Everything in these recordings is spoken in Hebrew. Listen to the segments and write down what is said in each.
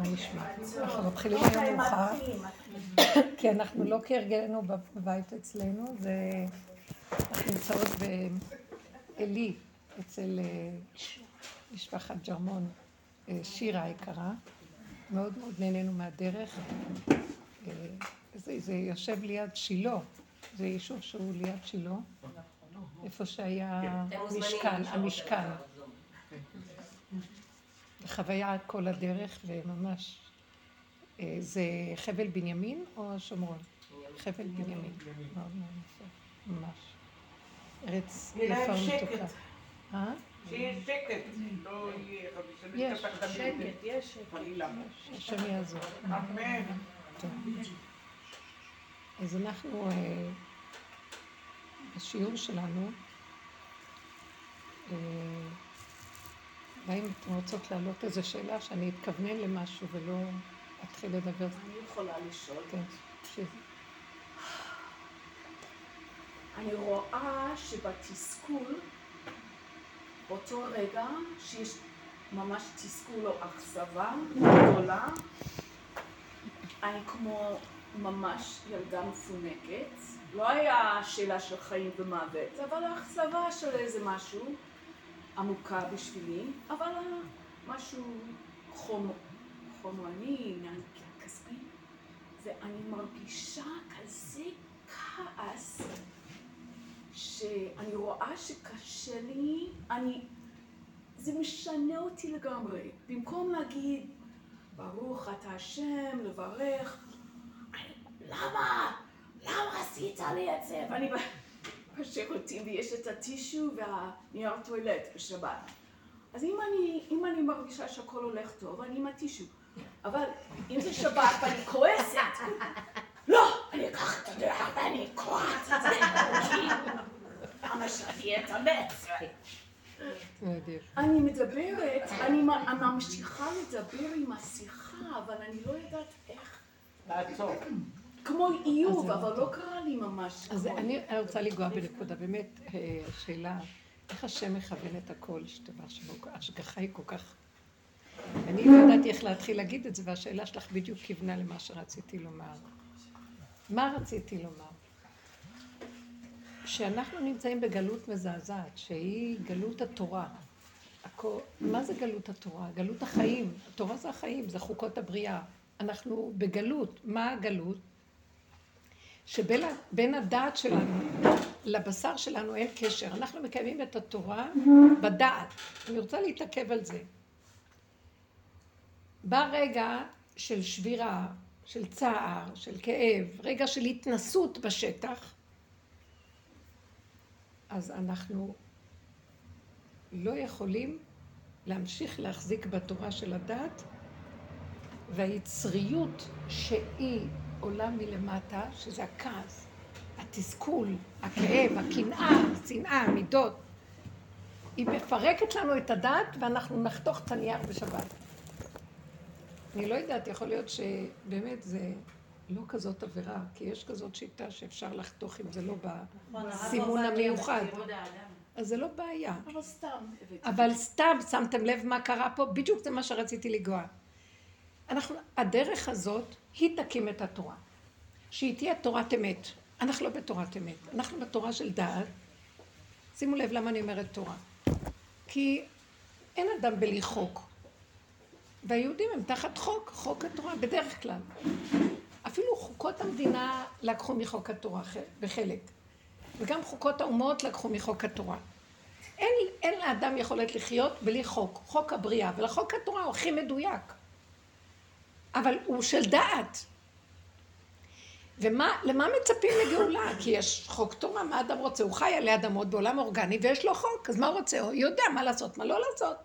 מה נשמע? אנחנו מתחילים היום מאוחר, כי אנחנו לא כהרגלנו בבית אצלנו, זה... אנחנו נמצאות בעלי, אצל אה, משפחת ג'רמון, אה, שירה היקרה. מאוד מאוד נהנינו מהדרך. אה, זה, זה יושב ליד שילה, זה יישוב שהוא ליד שילה, איפה שהיה משכן, המשכן. חוויה כל הדרך, וממש... אה, זה חבל בנימין או שומרון? חבל בנימין. מאוד מאוד יפה, ממש. ארץ יפה ומתוקה. אה? שיהיה שקט, לא יהיה... יש, שקט, יש שקט. השם יעזור. אמן. אז אנחנו, אה, בשיעור שלנו, והאם אתן רוצות להעלות איזו שאלה שאני אתכוונן למשהו ולא אתחיל לדבר? אני יכולה לשאול. כן, תקשיבי. אני רואה שבתסכול, באותו רגע שיש ממש תסכול או אכזבה גדולה, אני כמו ממש ילדה מפונקת. לא היה שאלה של חיים ומוות, אבל אכזבה של איזה משהו. עמוקה בשבילי, אבל משהו חומ... חומרני, כספי, ואני מרגישה כזה כעס, שאני רואה שקשה לי, אני... זה משנה אותי לגמרי. במקום להגיד, ברוך אתה השם, לברך, למה? למה עשית לי את זה? ואני... בשירותים ויש את הטישו והנייר טואלט בשבת. אז אם אני, אם אני מרגישה שהכל הולך טוב, אני עם הטישו. אבל אם זה שבת ואני כועסת, לא, אני אקח את הדרך ואני אקרעת את זה, למה שאני אתאמץ? אני מדברת, אני ממשיכה לדבר עם השיחה, אבל אני לא יודעת איך. לעצור. כמו איוב, אבל לא קרה לי ממש. אז אני רוצה לנגוע בנקודה, באמת, אה, השאלה, איך השם מכוון את הכל, שתדע שההשגחה היא כל כך... אני לא ידעתי איך להתחיל להגיד את זה, והשאלה שלך בדיוק כיוונה למה שרציתי לומר. מה רציתי לומר? שאנחנו נמצאים בגלות מזעזעת, שהיא גלות התורה. מה זה גלות התורה? גלות החיים. התורה זה החיים, זה חוקות הבריאה. אנחנו בגלות. מה הגלות? שבין הדעת שלנו לבשר שלנו אין קשר. אנחנו מקיימים את התורה בדעת. אני רוצה להתעכב על זה. בא רגע של שבירה, של צער, של כאב, רגע של התנסות בשטח, אז אנחנו לא יכולים להמשיך להחזיק בתורה של הדת, והיצריות שהיא עולה מלמטה, שזה הכעס, התסכול, הכאב, הקנאה, השנאה, המידות. היא מפרקת לנו את הדת ואנחנו נחתוך את הנייר בשבת. אני לא יודעת, יכול להיות שבאמת זה לא כזאת עבירה, כי יש כזאת שיטה שאפשר לחתוך אם זה לא בסימון המיוחד. אז זה לא בעיה. אבל סתם. אבל סתם שמתם לב מה קרה פה? בדיוק זה מה שרציתי לגוע. אנחנו, הדרך הזאת, היא תקים את התורה. שהיא תהיה תורת אמת. אנחנו לא בתורת אמת, אנחנו בתורה של דעת. שימו לב למה אני אומרת תורה. כי אין אדם בלי חוק. והיהודים הם תחת חוק, חוק התורה, בדרך כלל. אפילו חוקות המדינה לקחו מחוק התורה בחלק. וגם חוקות האומות לקחו מחוק התורה. אין, אין לאדם יכולת לחיות בלי חוק, חוק הבריאה, ולחוק התורה הוא הכי מדויק. אבל הוא של דעת. ולמה מצפים לגאולה? כי יש חוק תורה, מה אדם רוצה? הוא חי עלי אדמות בעולם אורגני ויש לו חוק, אז מה הוא רוצה? הוא יודע מה לעשות, מה לא לעשות.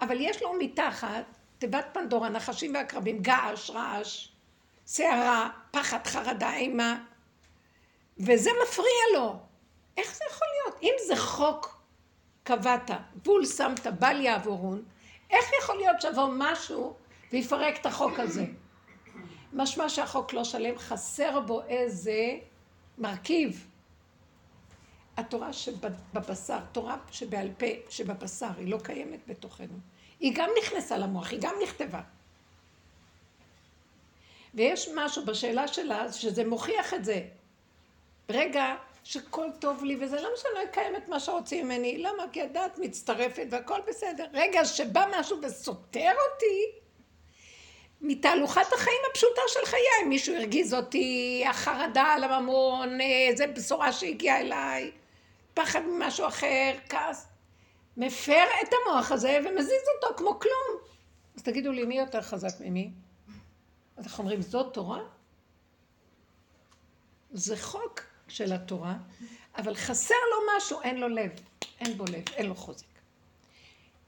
אבל יש לו מתחת תיבת פנדורה, נחשים ועקרבים, געש, רעש, סערה, פחד, חרדה, אימה, וזה מפריע לו. איך זה יכול להיות? אם זה חוק קבעת, גבול שמת, בל יעבורון, איך יכול להיות שיבוא משהו ויפרק את החוק הזה. משמע שהחוק לא שלם, חסר בו איזה מרכיב. התורה שבבשר, תורה שבעל פה, שבבשר, היא לא קיימת בתוכנו. היא גם נכנסה למוח, היא גם נכתבה. ויש משהו בשאלה שלה שזה מוכיח את זה. רגע שכל טוב לי, וזה למה שאני לא אקיים את מה שרוצים ממני? למה? כי הדת מצטרפת והכל בסדר. רגע שבא משהו וסותר אותי, מתהלוכת החיים הפשוטה של חיי, מישהו הרגיז אותי, החרדה על הממון, איזה בשורה שהגיעה אליי, פחד ממשהו אחר, כעס. מפר את המוח הזה ומזיז אותו כמו כלום. אז תגידו לי, מי יותר חזק ממי? אז אנחנו אומרים, זאת תורה? זה חוק של התורה, אבל חסר לו משהו, אין לו לב, אין בו לב, אין לו חוזק.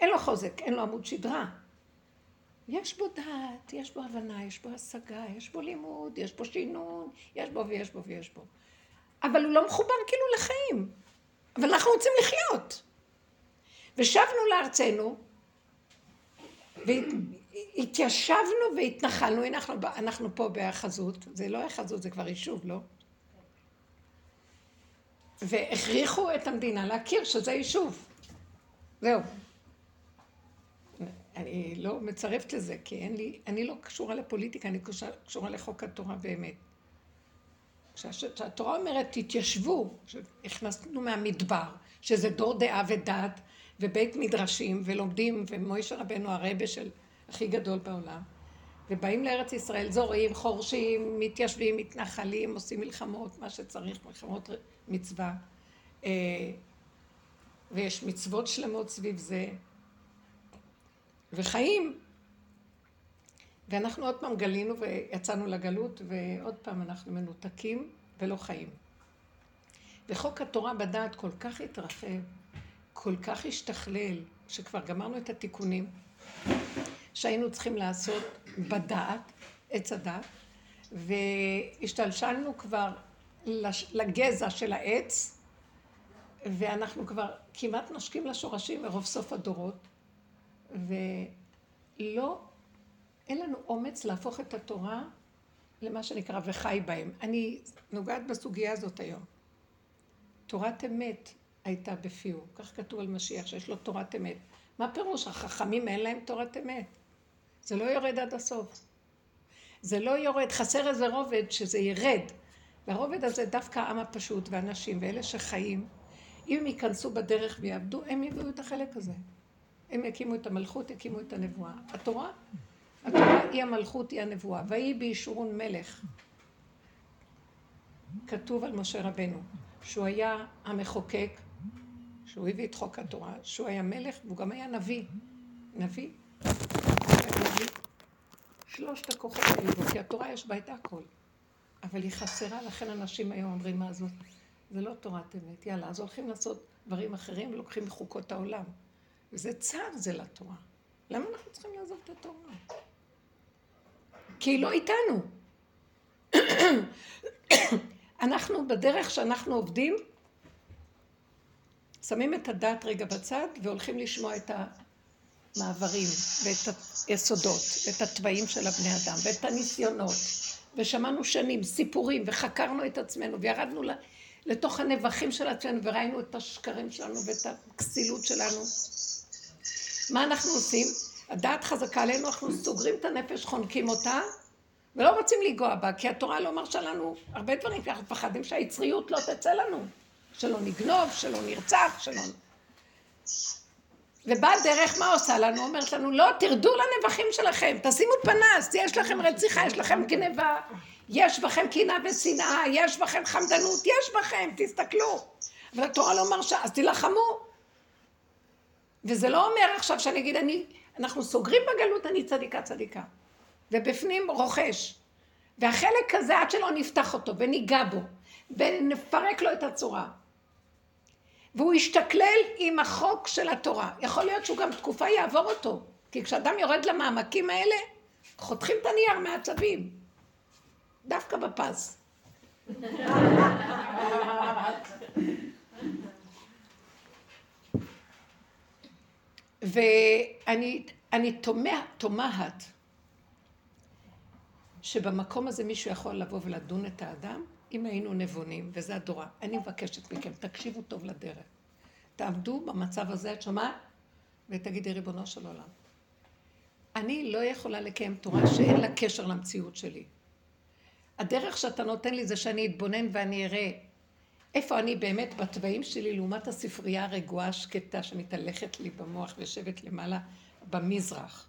אין לו חוזק, אין לו עמוד שדרה. יש בו דעת, יש בו הבנה, יש בו השגה, יש בו לימוד, יש בו שינון, יש בו ויש בו ויש בו. אבל הוא לא מחובר כאילו לחיים. אבל אנחנו רוצים לחיות. ושבנו לארצנו, והתיישבנו והתנחלנו, אנחנו, אנחנו פה בהאחזות, זה לא האחזות, זה כבר יישוב, לא? והכריחו את המדינה להכיר שזה יישוב. זהו. אני לא מצרפת לזה, כי אין לי, אני לא קשורה לפוליטיקה, אני קשורה לחוק התורה באמת. כשהתורה אומרת, תתיישבו, שהכנסנו מהמדבר, שזה דור דעה ודעת, ובית מדרשים, ולומדים, ומוישה רבנו הרבה של הכי גדול בעולם, ובאים לארץ ישראל, זורעים, חורשים, מתיישבים, מתנחלים, עושים מלחמות, מה שצריך, מלחמות מצווה. אה, ויש מצוות שלמות סביב זה, וחיים. ואנחנו עוד פעם גלינו ויצאנו לגלות, ועוד פעם אנחנו מנותקים ולא חיים. וחוק התורה בדעת כל כך התרחב, כל כך השתכלל, שכבר גמרנו את התיקונים שהיינו צריכים לעשות בדעת, עץ הדעת, והשתלשלנו כבר לגזע של העץ, ואנחנו כבר כמעט נושקים לשורשים מרוב סוף הדורות, ולא, אין לנו אומץ להפוך את התורה למה שנקרא וחי בהם. אני נוגעת בסוגיה הזאת היום. תורת אמת הייתה בפיהו, כך כתוב על משיח שיש לו תורת אמת. מה פירוש? החכמים אין להם תורת אמת. זה לא יורד עד הסוף. זה לא יורד, חסר איזה רובד שזה ירד. והרובד הזה דווקא העם הפשוט והנשים ואלה שחיים, אם הם ייכנסו בדרך ויעבדו, הם יביאו את החלק הזה. הם יקימו את המלכות, יקימו את הנבואה. התורה, התורה היא המלכות, היא הנבואה. ויהי בישורון מלך. כתוב על משה רבנו, שהוא היה המחוקק, שהוא הביא את חוק התורה, שהוא היה מלך והוא גם היה נביא. נביא. שלושת הכוחות האלו, כי התורה יש בה את הכל. אבל היא חסרה, לכן אנשים היום אומרים מה זאת. זה לא תורת אמת, יאללה, אז הולכים לעשות דברים אחרים ולוקחים מחוקות העולם. וזה צער זה לתורה. למה אנחנו צריכים לעזוב את התורה? כי היא לא איתנו. אנחנו בדרך שאנחנו עובדים, שמים את הדת רגע בצד והולכים לשמוע את המעברים ואת היסודות ואת התוואים של הבני אדם ואת הניסיונות ושמענו שנים סיפורים וחקרנו את עצמנו וירדנו לתוך הנבחים של עצמנו וראינו את השקרים שלנו ואת הכסילות שלנו מה אנחנו עושים? הדעת חזקה עלינו, אנחנו סוגרים את הנפש, חונקים אותה, ולא רוצים לנגוע בה, כי התורה לא מרשה לנו הרבה דברים, כי אנחנו מפחדים שהיצריות לא תצא לנו, שלא נגנוב, שלא נרצח, שלא... ובאה דרך, מה עושה לנו? אומרת לנו, לא, תרדו לנבחים שלכם, תשימו פנס, יש לכם רציחה, יש לכם גניבה, יש בכם קנאה ושנאה, יש בכם חמדנות, יש בכם, תסתכלו. אבל התורה לא מרשה, אז תילחמו. וזה לא אומר עכשיו שאני אגיד, אני, אנחנו סוגרים בגלות, אני צדיקה צדיקה. ובפנים רוכש. והחלק הזה, עד שלא נפתח אותו וניגע בו, ונפרק לו את הצורה. והוא ישתכלל עם החוק של התורה. יכול להיות שהוא גם תקופה יעבור אותו. כי כשאדם יורד למעמקים האלה, חותכים את הנייר מהצווים. דווקא בפס. ואני תומעת שבמקום הזה מישהו יכול לבוא ולדון את האדם, אם היינו נבונים, וזה הדורה. אני מבקשת מכם, תקשיבו טוב לדרך. תעמדו במצב הזה, את שומעת? ותגידי, ריבונו של עולם, אני לא יכולה לקיים תורה שאין לה קשר למציאות שלי. הדרך שאתה נותן לי זה שאני אתבונן ואני אראה איפה אני באמת בתוואים שלי לעומת הספרייה הרגועה השקטה שמתהלכת לי במוח ויושבת למעלה במזרח.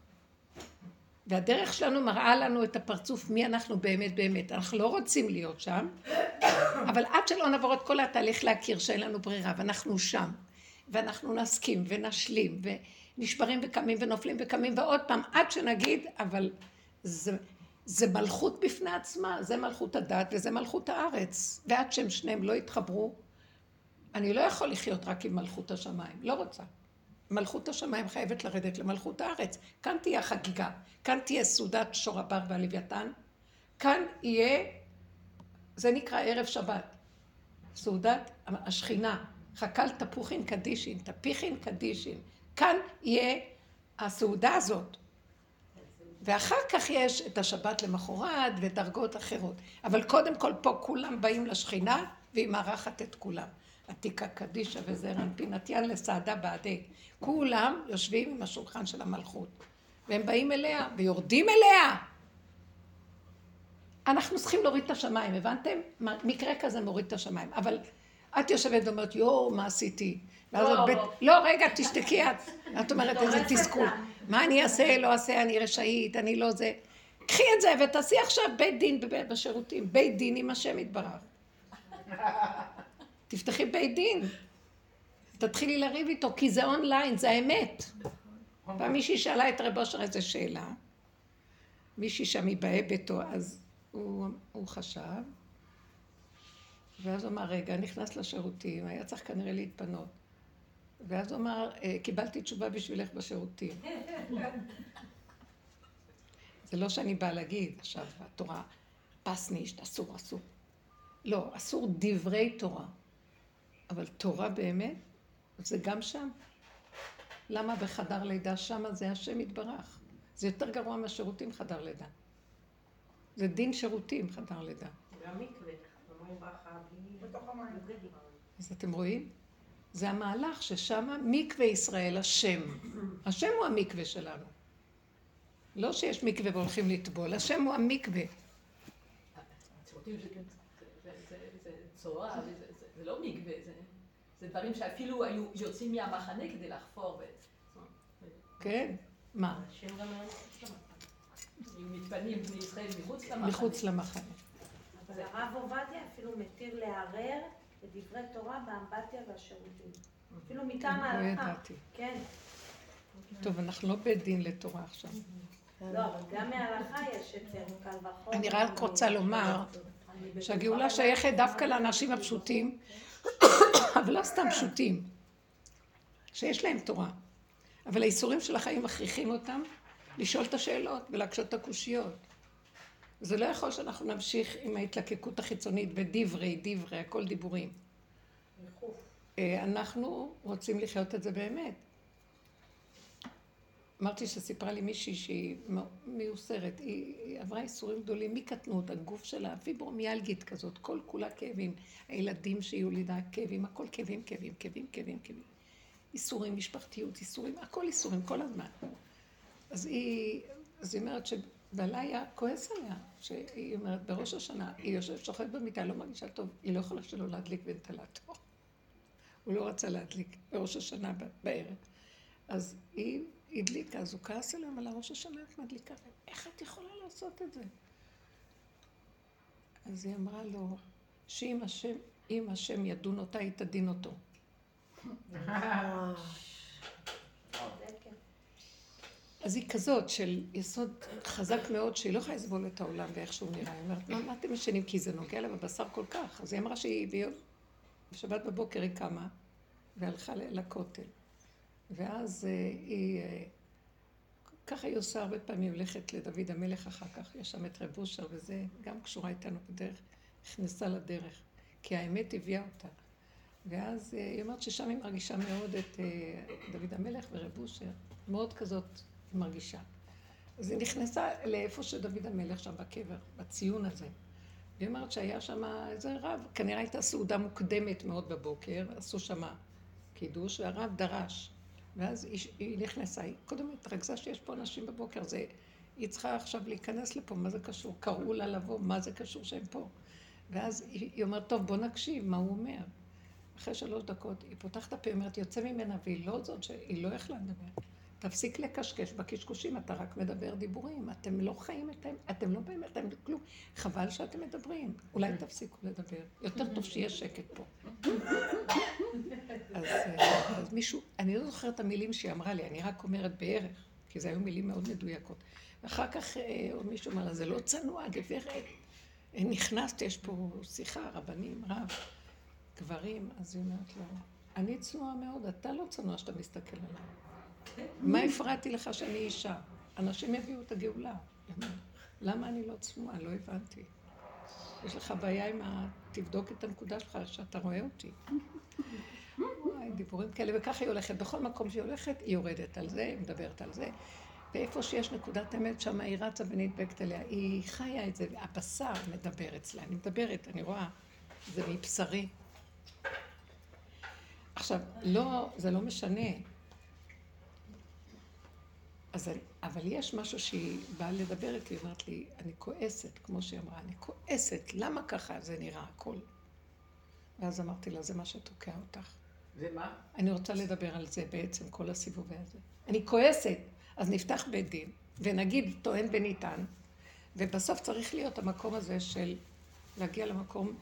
והדרך שלנו מראה לנו את הפרצוף מי אנחנו באמת באמת. אנחנו לא רוצים להיות שם, אבל עד שלא נעבור את כל התהליך להכיר שאין לנו ברירה, ואנחנו שם, ואנחנו נסכים ונשלים, ונשברים וקמים ונופלים וקמים, ועוד פעם, עד שנגיד, אבל זה, זה מלכות בפני עצמה, זה מלכות הדת וזה מלכות הארץ. ועד שהם שניהם לא יתחברו, אני לא יכול לחיות רק עם מלכות השמיים, לא רוצה. מלכות השמיים חייבת לרדת למלכות הארץ. כאן תהיה החגיגה, כאן תהיה סעודת שור הבר והלוויתן, כאן יהיה, זה נקרא ערב שבת, סעודת השכינה, חכ"ל תפוחין קדישין, תפיחין קדישין, כאן יהיה הסעודה הזאת. ואחר כך יש את השבת למחרת ודרגות אחרות. אבל קודם כל פה כולם באים לשכינה והיא מארחת את כולם. עתיקה קדישה וזרע אנפינתיין לסעדה בעדי. כולם יושבים עם השולחן של המלכות. והם באים אליה ויורדים אליה. אנחנו צריכים להוריד את השמיים, הבנתם? מקרה כזה מוריד את השמיים. אבל את יושבת ואומרת, יואו, מה עשיתי? ואז לא, בית... לא, רגע, תשתקי את. את אומרת, איזה תסכול. מה אני אעשה, לא אעשה, אני רשאית, אני לא זה. קחי את זה ותעשי עכשיו בית דין בשירותים. בית דין עם השם יתברך. תפתחי בית דין. תתחילי לריב איתו, כי זה אונליין, זה האמת. פעם מישהי שאלה את רב אושר איזה שאלה, מישהי שם מבאה ביתו, אז הוא, הוא חשב, ואז הוא אמר, רגע, נכנס לשירותים, היה צריך כנראה להתפנות. ואז הוא אמר, אה, קיבלתי תשובה בשבילך בשירותים. זה לא שאני באה להגיד עכשיו, התורה, פסנישט, אסור, אסור. לא, אסור דברי תורה. אבל תורה באמת, זה גם שם. למה בחדר לידה שמה זה השם יתברך? זה יותר גרוע מהשירותים חדר לידה. זה דין שירותים חדר לידה. גם מקווה, אומרים ברכה בתוך המים. אז אתם רואים? זה המהלך ששם מקווה ישראל השם. השם הוא המקווה שלנו. לא שיש מקווה והולכים לטבול, השם הוא המקווה. זה צורה, זה לא מקווה, זה דברים שאפילו היו יוצאים מהמחנה כדי לחפור. כן, מה? השם גם היה היו מתפנים בני ישראל מחוץ למחנה. מחוץ למחנה. אבל הרב עובדיה אפילו מתיר לערער לדברי תורה באמבטיה והשירותים. אפילו מטעם לא ההלכה. כן. טוב, אנחנו לא בית דין לתורה עכשיו. לא, אבל גם מההלכה יש את זה, קל וחומר. אני רק רוצה לומר שהגאולה שייכת דווקא לאנשים הפשוטים, אבל לא סתם פשוטים, שיש להם תורה. אבל האיסורים של החיים מכריחים אותם לשאול את השאלות ולהקשות את הקושיות. זה לא יכול שאנחנו נמשיך עם ההתלקקות החיצונית ודברי, דברי, הכל דיבורים. אה, אנחנו רוצים לחיות את זה באמת. אמרתי שסיפרה לי מישהי שהיא מיוסרת, היא, עברה איסורים גדולים מקטנות, הגוף שלה פיברומיאלגית כזאת, כל כולה כאבים, הילדים שיהיו לידה כאבים, הכל כאבים, כאבים, כאבים, כאבים, כאבים. איסורים, משפחתיות, איסורים, הכל איסורים, כל הזמן. אז היא, אז היא אומרת שבעלה היה כועס עליה, שהיא אומרת, בראש השנה, היא יושבת, שוכבת במיטה, לא מרגישה טוב, היא לא יכולה שלא להדליק ונטלטור. הוא לא רצה להדליק בראש השנה בערב. אז היא הדליקה, אז הוא כעס עליהם על הראש השנה, את מדליקה, איך את יכולה לעשות את זה? אז היא אמרה לו, שאם השם, השם ידון אותה, היא תדין אותו. אז היא כזאת של יסוד חזק מאוד, שהיא לא יכולה לסבול את העולם ואיך שהוא נראה. היא אומרת, מה, אתם ישנים? כי זה נוגע לה בבשר כל כך. אז היא אמרה שהיא ביום, בשבת בבוקר היא קמה והלכה לכותל. ואז אה, היא, אה, ככה היא עושה הרבה פעמים, הולכת לדוד המלך אחר כך, יש שם את רב אושר וזה, גם קשורה איתנו בדרך, נכנסה לדרך, כי האמת הביאה אותה. ואז אה, היא אומרת ששם היא מרגישה מאוד את דוד המלך ורב מאוד כזאת היא מרגישה. אז היא נכנסה לאיפה שדוד המלך שם בקבר, בציון הזה. והיא אומרת שהיה שם איזה רב, כנראה הייתה סעודה מוקדמת מאוד בבוקר, עשו שם קידוש, והרב דרש. ואז היא, היא נכנסה, היא קודם התרכזה שיש פה אנשים בבוקר, זה היא צריכה עכשיו להיכנס לפה, מה זה קשור? קראו לה לבוא, מה זה קשור שהם פה? ואז היא, היא אומרת, טוב, בוא נקשיב מה הוא אומר. אחרי שלוש דקות, היא פותחת את הפה, אומרת, יוצא ממנה, והיא לא זאת שהיא לא יכלה לדבר. תפסיק לקשקש בקשקושים, אתה רק מדבר דיבורים. אתם לא חיים את האמת, אתם לא באמת, אתם כלום. חבל שאתם מדברים. אולי תפסיקו לדבר. יותר טוב שיהיה שקט פה. אז, אה, אז מישהו, אני לא זוכרת את המילים שהיא אמרה לי, אני רק אומרת בערך, כי זה היו מילים מאוד מדויקות. ואחר כך אה, עוד מישהו אמר לה, זה לא צנוע, גברת. אה, נכנסת, יש פה שיחה, רבנים, רב, גברים, אז היא אומרת לו, אני צנועה מאוד, אתה לא צנוע שאתה מסתכל עליי. מה הפרעתי לך שאני אישה? אנשים יביאו את הגאולה. למה אני לא צנועה? לא הבנתי. יש לך בעיה עם ה... תבדוק את הנקודה שלך, שאתה רואה אותי. וואי, דיבורים כאלה, וככה היא הולכת. בכל מקום שהיא הולכת, היא יורדת על זה, היא מדברת על זה. ואיפה שיש נקודת אמת, שם היא רצה ונדבקת אליה. היא חיה את זה, הבשר מדבר אצלה. אני מדברת, אני רואה, זה מבשרי. עכשיו, לא, זה לא משנה. אז, אני- אבל יש משהו שהיא באה לדבר איתי, היא אומרת לי, אני כועסת, כמו שהיא אמרה, אני כועסת, למה ככה זה נראה הכל? ואז אמרתי לה, זה מה שתוקע אותך. זה מה? אני רוצה לדבר על זה בעצם, כל הסיבובי הזה. אני כועסת, אז נפתח בית דין, ונגיד טוען וניתן, ובסוף צריך להיות המקום הזה של להגיע למקום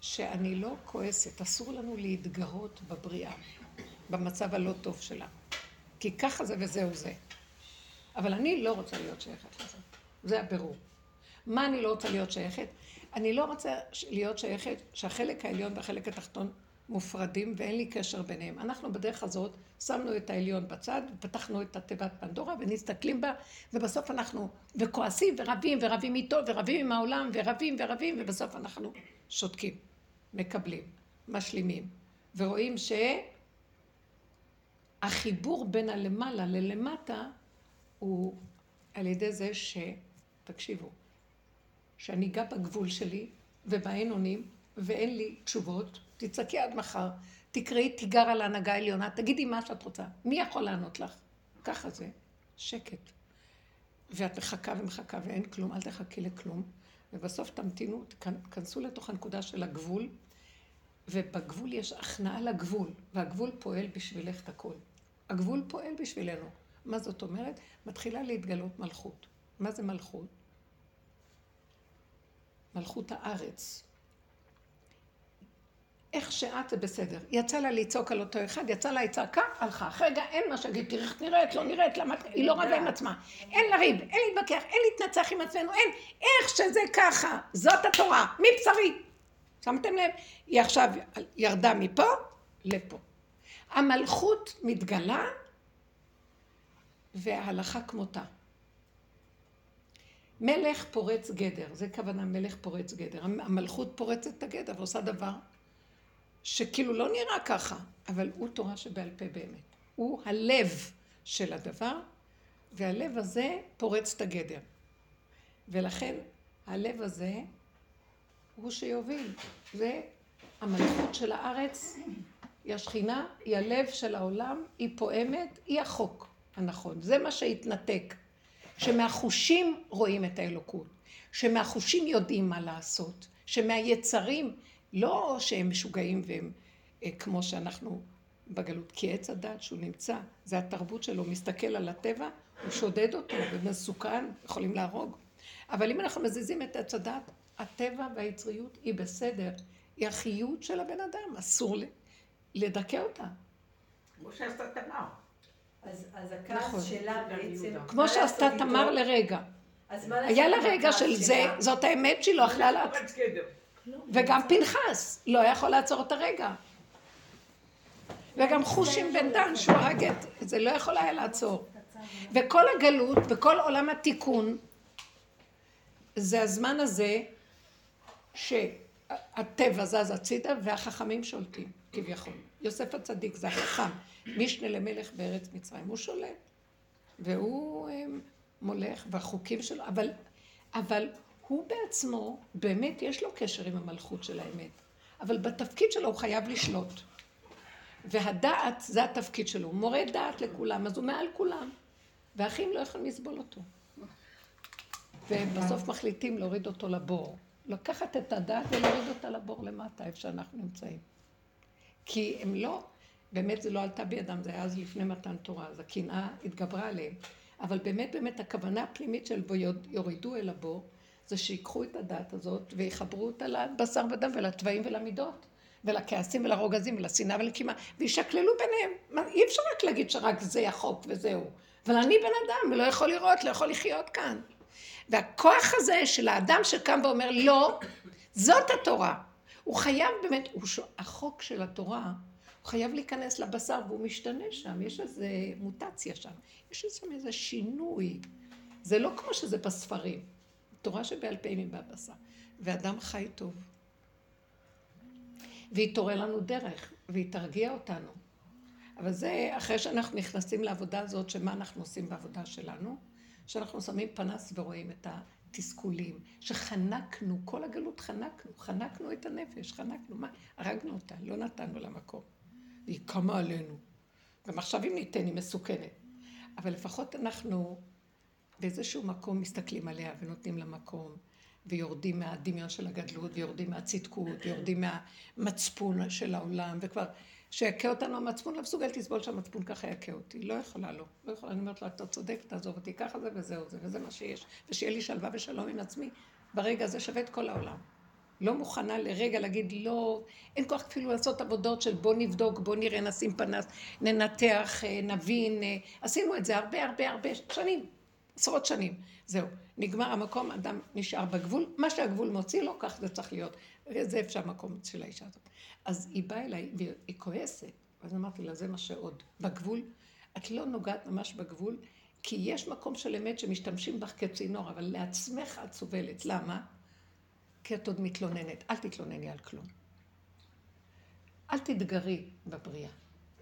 שאני לא כועסת, אסור לנו להתגרות בבריאה, במצב הלא טוב שלה. כי ככה זה וזהו זה. אבל אני לא רוצה להיות שייכת לזה. זה הבירור. מה אני לא רוצה להיות שייכת? אני לא רוצה להיות שייכת שהחלק העליון והחלק התחתון מופרדים ואין לי קשר ביניהם. אנחנו בדרך הזאת שמנו את העליון בצד, פתחנו את התיבת פנדורה ונסתכלים בה, ובסוף אנחנו, וכועסים ורבים ורבים איתו ורבים עם העולם ורבים ורבים, ובסוף אנחנו שותקים, מקבלים, משלימים, ורואים שהחיבור בין הלמעלה ללמטה הוא על ידי זה ש... תקשיבו, שאני אגע בגבול שלי ובאין אונים ואין לי תשובות, תצעקי עד מחר, תקראי תיגר על ההנהגה העליונה, תגידי מה שאת רוצה. מי יכול לענות לך? ככה זה, שקט. ואת מחכה ומחכה ואין כלום, אל תחכי לכלום. ובסוף תמתינו, תכנסו לתוך הנקודה של הגבול, ובגבול יש הכנעה לגבול, והגבול פועל בשבילך את הכל. הגבול פועל בשבילנו. מה זאת אומרת? מתחילה להתגלות מלכות. מה זה מלכות? מלכות הארץ. איך שאת זה בסדר. יצא לה לצעוק על אותו אחד, יצא לה צעקה, הלכה. אחרי רגע אין מה שיגיד, תראי איך נראית, לא נראית, למה... היא לא רבה עם עצמה. אין לריב, אין להתווכח, אין להתנצח עם עצמנו, אין. איך שזה ככה, זאת התורה, מבשרי. שמתם לב? היא עכשיו ירדה מפה לפה. המלכות מתגלה וההלכה כמותה. מלך פורץ גדר, זה כוונה מלך פורץ גדר. המלכות פורצת את הגדר ועושה דבר שכאילו לא נראה ככה, אבל הוא תורה שבעל פה באמת. הוא הלב של הדבר, והלב הזה פורץ את הגדר. ולכן הלב הזה הוא שיוביל. זה המלכות של הארץ, היא השכינה, היא הלב של העולם, היא פועמת, היא החוק הנכון. זה מה שהתנתק. שמהחושים רואים את האלוקות, שמהחושים יודעים מה לעשות, שמהיצרים, לא שהם משוגעים והם אה, כמו שאנחנו בגלות, כי עץ הדת שהוא נמצא, זה התרבות שלו, מסתכל על הטבע, הוא שודד אותו ומסוכן, יכולים להרוג. אבל אם אנחנו מזיזים את עץ הדת, הטבע והיצריות היא בסדר, היא החיות של הבן אדם, אסור לדכא אותה. כמו שעשתה תמר. אז, אז נכון. הכעס שלה בעצם... כמו שעשתה תמר? לרגע. אז מה לעשות היה לה רגע של זה? זאת האמת שהיא לא יכלה לה... פורץ גדר. וגם פנחס לא יכול לעצור את הרגע. וגם חושים בן דן שהוא הרג את זה לא יכול היה לעצור. וכל הגלות וכל עולם התיקון זה הזמן הזה שהטבע זז הצידה והחכמים שולטים כביכול. יוסף הצדיק זה החכם, משנה למלך בארץ מצרים, הוא שולט. והוא אה, מולך והחוקים שלו, אבל, אבל הוא בעצמו, באמת יש לו קשר עם המלכות של האמת, אבל בתפקיד שלו הוא חייב לשלוט. והדעת זה התפקיד שלו, הוא מורה דעת לכולם, אז הוא מעל כולם, והאחים לא יכולים לסבול אותו. ובסוף מחליטים להוריד אותו לבור. לקחת את הדעת ולהוריד אותה לבור למטה, איפה שאנחנו נמצאים. כי הם לא, באמת זה לא עלתה בידם, זה היה אז לפני מתן תורה, אז הקנאה התגברה עליהם. אבל באמת באמת הכוונה הפנימית של בו יורידו אל הבור, זה שיקחו את הדת הזאת ויחברו אותה לבשר ודם ולתוואים ולמידות. ולכעסים ולרוגזים ולשנאה ולקימה, וישקללו ביניהם. מה, אי אפשר רק להגיד שרק זה החוק וזהו. אבל אני בן אדם ולא יכול לראות, לא יכול לחיות כאן. והכוח הזה של האדם שקם ואומר לא, זאת התורה. הוא חייב באמת, הוא ש... החוק של התורה, הוא חייב להיכנס לבשר והוא משתנה שם, יש איזה מוטציה שם, יש שם איזה שינוי. זה לא כמו שזה בספרים. תורה שבעל פה היא בבשר. ואדם חי טוב. והיא תורה לנו דרך, והיא תרגיע אותנו. אבל זה אחרי שאנחנו נכנסים לעבודה הזאת, שמה אנחנו עושים בעבודה שלנו? שאנחנו שמים פנס ורואים את התסכולים, שחנקנו, כל הגלות חנקנו, חנקנו את הנפש, חנקנו, מה? הרגנו אותה, לא נתנו לה מקום. והיא קמה עלינו. גם עכשיו אם ניתן, היא מסוכנת. אבל לפחות אנחנו באיזשהו מקום מסתכלים עליה ונותנים לה מקום, ויורדים מהדמיון של הגדלות, ויורדים מהצדקות, ויורדים מהמצפון של העולם, וכבר, שיכה אותנו המצפון, לא מסוגלת לסבול שהמצפון ככה יכה אותי. לא יכולה, לא. לא יכולה, אני אומרת לה, אתה צודק, תעזוב אותי, ככה זה וזהו זה, וזה מה שיש. ושיהיה לי שלווה ושלום עם עצמי, ברגע הזה שווה את כל העולם. לא מוכנה לרגע להגיד לא, אין כוח אפילו לעשות עבודות של בוא נבדוק, בוא נראה, נשים פנס, ננתח, אה, נבין. אה, עשינו את זה הרבה הרבה הרבה שנים, עשרות שנים. זהו, נגמר המקום, אדם נשאר בגבול, מה שהגבול מוציא לו, כך זה צריך להיות. זה איפה שהמקום של האישה הזאת. אז היא באה אליי, והיא כועסת, אז אמרתי לה, זה מה שעוד. בגבול, את לא נוגעת ממש בגבול, כי יש מקום של אמת שמשתמשים בך כצינור, אבל לעצמך את סובלת. למה? כי את עוד מתלוננת. אל תתלונני על כלום. אל תתגרי בבריאה.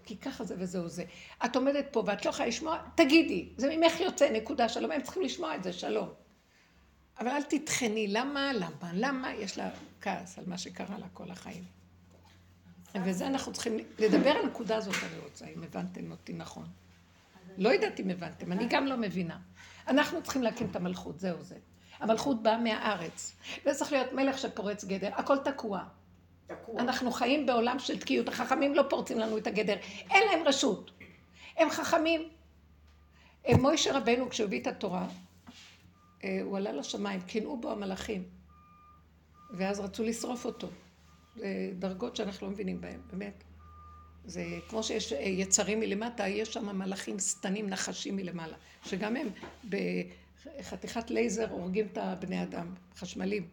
כי ככה זה וזהו זה. את עומדת פה ואת לא יכולה לשמוע, תגידי, זה ממך יוצא, נקודה, שלום, הם צריכים לשמוע את זה, שלום. אבל אל תטחני, למה, למה, למה, יש לה כעס על מה שקרה לה כל החיים. וזה אנחנו צריכים לדבר על הנקודה הזאת, אני רוצה, אם הבנתם אותי נכון. לא יודעת אם הבנתם, אני גם לא מבינה. אנחנו צריכים להקים את המלכות, זהו זה. המלכות באה מהארץ. וזה צריך להיות מלך שפורץ גדר, הכל תקוע. תקוע. אנחנו חיים בעולם של תקיעות, החכמים לא פורצים לנו את הגדר, אין להם רשות. הם חכמים. מוישה רבנו, כשהוא הביא את התורה, אה, הוא עלה לשמיים, קינאו בו המלאכים, ואז רצו לשרוף אותו. זה דרגות שאנחנו לא מבינים בהן, באמת. זה כמו שיש אה, יצרים מלמטה, יש שם מלאכים שטנים, נחשים מלמעלה, שגם הם בחתיכת לייזר הורגים את הבני אדם, חשמלים.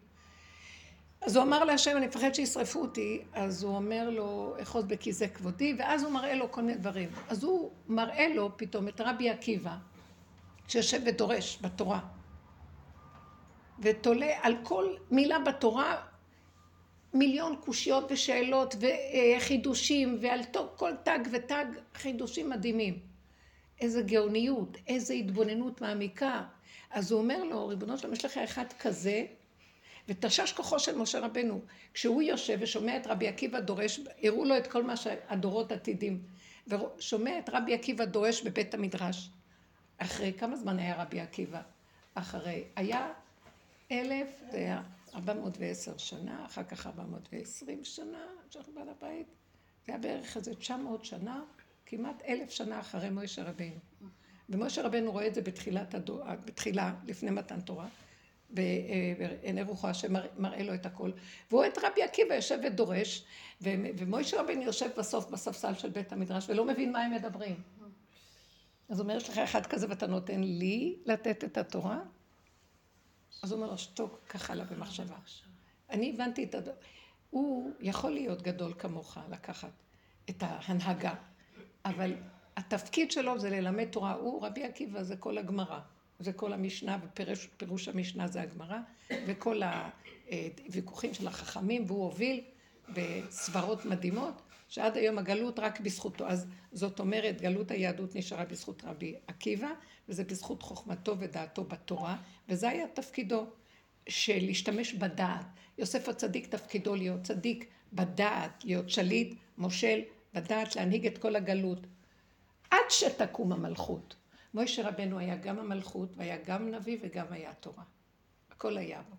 אז הוא אמר להשם, אני מפחד שישרפו אותי, אז הוא אומר לו, אחוז בכיסא כבודי, ואז הוא מראה לו כל מיני דברים. אז הוא מראה לו פתאום את רבי עקיבא, שיושב ודורש בתורה, ותולה על כל מילה בתורה מיליון קושיות ושאלות וחידושים, ועל כל תג ותג חידושים מדהימים. איזה גאוניות, איזה התבוננות מעמיקה. אז הוא אומר לו, ריבונו שלום, יש לך אחד כזה, ותשש כוחו של משה רבנו. כשהוא יושב ושומע את רבי עקיבא דורש, הראו לו את כל מה שהדורות עתידים, ושומע את רבי עקיבא דורש בבית המדרש. אחרי כמה זמן היה רבי עקיבא? אחרי, היה אלף, זה היה ארבע מאות ועשר שנה, אחר כך ארבע מאות ועשרים שנה, שאנחנו בעל הבית. זה היה בערך איזה תשע מאות שנה, כמעט אלף שנה אחרי מוישה רבנו. ומוישה רבנו רואה את זה בתחילת הדור, בתחילה, לפני מתן תורה. בעיני רוחו השם מראה לו את הכל. והוא רואה את רבי עקיבא יושב ודורש, ומוישה רבנו יושב בסוף בספסל של בית המדרש ולא מבין מה הם מדברים. אז אומר, יש לך אחד כזה ואתה נותן לי לתת את התורה? אז הוא אומר לו, שתוק, ככה לה במחשבה. אני הבנתי את הד... הוא יכול להיות גדול כמוך, לקחת את ההנהגה, אבל התפקיד שלו זה ללמד תורה. הוא, רבי עקיבא, זה כל הגמרא. זה כל המשנה, ופירוש המשנה זה הגמרא, וכל הוויכוחים של החכמים, והוא הוביל בסברות מדהימות, שעד היום הגלות רק בזכותו. אז זאת אומרת, גלות היהדות נשארה בזכות רבי עקיבא, וזה בזכות חוכמתו ודעתו בתורה, וזה היה תפקידו של להשתמש בדעת. יוסף הצדיק תפקידו להיות צדיק בדעת, להיות שליט, מושל, בדעת להנהיג את כל הגלות. עד שתקום המלכות. מוישה רבנו היה גם המלכות, והיה גם נביא וגם היה תורה. הכל היה בו.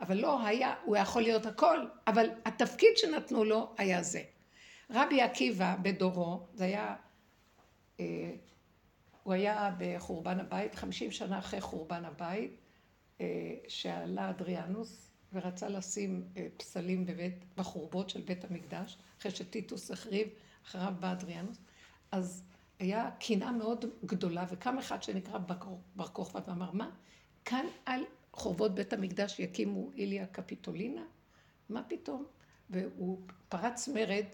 אבל לא היה, הוא יכול להיות הכל, אבל התפקיד שנתנו לו היה זה. רבי עקיבא בדורו, זה היה, אה, הוא היה בחורבן הבית, חמישים שנה אחרי חורבן הבית, אה, שעלה אדריאנוס ורצה לשים אה, פסלים בבית, בחורבות של בית המקדש, אחרי שטיטוס החריב, אחריו בא אדריאנוס, אז היה קנאה מאוד גדולה, וקם אחד שנקרא בר כוכבא ואמר, מה, כאן על חורבות בית המקדש יקימו איליה קפיטולינה? מה פתאום? והוא פרץ מרד,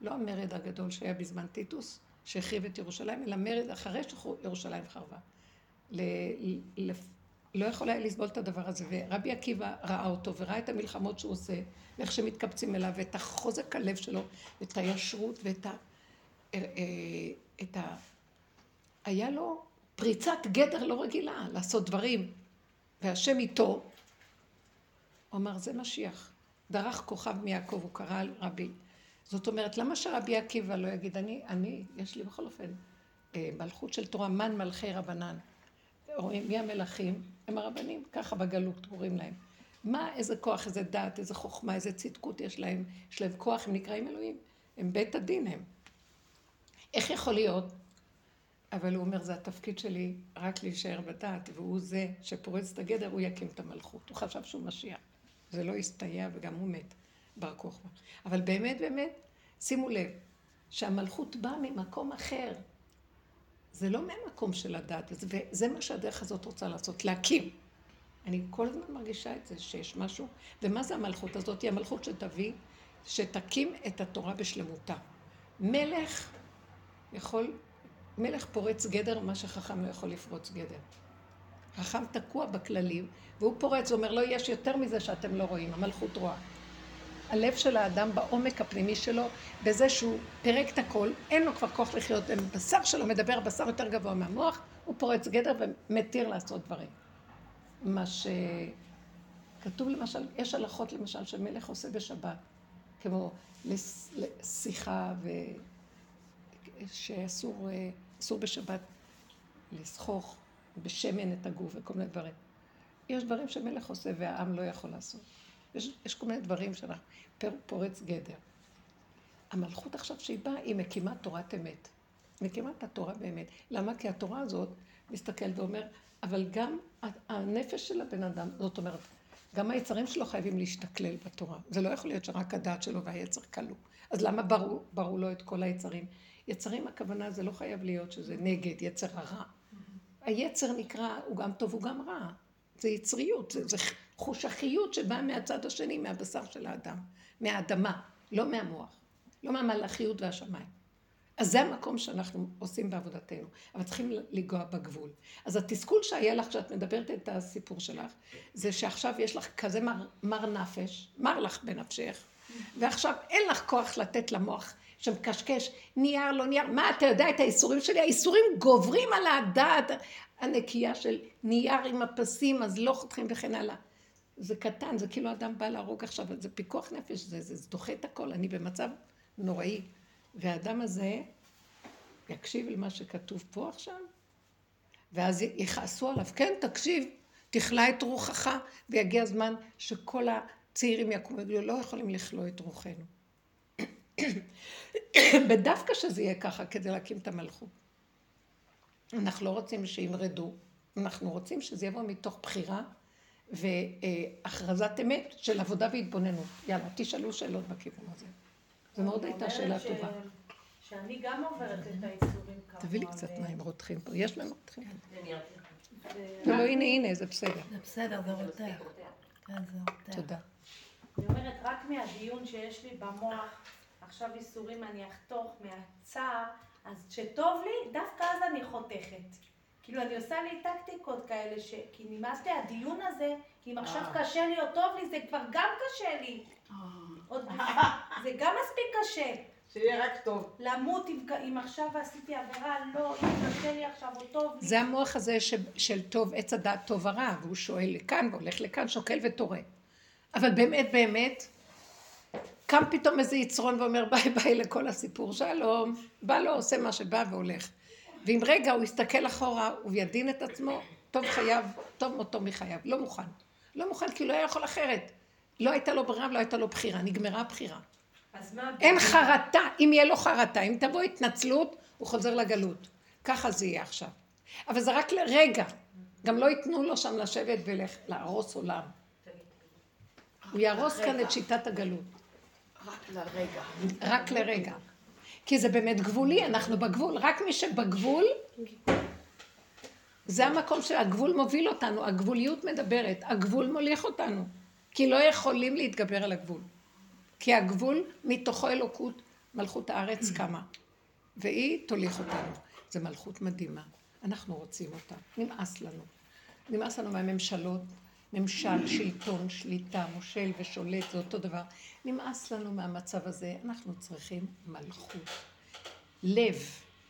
לא המרד הגדול שהיה בזמן טיטוס, שהחריב את ירושלים, אלא מרד אחרי שירושלים חרבה. ל, ל, לא יכול היה לסבול את הדבר הזה, ורבי עקיבא ראה אותו וראה את המלחמות שהוא עושה, ואיך שמתקבצים אליו, ואת החוזק הלב שלו, ואת הישרות, ואת ה... אה, אה, את ה... היה לו פריצת גדר לא רגילה לעשות דברים, והשם איתו. הוא אמר, זה משיח. דרך כוכב מיעקב, הוא קרא על רבי. זאת אומרת, למה שרבי עקיבא לא יגיד, אני, אני, יש לי בכל אופן אה, מלכות של תורה, מן מלכי רבנן. רואים, מי המלכים? הם הרבנים, ככה בגלות קוראים להם. מה, איזה כוח, איזה דעת, איזה חוכמה, איזה צדקות יש להם, יש להם כוח, הם נקראים אלוהים. הם בית הדין הם. איך יכול להיות? אבל הוא אומר, זה התפקיד שלי רק להישאר בדעת, והוא זה שפורץ את הגדר, הוא יקים את המלכות. הוא חשב שהוא משיח. זה לא הסתייע וגם הוא מת, בר כוכבא. אבל באמת, באמת, שימו לב, שהמלכות באה ממקום אחר. זה לא מהמקום של הדת, וזה מה שהדרך הזאת רוצה לעשות, להקים. אני כל הזמן מרגישה את זה, שיש משהו, ומה זה המלכות הזאת? היא המלכות שתביא, שתקים את התורה בשלמותה. מלך יכול, מלך פורץ גדר, מה שחכם לא יכול לפרוץ גדר. חכם תקוע בכללים, והוא פורץ, הוא אומר, לא, יש יותר מזה שאתם לא רואים, המלכות רואה. הלב של האדם בעומק הפנימי שלו, בזה שהוא פירק את הכל, אין לו כבר כוח לחיות, בשר שלו מדבר, בשר יותר גבוה מהמוח, הוא פורץ גדר ומתיר לעשות דברים. מה שכתוב למשל, יש הלכות למשל שמלך עושה בשבת, כמו שיחה ו... שאסור אסור בשבת לסחוך בשמן את הגוף וכל מיני דברים. יש דברים שמלך עושה והעם לא יכול לעשות. יש, יש כל מיני דברים שאנחנו, פורץ גדר. המלכות עכשיו שהיא באה, היא מקימה תורת אמת. מקימה את התורה באמת. למה? כי התורה הזאת מסתכלת ואומר, אבל גם הנפש של הבן אדם, זאת אומרת, גם היצרים שלו חייבים להשתכלל בתורה. זה לא יכול להיות שרק הדעת שלו והיצר כלו. אז למה ברו, ברו לו את כל היצרים? יצרים הכוונה זה לא חייב להיות שזה נגד, יצר הרע. היצר נקרא, הוא גם טוב, הוא גם רע. זה יצריות, זה, זה חוש החיות שבאה מהצד השני, מהבשר של האדם, מהאדמה, לא מהמוח, לא מהמלאכיות והשמיים. אז זה המקום שאנחנו עושים בעבודתנו, אבל צריכים לנגוע בגבול. אז התסכול שהיה לך כשאת מדברת את הסיפור שלך, זה שעכשיו יש לך כזה מר, מר נפש, מר לך בנפשך, ועכשיו אין לך כוח לתת למוח שמקשקש, נייר, לא נייר, מה, אתה יודע את האיסורים שלי? האיסורים גוברים על הדעת הנקייה של נייר עם הפסים, אז לא חותכים וכן הלאה. זה קטן, זה כאילו אדם בא להרוג עכשיו, זה פיקוח נפש, זה, זה, זה דוחה את הכל, אני במצב נוראי. והאדם הזה יקשיב למה שכתוב פה עכשיו, ואז יכעסו עליו, כן, תקשיב, תכלה את רוחך, ויגיע הזמן שכל הצעירים יקומו ויגידו, לא יכולים לכלוא את רוחנו. ודווקא שזה יהיה ככה כדי להקים את המלכות. אנחנו לא רוצים שימרדו, אנחנו רוצים שזה יבוא מתוך בחירה והכרזת אמת של עבודה והתבוננות. יאללה, תשאלו שאלות בכיוון הזה. זו מאוד הייתה שאלה טובה. שאני גם עוברת את האיסורים ככה. תביא לי קצת מים רותחים פה, יש מים רותחים? לא, הנה, הנה, זה בסדר. זה בסדר, זה רותח. כן, זה רותח. תודה. אני אומרת, רק מהדיון שיש לי במוח, עכשיו איסורים אני אחתוך מהצער, אז כשטוב לי, דווקא אז אני חותכת. כאילו, אני עושה לי טקטיקות כאלה, ש... כי נמאס לי הדיון הזה, כי אם עכשיו קשה לי או טוב לי, זה כבר גם קשה לי. עוד... זה גם מספיק קשה. שיהיה רק טוב. למות אם, אם עכשיו עשיתי עבירה, לא, אם קשה לי עכשיו או טוב לי. זה המוח הזה ש... של טוב, עץ הדעת טוב ורע, והוא שואל לכאן והולך לכאן, שוקל וטורא. אבל באמת, באמת, קם פתאום איזה יצרון ואומר ביי ביי לכל הסיפור, שלום, בא לו, עושה מה שבא והולך. ואם רגע הוא יסתכל אחורה, הוא ידין את עצמו, טוב חייו, טוב מותו מחייו, לא מוכן. לא מוכן כי לא היה יכול אחרת. לא הייתה לו ברירה ולא הייתה לו בחירה, נגמרה הבחירה. אז מה... אין חרטה, אם יהיה לו חרטה, אם תבוא התנצלות, הוא חוזר לגלות. ככה זה יהיה עכשיו. אבל זה רק לרגע. גם לא ייתנו לו שם לשבת ולהרוס עולם. הוא יהרוס כאן את שיטת הגלות. רק לרגע. רק לרגע. כי זה באמת גבולי, אנחנו בגבול. רק מי שבגבול, זה המקום שהגבול מוביל אותנו, הגבוליות מדברת, הגבול מוליך אותנו. כי לא יכולים להתגבר על הגבול. כי הגבול, מתוכו אלוקות, מלכות הארץ קמה. והיא תוליך אותנו. זו מלכות מדהימה. אנחנו רוצים אותה. נמאס לנו. נמאס לנו מהממשלות, ממשל, שלטון, שליטה, מושל ושולט, זה אותו דבר. נמאס לנו מהמצב הזה, אנחנו צריכים מלכות. לב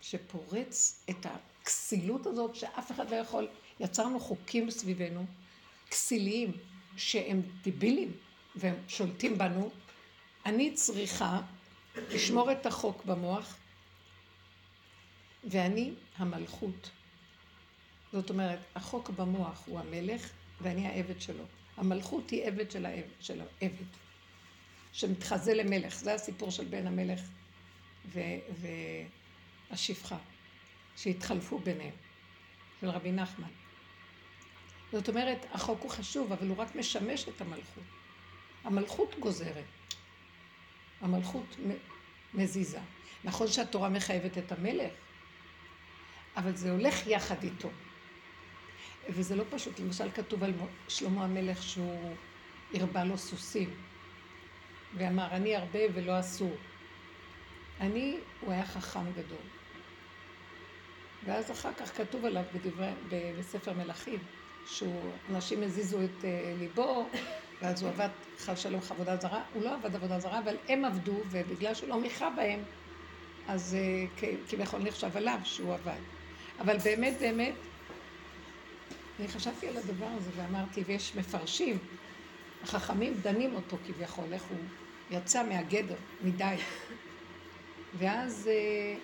שפורץ את הכסילות הזאת שאף אחד לא יכול, יצרנו חוקים סביבנו, כסיליים, שהם דיבילים והם שולטים בנו. אני צריכה לשמור את החוק במוח, ואני המלכות. זאת אומרת, החוק במוח הוא המלך ואני העבד שלו. המלכות היא עבד של העבד, של העבד שמתחזה למלך. זה הסיפור של בן המלך ו, והשפחה, שהתחלפו ביניהם, של רבי נחמן. זאת אומרת, החוק הוא חשוב, אבל הוא רק משמש את המלכות. המלכות גוזרת. המלכות מזיזה. נכון שהתורה מחייבת את המלך, אבל זה הולך יחד איתו. וזה לא פשוט. למשל כתוב על שלמה המלך שהוא הרבה לו סוסים, ואמר, אני הרבה ולא אסור. אני, הוא היה חכם גדול. ואז אחר כך כתוב עליו בדברי, בספר מלכים, שאנשים הזיזו את אה, ליבו, ואז הוא עבד חל שלום עבודה זרה. הוא לא עבד עבודה זרה, אבל הם עבדו, ובגלל שהוא לא מיכה בהם, אז אה, כביכול נחשב עליו שהוא עבד. אבל באמת, באמת, אני חשבתי על הדבר הזה ואמרתי, ויש מפרשים, החכמים דנים אותו כביכול, איך הוא יצא מהגדר מדי. ואז אה,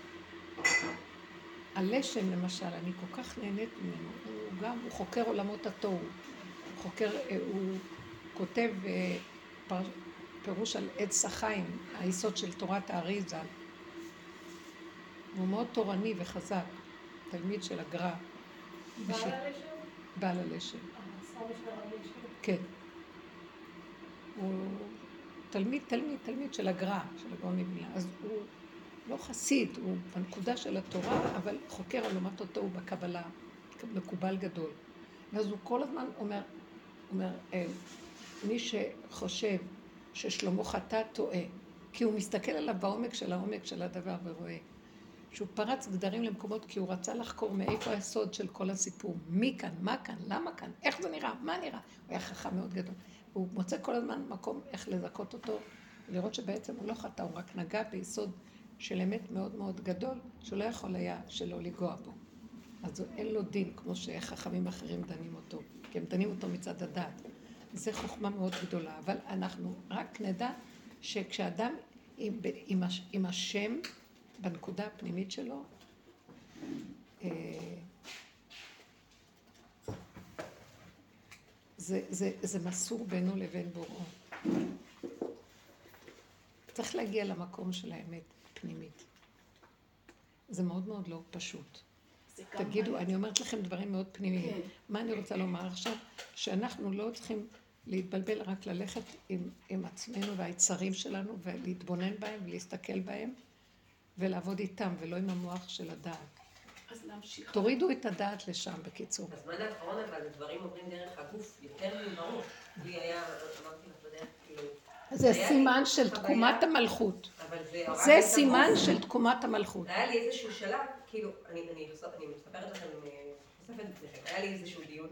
הלשם למשל, אני כל כך נהנית ממנו, הוא גם, הוא חוקר עולמות התוהו, הוא חוקר, אה, הוא כותב אה, פר, פירוש על עץ החיים, היסוד של תורת האריזה. הוא מאוד תורני וחזק, תלמיד של הגר"א. בעל הלשם? בעל הלשם. כן. הוא תלמיד, תלמיד, תלמיד של הגר"א, של הגאון מבינה. אז הוא לא חסיד, הוא בנקודה של התורה, אבל חוקר על אומת אותו בקבלה, מקובל גדול. ואז הוא כל הזמן אומר, אומר, אה, מי שחושב ששלמה חטא טועה, כי הוא מסתכל עליו בעומק של העומק של הדבר ורואה שהוא פרץ גדרים למקומות כי הוא רצה לחקור מאיפה היסוד של כל הסיפור. מי כאן, מה כאן, למה כאן, איך זה נראה, מה נראה. הוא היה חכם מאוד גדול. הוא מוצא כל הזמן מקום איך לזכות אותו, לראות שבעצם הוא לא חטא, הוא רק נגע ביסוד של אמת מאוד מאוד גדול, שהוא לא יכול היה שלא לנגוע בו. אז אין לו דין, כמו שחכמים אחרים דנים אותו, כי הם דנים אותו מצד הדת. זו חוכמה מאוד גדולה, אבל אנחנו רק נדע שכשאדם עם, עם, עם השם, בנקודה הפנימית שלו, אה, זה, זה, זה מסור בינו לבין בוראו. צריך להגיע למקום של האמת פנימית. זה מאוד מאוד לא פשוט. תגידו, אני אומרת לכם דברים מאוד פנימיים. כן. מה אני רוצה לומר עכשיו? שאנחנו לא צריכים להתבלבל, רק ללכת עם, עם עצמנו והיצרים שלנו ולהתבונן בהם ולהסתכל בהם ולעבוד איתם ולא עם המוח של הדעת. אז להמשיך. תורידו את הדעת לשם, בקיצור. בזמן האחרון אבל הדברים עוברים דרך הגוף יותר מבראש. לי היה, אמרתי לך בדרך, כאילו... זה סימן של תקומת המלכות. זה סימן של תקומת המלכות. היה לי איזשהו שלב, כאילו, אני מספרת לכם, חושפת בפניכם, היה לי איזשהו דיון,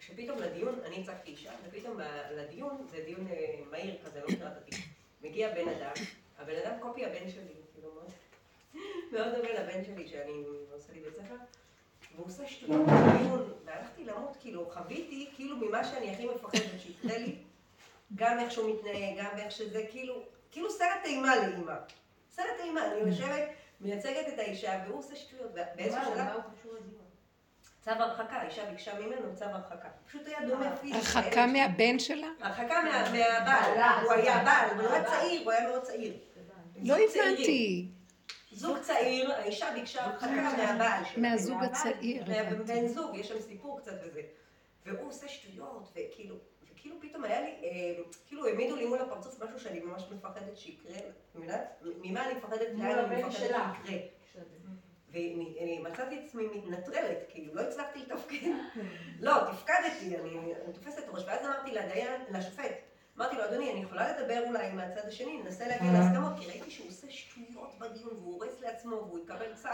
שפתאום לדיון, אני הצגתי אישה, ופתאום לדיון, זה דיון אה, מהיר כזה, לא התיק. מגיע בן אדם, הבן אדם קופי הבן שלי, מאוד דומה לבן שלי שאני עושה לי בית ספר, והוא עושה שטויות בדיון, והלכתי למות, כאילו, חוויתי, כאילו ממה שאני הכי מפחדת שיקרה לי, גם איך שהוא מתנהג, גם איך שזה, כאילו, כאילו סרט אימה לאימא. סרט אימה, אני יושבת, מייצגת את האישה, והוא עושה שטויות. באיזשהו שלב... צו הרחקה, האישה ביקשה ממנו צו הרחקה. פשוט היה דומה פיזית. הרחקה מהבן שלה? הרחקה מה- מהבעל, הוא היה בעל, הוא היה צעיר, הוא היה מאוד צעיר. לא זוג צעירים. הבנתי. זוג צעיר, האישה ביקשה הרחקה מהבעל שלה. מהזוג הצעיר. מהבן זוג, יש שם סיפור קצת וזה. והוא עושה שטויות, וכאילו, וכאילו פתאום היה לי, אה, כאילו העמידו לי מול הפרצוף משהו שאני ממש מפחדת שיקרה, את יודעת? ממה אני מפחדת? מול הבן שלה. שיקרה. ואני מצאתי את עצמי מתנטרלת, כאילו, לא הצלחתי לתפקד. לא, תפקדתי, אני אני תופסת ראש, ואז אמרתי לדיין, לשופט, אמרתי לו, אדוני, אני יכולה לדבר אולי מהצד השני, ננסה להגיע להסכמות, כי ראיתי שהוא עושה שטויות בדיון, והוא הורס לעצמו, והוא יקבל צו,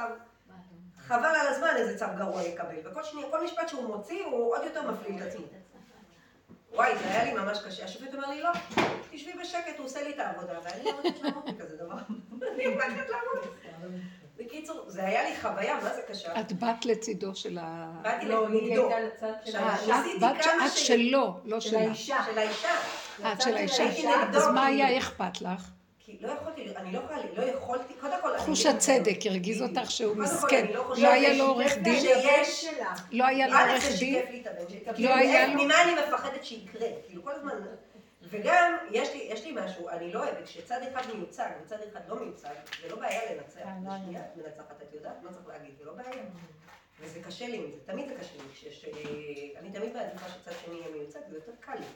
חבל על הזמן איזה צו גרוע יקבל, וכל שנייה, כל משפט שהוא מוציא, הוא עוד יותר מפליל את עצמו. וואי, זה היה לי ממש קשה. השופט אומר לי, לא, תשבי בשקט, הוא עושה לי את העבודה, ואני לא יודעת לעמוד מכזה דבר. אני הולכת לעמוד. בקיצור, זה היה לי חוויה, מה זה קשה? את בת לצידו של ה... באתי לא, היא נגדו, הייתה לצד של של אה, האישה. עשיתי בת כמה את ש- שלו, לא של שלה. האישה. של האישה. אה, את של האישה. אז מה. היה אכפת לך? כי לא יכולתי, אני לא יכולה, לא יכולתי, קודם כל... חוש הצדק הרגיז אותך שהוא מסכן. לא חושבת לא היה לו עורך דין? לא היה לו עורך דין? לא היה לו? ממה אני מפחדת שיקרה? כאילו, כל הזמן... וגם, יש לי, יש לי משהו, אני לא אוהבת, כשצד אחד מיוצג וצד אחד לא מיוצג, זה לא בעיה לנצח. אה, לא זה שנייה את מנצחת, את יודעת מה צריך להגיד, זה לא בעיה. וזה קשה לי עם זה, תמיד זה קשה לי, כשיש... אה, אני תמיד מעדיפה שצד שני יהיה מיוצג, זה יותר קל לי.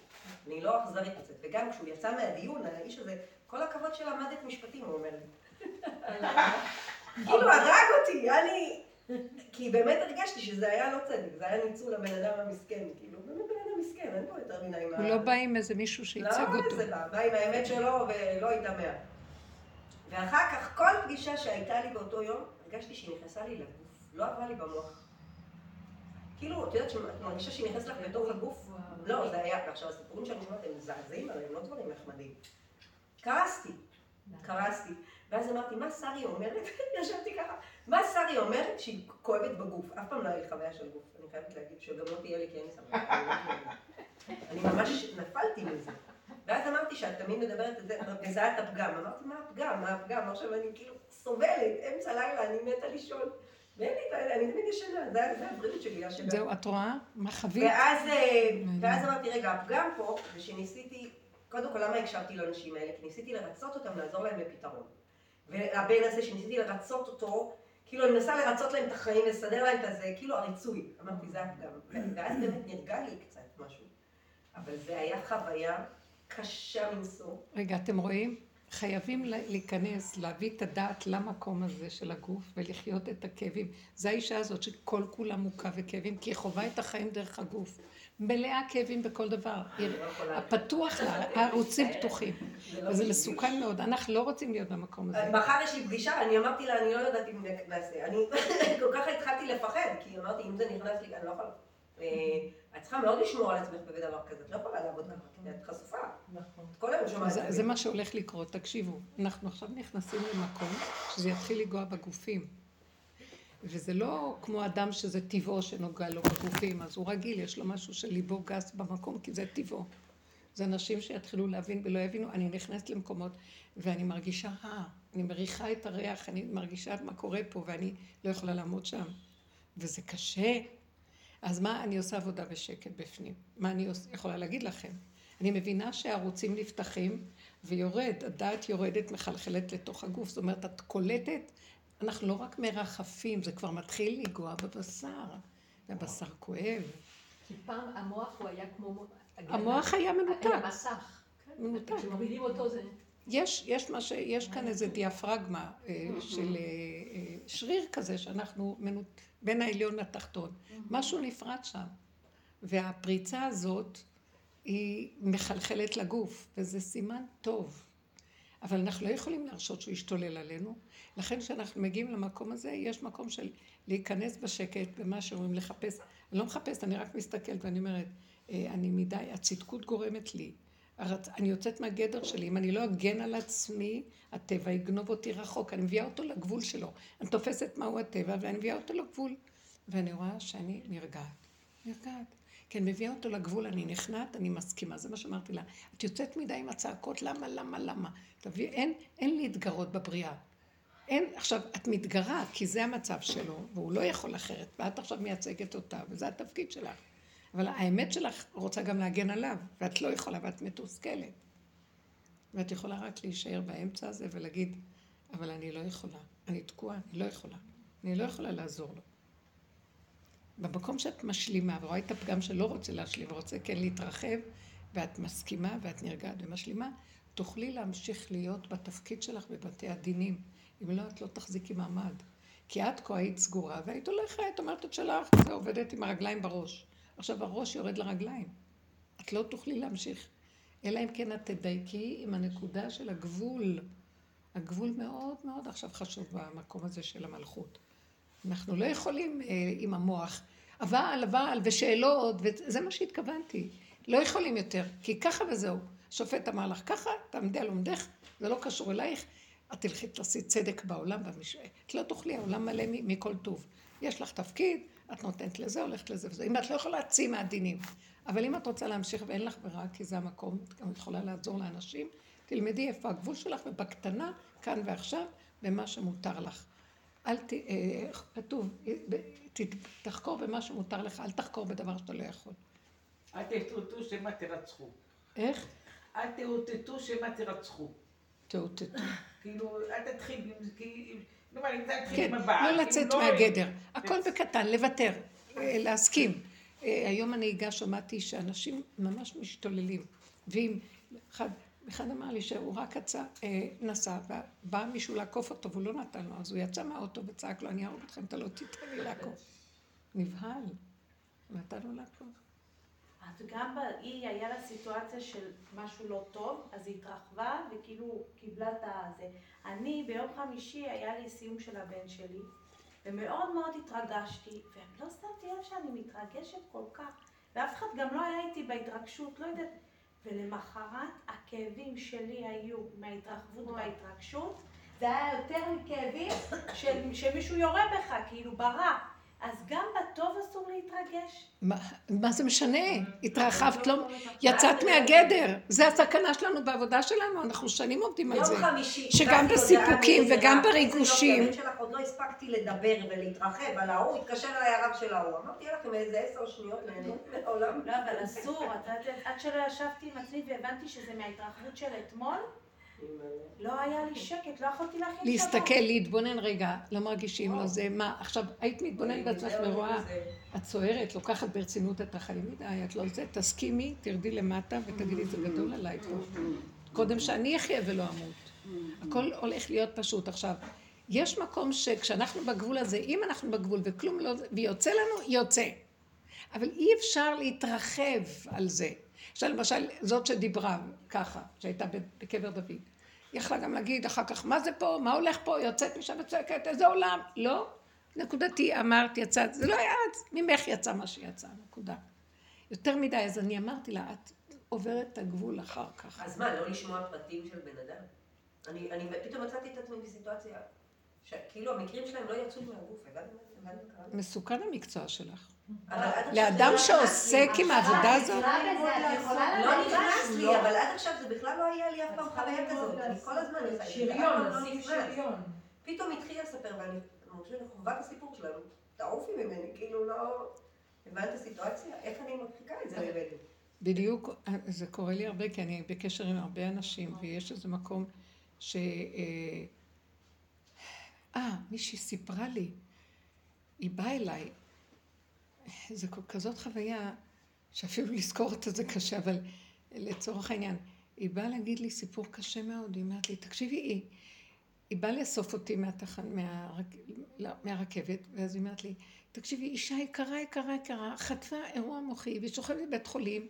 אני לא אכזרית לצאת. וגם כשהוא יצא מהדיון, האיש הזה, כל הכבוד שלמדת משפטים, הוא אומר לי. כאילו, הרג אותי, אני... כי באמת הרגשתי שזה היה לא צדק, זה היה ניצול הבן אדם המסכן, כאילו, באמת בן אדם מסכן, אין פה יותר מדי מה... הוא לא בא עם איזה מישהו שייצג לא, אותו. זה בא, בא עם האמת שלו ולא התעמר. ואחר כך, כל פגישה שהייתה לי באותו יום, הרגשתי שהיא נכנסה לי לגוף, לא עברה לי במוח. כאילו, את יודעת שאת מרגישה שהיא נכנסת לך בתוך הגוף? לא, זה היה, ועכשיו הסיפורים שאני שומעת הם מזעזעים, הרי הם לא דברים נחמדים. קרסתי, קרסתי. ואז אמרתי, מה שרי אומרת? ישבתי ככה, מה שרי אומרת שהיא כואבת בגוף? אף פעם לא היה לי חוויה של גוף, אני חייבת להגיד, שגם לא תהיה לי כי אין לי סבבה. אני ממש נפלתי מזה. ואז אמרתי שאת תמיד מדברת את זה, מזהה את הפגם. אמרתי, מה הפגם? מה הפגם? עכשיו אני כאילו סובלת, אמצע לילה, אני מתה לישון. ואין לי אני תמיד ישנה, זה הבריאות שלי, השנה. זהו, את רואה? מה חווית? ואז, אה, ואז אמרתי, רגע, הפגם פה זה שניסיתי, קודם כל, למה הקשבתי לאנשים האלה? כי ניסיתי לרצות אותם, לעזור להם בפתרון. והבן הזה שניסיתי לרצות אותו, כאילו אני מנסה לרצות להם את החיים, לסדר להם את הזה, כאילו הריצוי. אמרתי, זה הפגם. ואז באמת נרגע לי קצת משהו. אבל זה היה חוויה קשה מנשוא. רגע, אתם רואים? חייבים לה- להיכנס, להביא את הדעת למקום הזה של הגוף ולחיות את הכאבים. זו האישה הזאת שכל כולה מוכה וכאבים, כי היא חווה את החיים דרך הגוף. מלאה כאבים בכל דבר. היא- פתוח לה, הערוצים פתוחים. וזה מסוכן מאוד. אנחנו לא רוצים להיות במקום הזה. מחר יש לי פגישה, אני אמרתי לה, אני לא יודעת אם נעשה. אני כל כך התחלתי לפחד, כי אמרתי, אם זה נכנס לי, אני לא יכולה. אה, את צריכה מאוד לשמור על עצמך בדבר כזה, את לא יכולה לעבוד ככה, כי את חשופה. נכון. זה, מה שהולך לקרות, תקשיבו. אנחנו עכשיו נכנסים למקום שזה יתחיל לנגוע בגופים. וזה לא כמו אדם שזה טבעו שנוגע לו בגופים, אז הוא רגיל, יש לו משהו שליבו גס במקום, כי זה טבעו. זה אנשים שיתחילו להבין ולא יבינו. אני נכנסת למקומות ואני מרגישה רע, אני מריחה את הריח, אני מרגישה מה קורה פה ואני לא יכולה לעמוד שם. וזה קשה. אז מה, אני עושה עבודה בשקט בפנים. מה אני עוש- יכולה להגיד לכם? אני מבינה שהערוצים נפתחים ויורד, הדעת יורדת, מחלחלת לתוך הגוף. זאת אומרת, את קולטת, אנחנו לא רק מרחפים, זה כבר מתחיל לנגוע בבשר. והבשר כואב. כי פעם המוח הוא היה כמו... המוח היה מנותק. היה מסך. מנותק. כשמורידים אותו זה... יש, יש, מה ש, יש כאן איזה דיאפרגמה אה, של אה, אה, שריר כזה שאנחנו מנות, בין העליון לתחתון. משהו נפרד שם. והפריצה הזאת היא מחלחלת לגוף, וזה סימן טוב. אבל אנחנו לא יכולים להרשות שהוא ישתולל עלינו. לכן כשאנחנו מגיעים למקום הזה, יש מקום של להיכנס בשקט, במה שאומרים לחפש. אני לא מחפשת, אני רק מסתכלת ואני אומרת, אה, אני מדי, הצדקות גורמת לי. הרצ... אני יוצאת מהגדר שלי, אם אני לא אגן על עצמי, הטבע יגנוב אותי רחוק, אני מביאה אותו לגבול שלו. אני תופסת מהו הטבע ואני מביאה אותו לגבול. ואני רואה שאני נרגעת. נרגעת. כי אני מביאה אותו לגבול, אני נכנעת, אני מסכימה, זה מה שאמרתי לה. את יוצאת מדי עם הצעקות, למה, למה, למה. תביא, אין, אין להתגרות בבריאה. אין, עכשיו, את מתגרה, כי זה המצב שלו, והוא לא יכול אחרת, ואת עכשיו מייצגת אותה, וזה התפקיד שלך. אבל האמת שלך רוצה גם להגן עליו, ואת לא יכולה, ואת מתוסכלת. ואת יכולה רק להישאר באמצע הזה ולהגיד, אבל אני לא יכולה, אני תקועה, אני לא יכולה. אני לא יכולה לעזור לו. במקום שאת משלימה ורואה את הפגם שלא רוצה להשלים ורוצה כן להתרחב, ואת מסכימה ואת נרגעת ומשלימה, תוכלי להמשיך להיות בתפקיד שלך בבתי הדינים. אם לא, את לא תחזיקי מעמד. כי את כה היית סגורה, והיית הולכת, אומרת את שלך, ועובדת עם הרגליים בראש. עכשיו הראש יורד לרגליים. את לא תוכלי להמשיך. אלא אם כן את תדייקי עם הנקודה של הגבול. הגבול מאוד מאוד עכשיו חשוב במקום הזה של המלכות. אנחנו לא יכולים אה, עם המוח, אבל, אבל, ושאלות, וזה מה שהתכוונתי. לא יכולים יותר, כי ככה וזהו. השופט אמר לך ככה, תעמדי על עומדך, זה לא קשור אלייך, את תלכי תעשי צדק בעולם, במש... את לא תוכלי, העולם מלא מכל טוב. יש לך תפקיד, את נותנת לזה, הולכת לזה וזה. אם את לא יכולה להציא מהדינים. אבל אם את רוצה להמשיך ואין לך ברירה, כי זה המקום, את גם יכולה לעזור לאנשים, תלמדי איפה הגבול שלך, ובקטנה, כאן ועכשיו, במה שמותר לך. אל ת... אה, כתוב, תחקור במה שמותר לך, אל תחקור בדבר שאתה לא יכול. אל תאותתו שמא תרצחו. איך? אל תאותתו שמא תרצחו. תאותתו. כאילו, אל תתחיל, כן. לא לצאת מהגדר. הכל בקטן, לוותר, אה, להסכים. אה, היום אגש, שמעתי שאנשים ממש משתוללים. ואם אחד, אחד אמר לי שהוא רק יצא, אה, נסע, ובא מישהו לעקוף אותו והוא לא נתן לו, אז הוא יצא מהאוטו וצעק לו, אני אהרוג אתכם, אתה לא תיתן לי לעקוף. נבהל, נתן לו לעקוף. אז גם היא, היה לה סיטואציה של משהו לא טוב, אז היא התרחבה וכאילו קיבלה את הזה. אני ביום חמישי היה לי סיום של הבן שלי, ומאוד מאוד התרגשתי, ולא שמתי לב שאני מתרגשת כל כך, ואף אחד גם לא היה איתי בהתרגשות, לא יודעת. ולמחרת הכאבים שלי היו מההתרחבות וההתרגשות, זה היה יותר מכאבים של, שמישהו יורה בך, כאילו ברע. אז גם בטוב אסור להתרגש. מה, מה זה משנה? התרחבת, לא, יצאת מהגדר. זה הסכנה שלנו בעבודה שלנו, אנחנו שנים עובדים על זה. יום חמישי, שגם בסיפוקים וגם בריגושים. עוד לא הספקתי לדבר ולהתרחב על ההוא, התקשר אליי הרב של ההוא. אמרתי לכם איזה עשר שניות נהנות מהעולם. לא, אבל אסור. עד שלא ישבתי עם עצמי והבנתי שזה מההתרחבות של אתמול, לא היה לי שקט, לא יכולתי להכין שבת. להסתכל, להתבונן רגע, לא מרגישים לו זה, מה, עכשיו, היית מתבוננת בעצמך ורואה, את צוערת, לוקחת ברצינות את החיים מדי, את לא זה, תסכימי, תרדי למטה ותגידי, זה גדול עליי פה. קודם שאני אחיה ולא אמות. הכל הולך להיות פשוט. עכשיו, יש מקום שכשאנחנו בגבול הזה, אם אנחנו בגבול וכלום לא, ויוצא לנו, יוצא. אבל אי אפשר להתרחב על זה. עכשיו למשל, זאת שדיברה ככה, שהייתה בקבר דוד. היא יכלה גם להגיד אחר כך, מה זה פה, מה הולך פה, יוצאת משם וצועקת, איזה עולם. לא, נקודתי, אמרת, יצאת, זה לא היה את, ממך יצא מה שיצא, נקודה. יותר מדי, אז אני אמרתי לה, את עוברת את הגבול אחר כך. אז מה, לא לשמוע פרטים של בן אדם? אני, אני פתאום מצאתי את עצמי בסיטואציה, שכאילו המקרים שלהם לא יצאו מהגוף, הבנת מה קרה? מסוכן המקצוע שלך. לאדם לא שעוסק. עם העבודה הזאת, לא נכנס לי, אבל עד עכשיו זה בכלל לא היה לי אף פעם חוויה כזאת. אני כל הזמן את שריון, לא. שריון. פתאום התחיל לספר, ואני חושבת, חובת הסיפור שלנו, תעופי ממני, כאילו לא... הבנת את הסיטואציה? איך אני מרחיקה את זה ממני? בדיוק, זה קורה לי הרבה, כי אני בקשר עם הרבה אנשים, ויש איזה מקום ש... אה, אה, מישהי סיפרה לי, היא באה אליי, זה כזאת חוויה, שאפילו לזכור אותה זה קשה, אבל לצורך העניין, היא באה להגיד לי סיפור קשה מאוד, היא אומרת לי, תקשיבי, היא, היא באה לאסוף אותי מהתחן, מהרק, לא, מהרכבת, ואז היא אומרת לי, תקשיבי, אישה יקרה, יקרה, יקרה, חטפה אירוע מוחי, והיא שוכבת בבית חולים,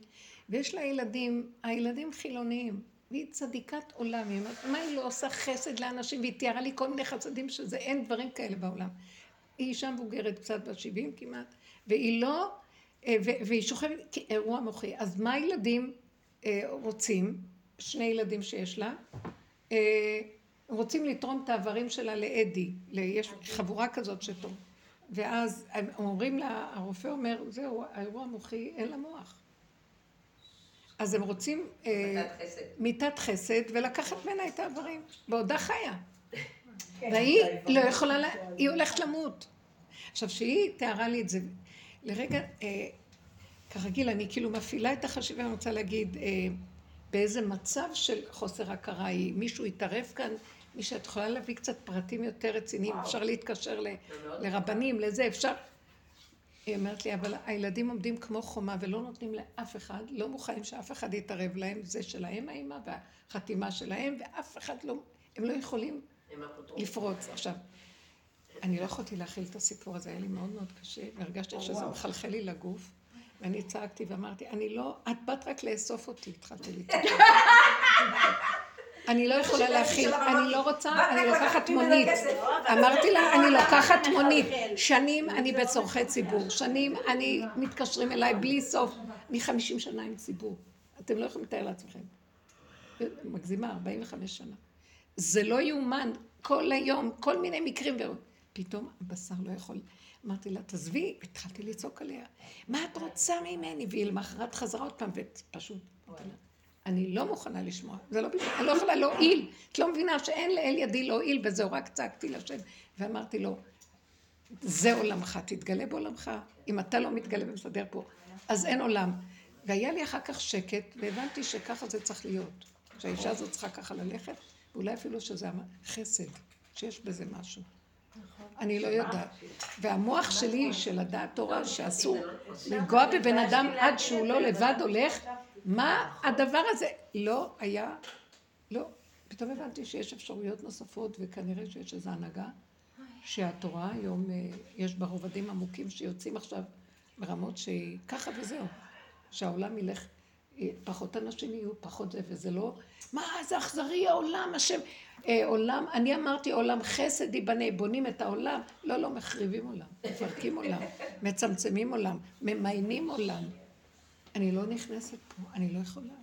ויש לה ילדים, הילדים חילוניים, והיא צדיקת עולם, היא אומרת, מה היא לא עושה חסד לאנשים, והיא תיארה לי כל מיני חסדים שזה, אין דברים כאלה בעולם. היא אישה מבוגרת, קצת בת 70 כמעט, והיא לא, אה, והיא שוכבת כאירוע מוחי. אז מה הילדים אה, רוצים, שני ילדים שיש לה, אה, רוצים לתרום את האיברים שלה לאדי, יש חבורה כזאת שטוב. ואז הם אומרים לה, הרופא אומר, זהו, האירוע המוחי, אין לה מוח. אז הם רוצים אה, מתת חסד. מיתת חסד ולקחת ממנה את האיברים, בעודה חיה. והיא לא יכולה, לה- היא הולכת למות. עכשיו, כשהיא תיארה לי את זה, לרגע, אה, כרגיל, אני כאילו מפעילה את החשיבה, אני רוצה להגיד, אה, באיזה מצב של חוסר הכרה היא, מישהו התערב כאן, מי שאת יכולה להביא קצת פרטים יותר רציניים, אפשר להתקשר ל, לרבנים, לזה, אפשר... היא אומרת לי, אבל הילדים עומדים כמו חומה ולא נותנים לאף אחד, לא מוכנים שאף אחד יתערב להם, זה שלהם האימא והחתימה שלהם, ואף אחד לא, הם לא יכולים הם. לפרוץ. עכשיו, אני לא יכולתי להכיל את הסיפור הזה, היה לי מאוד מאוד קשה, והרגשתי שזה מחלחל לי לגוף, ואני צעקתי ואמרתי, אני לא, את באת רק לאסוף אותי, התחלתי להתעקש. אני לא יכולה להכיל, אני לא רוצה, אני לוקחת מונית. אמרתי לה, אני לוקחת מונית. שנים אני בצורכי ציבור, שנים אני, מתקשרים אליי בלי סוף. אני חמישים שנה עם ציבור. אתם לא יכולים לתאר לעצמכם. מגזימה, 45 שנה. זה לא יאומן, כל היום, כל מיני מקרים, ופתאום הבשר לא יכול. אמרתי לה, תעזבי, התחלתי לצעוק עליה. מה את רוצה ממני? והיא למחרת חזרה עוד פעם, ופשוט, אני לא מוכנה לשמוע, זה לא בשביל, אני לא יכולה להועיל. את לא מבינה שאין לאל ידי להועיל בזה, רק צעקתי לשם, ואמרתי לו, זה עולמך, תתגלה בעולמך. אם אתה לא מתגלה ומסדר פה, אז אין עולם. והיה לי אחר כך שקט, והבנתי שככה זה צריך להיות. שהאישה הזאת צריכה ככה ללכת, ואולי אפילו שזה חסד, שיש בזה משהו. אני לא יודעת. והמוח שלי, של הדעת תורה, שאסור לנגוע בבן אדם עד שהוא לא לבד הולך, מה הדבר הזה? לא היה, לא. פתאום הבנתי שיש אפשרויות נוספות, וכנראה שיש איזו הנהגה, שהתורה היום, אה, יש בה רובדים עמוקים שיוצאים עכשיו ברמות שהיא ככה וזהו. שהעולם ילך, פחות אנשים יהיו, פחות זה, וזה לא, מה, זה אכזרי העולם, השם, אה, עולם, אני אמרתי עולם חסד ייבנה, בונים את העולם, לא, לא, מחריבים עולם, מפרקים עולם, מצמצמים עולם, ממיינים עולם. אני לא נכנסת פה, אני לא יכולה.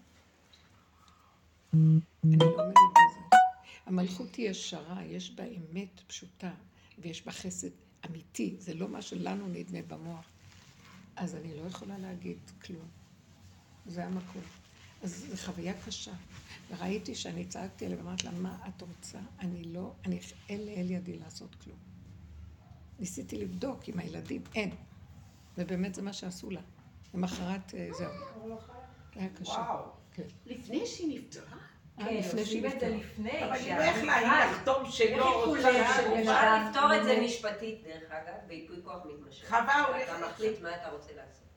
אני לא עומדת בזה. המלכות היא ישרה, יש בה אמת פשוטה, ויש בה חסד אמיתי, זה לא מה שלנו נדמה במוח. אז אני לא יכולה להגיד כלום. זה המקום. אז זו חוויה קשה. וראיתי שאני צעקתי עליה ואמרתי לה, מה את רוצה? אני לא, אני, אין לאל ידי לעשות כלום. ניסיתי לבדוק עם הילדים, אין. ובאמת זה מה שעשו לה. למחרת, אה, זהו. היה קשה. וואו. כן. לפני שהיא נפטרה? אה, לפני שהיא את זה נפטרה. אבל אני לא יכלה היא לחתום שלא רוצה. אפשר לפתור את זה משפטית, דרך אגב, בייפוי כוח מתמשך. הולכת אתה מחליט מה אתה רוצה לעשות.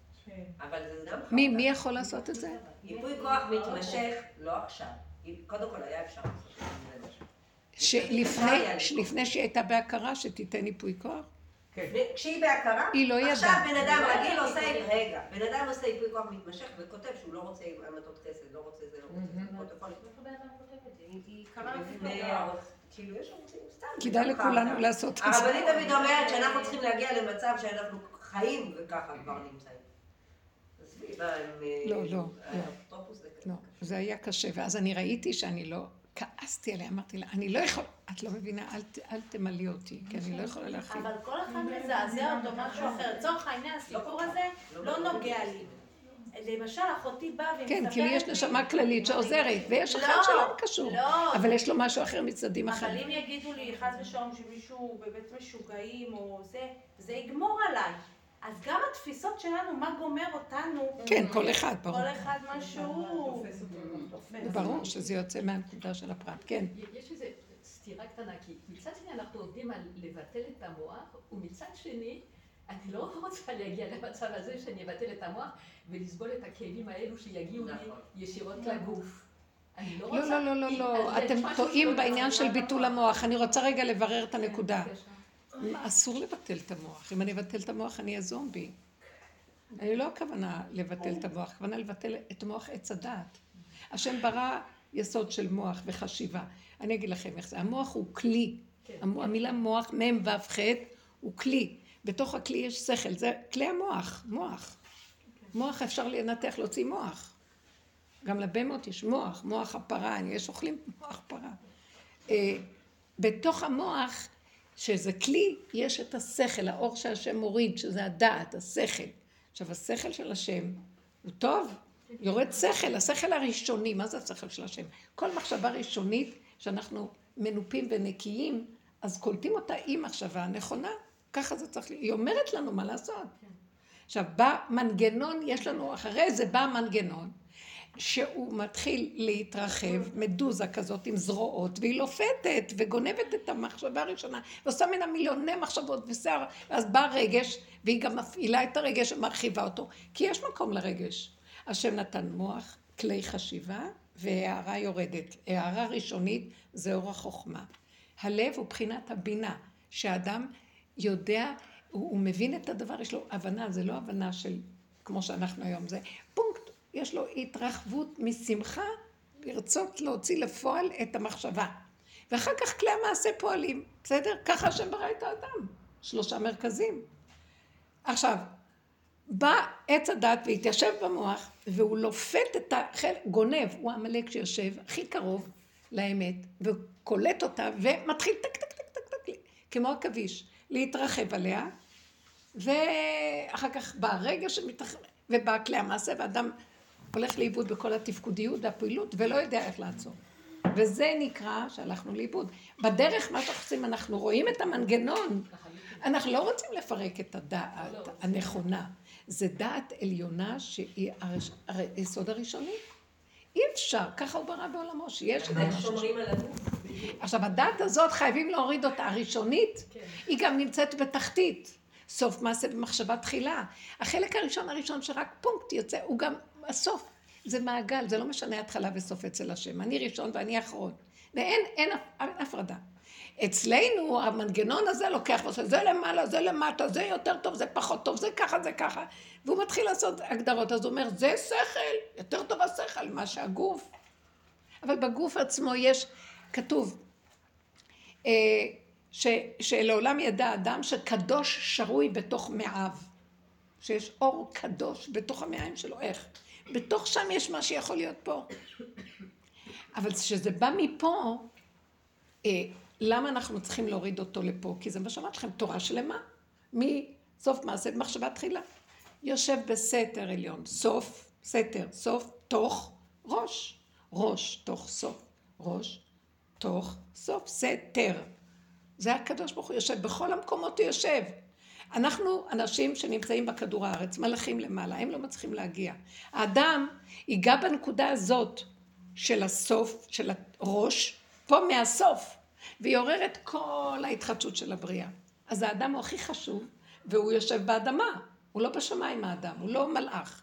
אבל זה גם מי, חווה. מי יכול לעשות את זה? ייפוי כוח מתמשך, לא עכשיו. קודם כל היה אפשר לעשות את זה. שלפני, לפני שהיא הייתה בהכרה, שתיתן ייפוי כוח? כשהיא בהכרה, היא לא עכשיו ידעה. בן אדם רגיל עושה, רגע, בן אדם עושה ייפוי כוח מתמשך וכותב שהוא לא רוצה המתות חסד, לא רוצה זה, לא רוצה זה, כאילו. כדאי לכולנו. לעשות את זה. הרבנית תמיד אומרת שאנחנו צריכים להגיע למצב שאנחנו חיים וככה כבר נמצאים. אה, לא, לא, לא. לא, קשה. זה היה קשה, ואז אני ראיתי שאני לא, כעסתי עליה, אמרתי לה, אני לא יכולה, את לא מבינה, אל, אל תמלאי אותי, כי אני לא יכולה להכיל. אבל כל אחד מזעזע אותו משהו אחר. לצורך העניין, הסיפור הזה לא נוגע לי. למשל, אחותי באה והיא כן, כאילו יש נשמה כללית שעוזרת, ויש אחד לא, שלא קשור, לא. אבל יש לו משהו אחר מצדדים אבל אחרים. אם יגידו לי חס ושלום שמישהו בבית משוגעים או זה, זה יגמור עליי. אז גם התפיסות שלנו, מה גומר אותנו, כן, כל אחד, ברור. כל אחד מה שהוא. ברור שזה יוצא מהנקודה של הפרט, כן. יש איזו סתירה קטנה, כי מצד שני אנחנו עובדים על לבטל את המוח, ומצד שני, אני לא רוצה להגיע למצב הזה שאני אבטל את המוח ולסבול את הכאבים האלו שיגיעו לי נכון. ישירות לגוף. לא לא. לא, לא, לא, לא, אתם משהו טועים בעניין נכון של ביטול המוח. אני רוצה רגע לברר את הנקודה. אסור לבטל את המוח. אם אני אבטל את המוח, אני אהיה זומבי. אני לא הכוונה לבטל את המוח, הכוונה לבטל את מוח עץ הדעת. השם ברא יסוד של מוח וחשיבה. אני אגיד לכם איך זה. המוח הוא כלי. המ- המילה מוח, מ' ו' ח', הוא כלי. בתוך הכלי יש שכל, זה כלי המוח, מוח. מוח אפשר לנתח, להוציא מוח. גם לבהמות יש מוח, מוח הפרה, יש אוכלים מוח פרה. אה, בתוך המוח, שזה כלי, יש את השכל, האור שהשם מוריד, שזה הדעת, השכל. עכשיו, השכל של השם הוא טוב, יורד שכל, השכל הראשוני, מה זה השכל של השם? כל מחשבה ראשונית, שאנחנו מנופים ונקיים, אז קולטים אותה עם מחשבה נכונה, ככה זה צריך להיות. היא אומרת לנו מה לעשות. עכשיו, בא מנגנון, יש לנו, אחרי זה בא מנגנון, שהוא מתחיל להתרחב, מדוזה כזאת עם זרועות, והיא לופתת וגונבת את המחשבה הראשונה, ועושה ממנה מיליוני מחשבות ושיער, ואז בא רגש, והיא גם מפעילה את הרגש ומרחיבה אותו, כי יש מקום לרגש. השם נתן מוח, כלי חשיבה, והערה יורדת. הערה ראשונית זה אור החוכמה. הלב הוא בחינת הבינה, שהאדם יודע, הוא, הוא מבין את הדבר, יש לו הבנה, זה לא הבנה של כמו שאנחנו היום, זה פונקט, יש לו התרחבות משמחה לרצות להוציא לפועל את המחשבה. ואחר כך כלי המעשה פועלים, בסדר? ככה השם ברא את האדם, שלושה מרכזים. עכשיו, בא עץ הדת והתיישב במוח, והוא לופת את החלק, גונב, הוא עמלק שיושב הכי קרוב לאמת, וקולט אותה, ומתחיל טק טק טק טק טק, כמו עכביש, להתרחב עליה, ואחר כך בא הרגע שמתרחב, ובא כלי המעשה, ואדם הולך לאיבוד בכל התפקודיות והפעילות, ולא יודע איך לעצור. וזה נקרא שהלכנו לאיבוד. בדרך, מה שאנחנו עושים, אנחנו רואים את המנגנון. אנחנו לא רוצים לפרק את הדעת הנכונה. זה דעת עליונה שהיא היסוד הראשוני. אי אפשר, ככה הוא ברא בעולמו, שיש את איך שומרים על הגוף. עכשיו, הדעת הזאת חייבים להוריד אותה. הראשונית, היא גם נמצאת בתחתית. סוף מעשה במחשבה תחילה. החלק הראשון הראשון שרק פונקט יוצא, הוא גם הסוף. זה מעגל, זה לא משנה התחלה וסוף אצל השם. אני ראשון ואני אחרון. ואין אין, אין הפרדה. אצלנו המנגנון הזה לוקח ועושה זה למעלה, זה למטה, זה יותר טוב, זה פחות טוב, זה ככה, זה ככה. והוא מתחיל לעשות הגדרות, אז הוא אומר, זה שכל, יותר טוב השכל מה שהגוף. אבל בגוף עצמו יש, כתוב, אה, ש, שלעולם ידע אדם שקדוש שרוי בתוך מעיו. שיש אור קדוש בתוך המעיים שלו, איך? בתוך שם יש מה שיכול להיות פה. אבל כשזה בא מפה, אה, למה אנחנו צריכים להוריד אותו לפה? כי זה מה שאמרתי לכם, תורה שלמה. מסוף מעשה במחשבה תחילה. יושב בסתר עליון, סוף, סתר, סוף, תוך, ראש. ראש, תוך, סוף, ראש, תוך, סוף, סתר. זה הקדוש ברוך הוא יושב, בכל המקומות הוא יושב. אנחנו אנשים שנמצאים בכדור הארץ, מלאכים למעלה, הם לא מצליחים להגיע. האדם ייגע בנקודה הזאת של הסוף, של הראש, פה מהסוף, ויעורר את כל ההתחדשות של הבריאה. אז האדם הוא הכי חשוב, והוא יושב באדמה, הוא לא בשמיים האדם, הוא לא מלאך.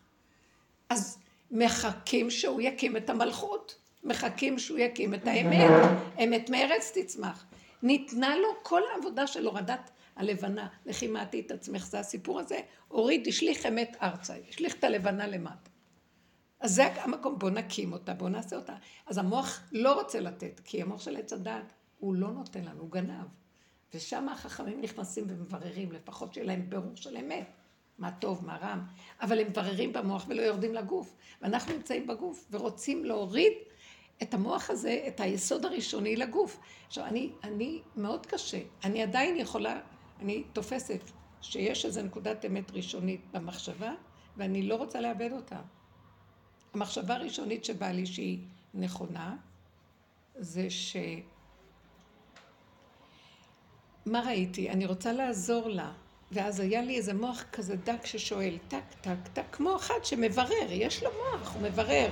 אז מחכים שהוא יקים את המלכות, מחכים שהוא יקים את האמת, אמת מארץ תצמח. ניתנה לו כל העבודה של הורדת הלבנה, לכי מעטי את עצמך, זה הסיפור הזה, הוריד, השליך אמת ארצה, השליך את הלבנה למטה. אז זה המקום, בוא נקים אותה, בוא נעשה אותה. אז המוח לא רוצה לתת, כי המוח של עץ הדעת, הוא לא נותן לנו, הוא גנב. ושם החכמים נכנסים ומבררים, לפחות שיהיה להם ברור של אמת, מה טוב, מה רע, אבל הם מבררים במוח ולא יורדים לגוף. ואנחנו נמצאים בגוף ורוצים להוריד את המוח הזה, את היסוד הראשוני לגוף. עכשיו, אני, אני מאוד קשה, אני עדיין יכולה, אני תופסת שיש איזו נקודת אמת ראשונית במחשבה, ואני לא רוצה לאבד אותה. המחשבה הראשונית שבאה לי שהיא נכונה, זה ש... מה ראיתי? אני רוצה לעזור לה. ואז היה לי איזה מוח כזה דק ששואל, טק, טק, טק, כמו אחד שמברר, יש לו מוח, הוא מברר.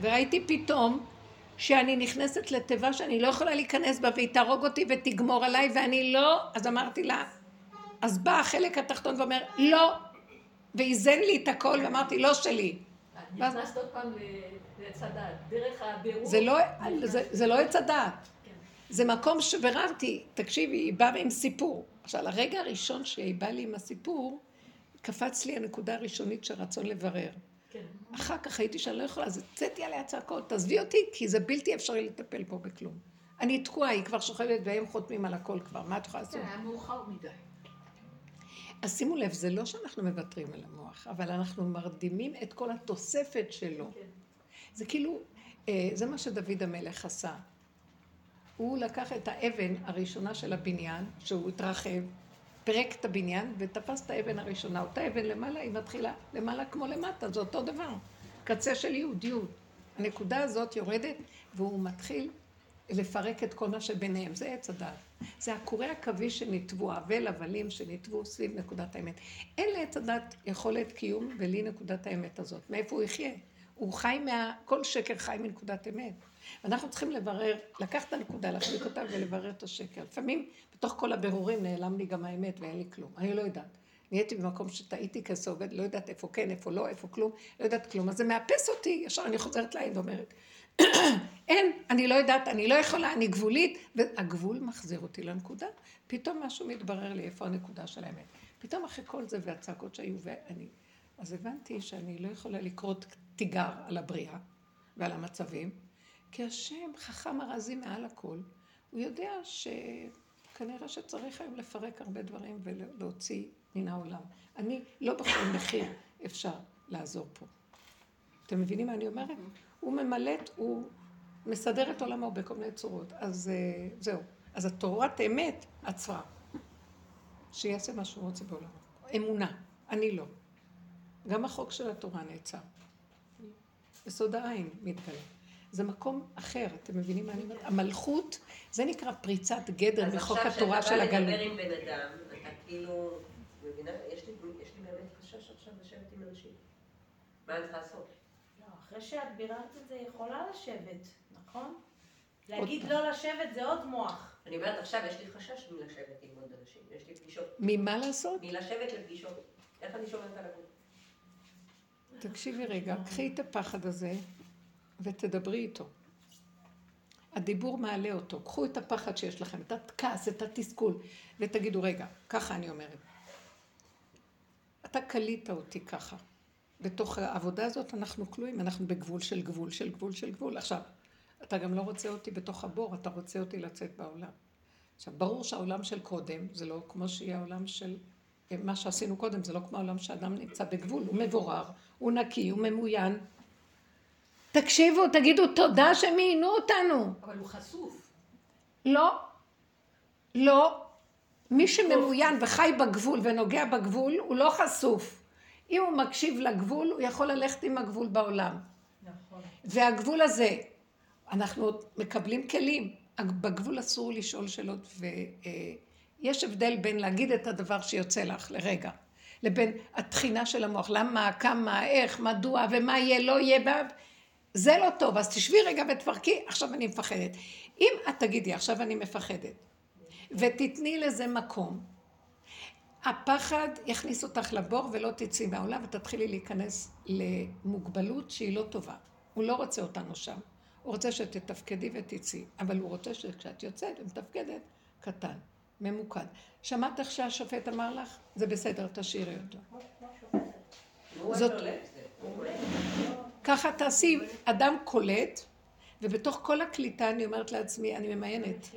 וראיתי פתאום שאני נכנסת לתיבה שאני לא יכולה להיכנס בה והיא תהרוג אותי ותגמור עליי ואני לא, אז אמרתי לה, אז בא החלק התחתון ואומר, לא, ואיזן לי את הכל ואמרתי, לא שלי. נכנסת עוד פעם לעץ הדעת, דרך הבירור. זה לא, לא עץ הדעת. זה מקום שביררתי, תקשיבי, היא באה עם סיפור. עכשיו, הרגע הראשון שהיא באה לי עם הסיפור, קפץ לי הנקודה הראשונית של רצון לברר. כן. אחר כך הייתי שאני לא יכולה, אז הוצאתי עליה צעקות, תעזבי אותי, כי זה בלתי אפשרי לטפל פה בכלום. אני תקועה, היא כבר שוכבת והם חותמים על הכל כבר, מה את יכולה לעשות? כן, היה מאוחר מדי. אז שימו לב, זה לא שאנחנו מוותרים על המוח, אבל אנחנו מרדימים את כל התוספת שלו. כן. זה כאילו, אה, זה מה שדוד המלך עשה. הוא לקח את האבן הראשונה של הבניין, שהוא התרחב, פירק את הבניין ותפס את האבן הראשונה. אותה אבן למעלה, היא מתחילה למעלה כמו למטה, זה אותו דבר. קצה של יהודיות. הנקודה הזאת יורדת והוא מתחיל לפרק את כל מה שביניהם, זה עץ הדעת. זה הקורי עכביש שניתבו, אבל הבלים שניתבו סביב נקודת האמת. אין לעץ הדעת יכולת קיום בלי נקודת האמת הזאת. מאיפה הוא יחיה? הוא חי מה... כל שקר חי מנקודת אמת. אנחנו צריכים לברר, לקחת את הנקודה, להחזיק אותה ולברר את השקר. לפעמים, בתוך כל הבירורים נעלם לי גם האמת ואין לי כלום. אני לא יודעת. נהייתי במקום שטעיתי כסוגד, לא יודעת איפה כן, איפה לא, איפה כלום, לא יודעת כלום. אז זה מאפס אותי, ישר אני חוזרת לעין ואומרת, אין, אני לא יודעת, אני לא יכולה, אני גבולית, והגבול מחזיר אותי לנקודה. פתאום משהו מתברר לי איפה הנקודה של האמת. פתאום אחרי כל זה והצעקות שהיו ואני... אז הבנתי שאני לא יכולה לקרות תיגר על הבריאה ועל המצבים, כי השם חכם ארזי מעל הכל. הוא יודע שכנראה שצריך היום לפרק הרבה דברים ולהוציא מן העולם. אני, לא בכל מחיר אפשר לעזור פה. אתם מבינים מה אני אומרת? הוא ממלט, הוא מסדר את עולמו בכל מיני צורות. אז אה, זהו. אז התורת אמת עצרה. שיעשה מה שהוא רוצה בעולמו. אמונה. אני לא. גם החוק של התורה נעצר. יסוד העין מתגלה. זה מקום אחר, אתם מבינים מה אני אומרת? המלכות, זה נקרא פריצת גדר בחוק התורה של הגלות. אז עכשיו כשאתה בא לדבר עם בן אדם, אתה כאילו, מבינה? יש לי, יש לי באמת חשש עכשיו לשבת עם אנשים. מה אני צריכה לעשות? לא, אחרי שאת ביררת את זה, היא יכולה לשבת, נכון? להגיד לא לשבת זה עוד מוח. אני אומרת, עכשיו יש לי חשש מלשבת עם עוד אנשים. יש לי פגישות. ממה לעשות? מלשבת לפגישות. איך אני שומרת על הגבול? תקשיבי רגע, קחי את הפחד הזה ותדברי איתו. הדיבור מעלה אותו. קחו את הפחד שיש לכם, את הכעס, את התסכול, ותגידו, רגע, ככה אני אומרת. אתה קלית אותי ככה. בתוך העבודה הזאת אנחנו כלואים, אנחנו בגבול של גבול של גבול של גבול. עכשיו, אתה גם לא רוצה אותי בתוך הבור, אתה רוצה אותי לצאת בעולם. עכשיו, ברור שהעולם של קודם, זה לא כמו שיהיה העולם של... מה שעשינו קודם, זה לא כמו העולם שאדם נמצא בגבול, הוא מבורר, הוא נקי, הוא ממוין. תקשיבו, תגידו תודה שהם עיינו אותנו. אבל הוא חשוף. לא, לא. מי שממוין וחי בגבול ונוגע בגבול, הוא לא חשוף. אם הוא מקשיב לגבול, הוא יכול ללכת עם הגבול בעולם. נכון. והגבול הזה, אנחנו מקבלים כלים. בגבול אסור לשאול שאלות, ויש הבדל בין להגיד את הדבר שיוצא לך לרגע, לבין התחינה של המוח. למה, כמה, איך, מדוע, ומה יהיה, לא יהיה. זה לא טוב, אז תשבי רגע ותפרקי, עכשיו אני מפחדת. אם את תגידי, עכשיו אני מפחדת, ותתני לזה מקום, הפחד יכניס אותך לבור ולא תצאי מהעולם ותתחילי להיכנס למוגבלות שהיא לא טובה. הוא לא רוצה אותנו שם. הוא רוצה שתתפקדי ותצאי, אבל הוא רוצה שכשאת יוצאת ומתפקדת, קטן, ממוקד. שמעת איך שהשופט אמר לך? זה בסדר, תשאירי אותו. זאת... ככה תעשי, אדם קולט, ובתוך כל הקליטה אני אומרת לעצמי, אני ממיינת.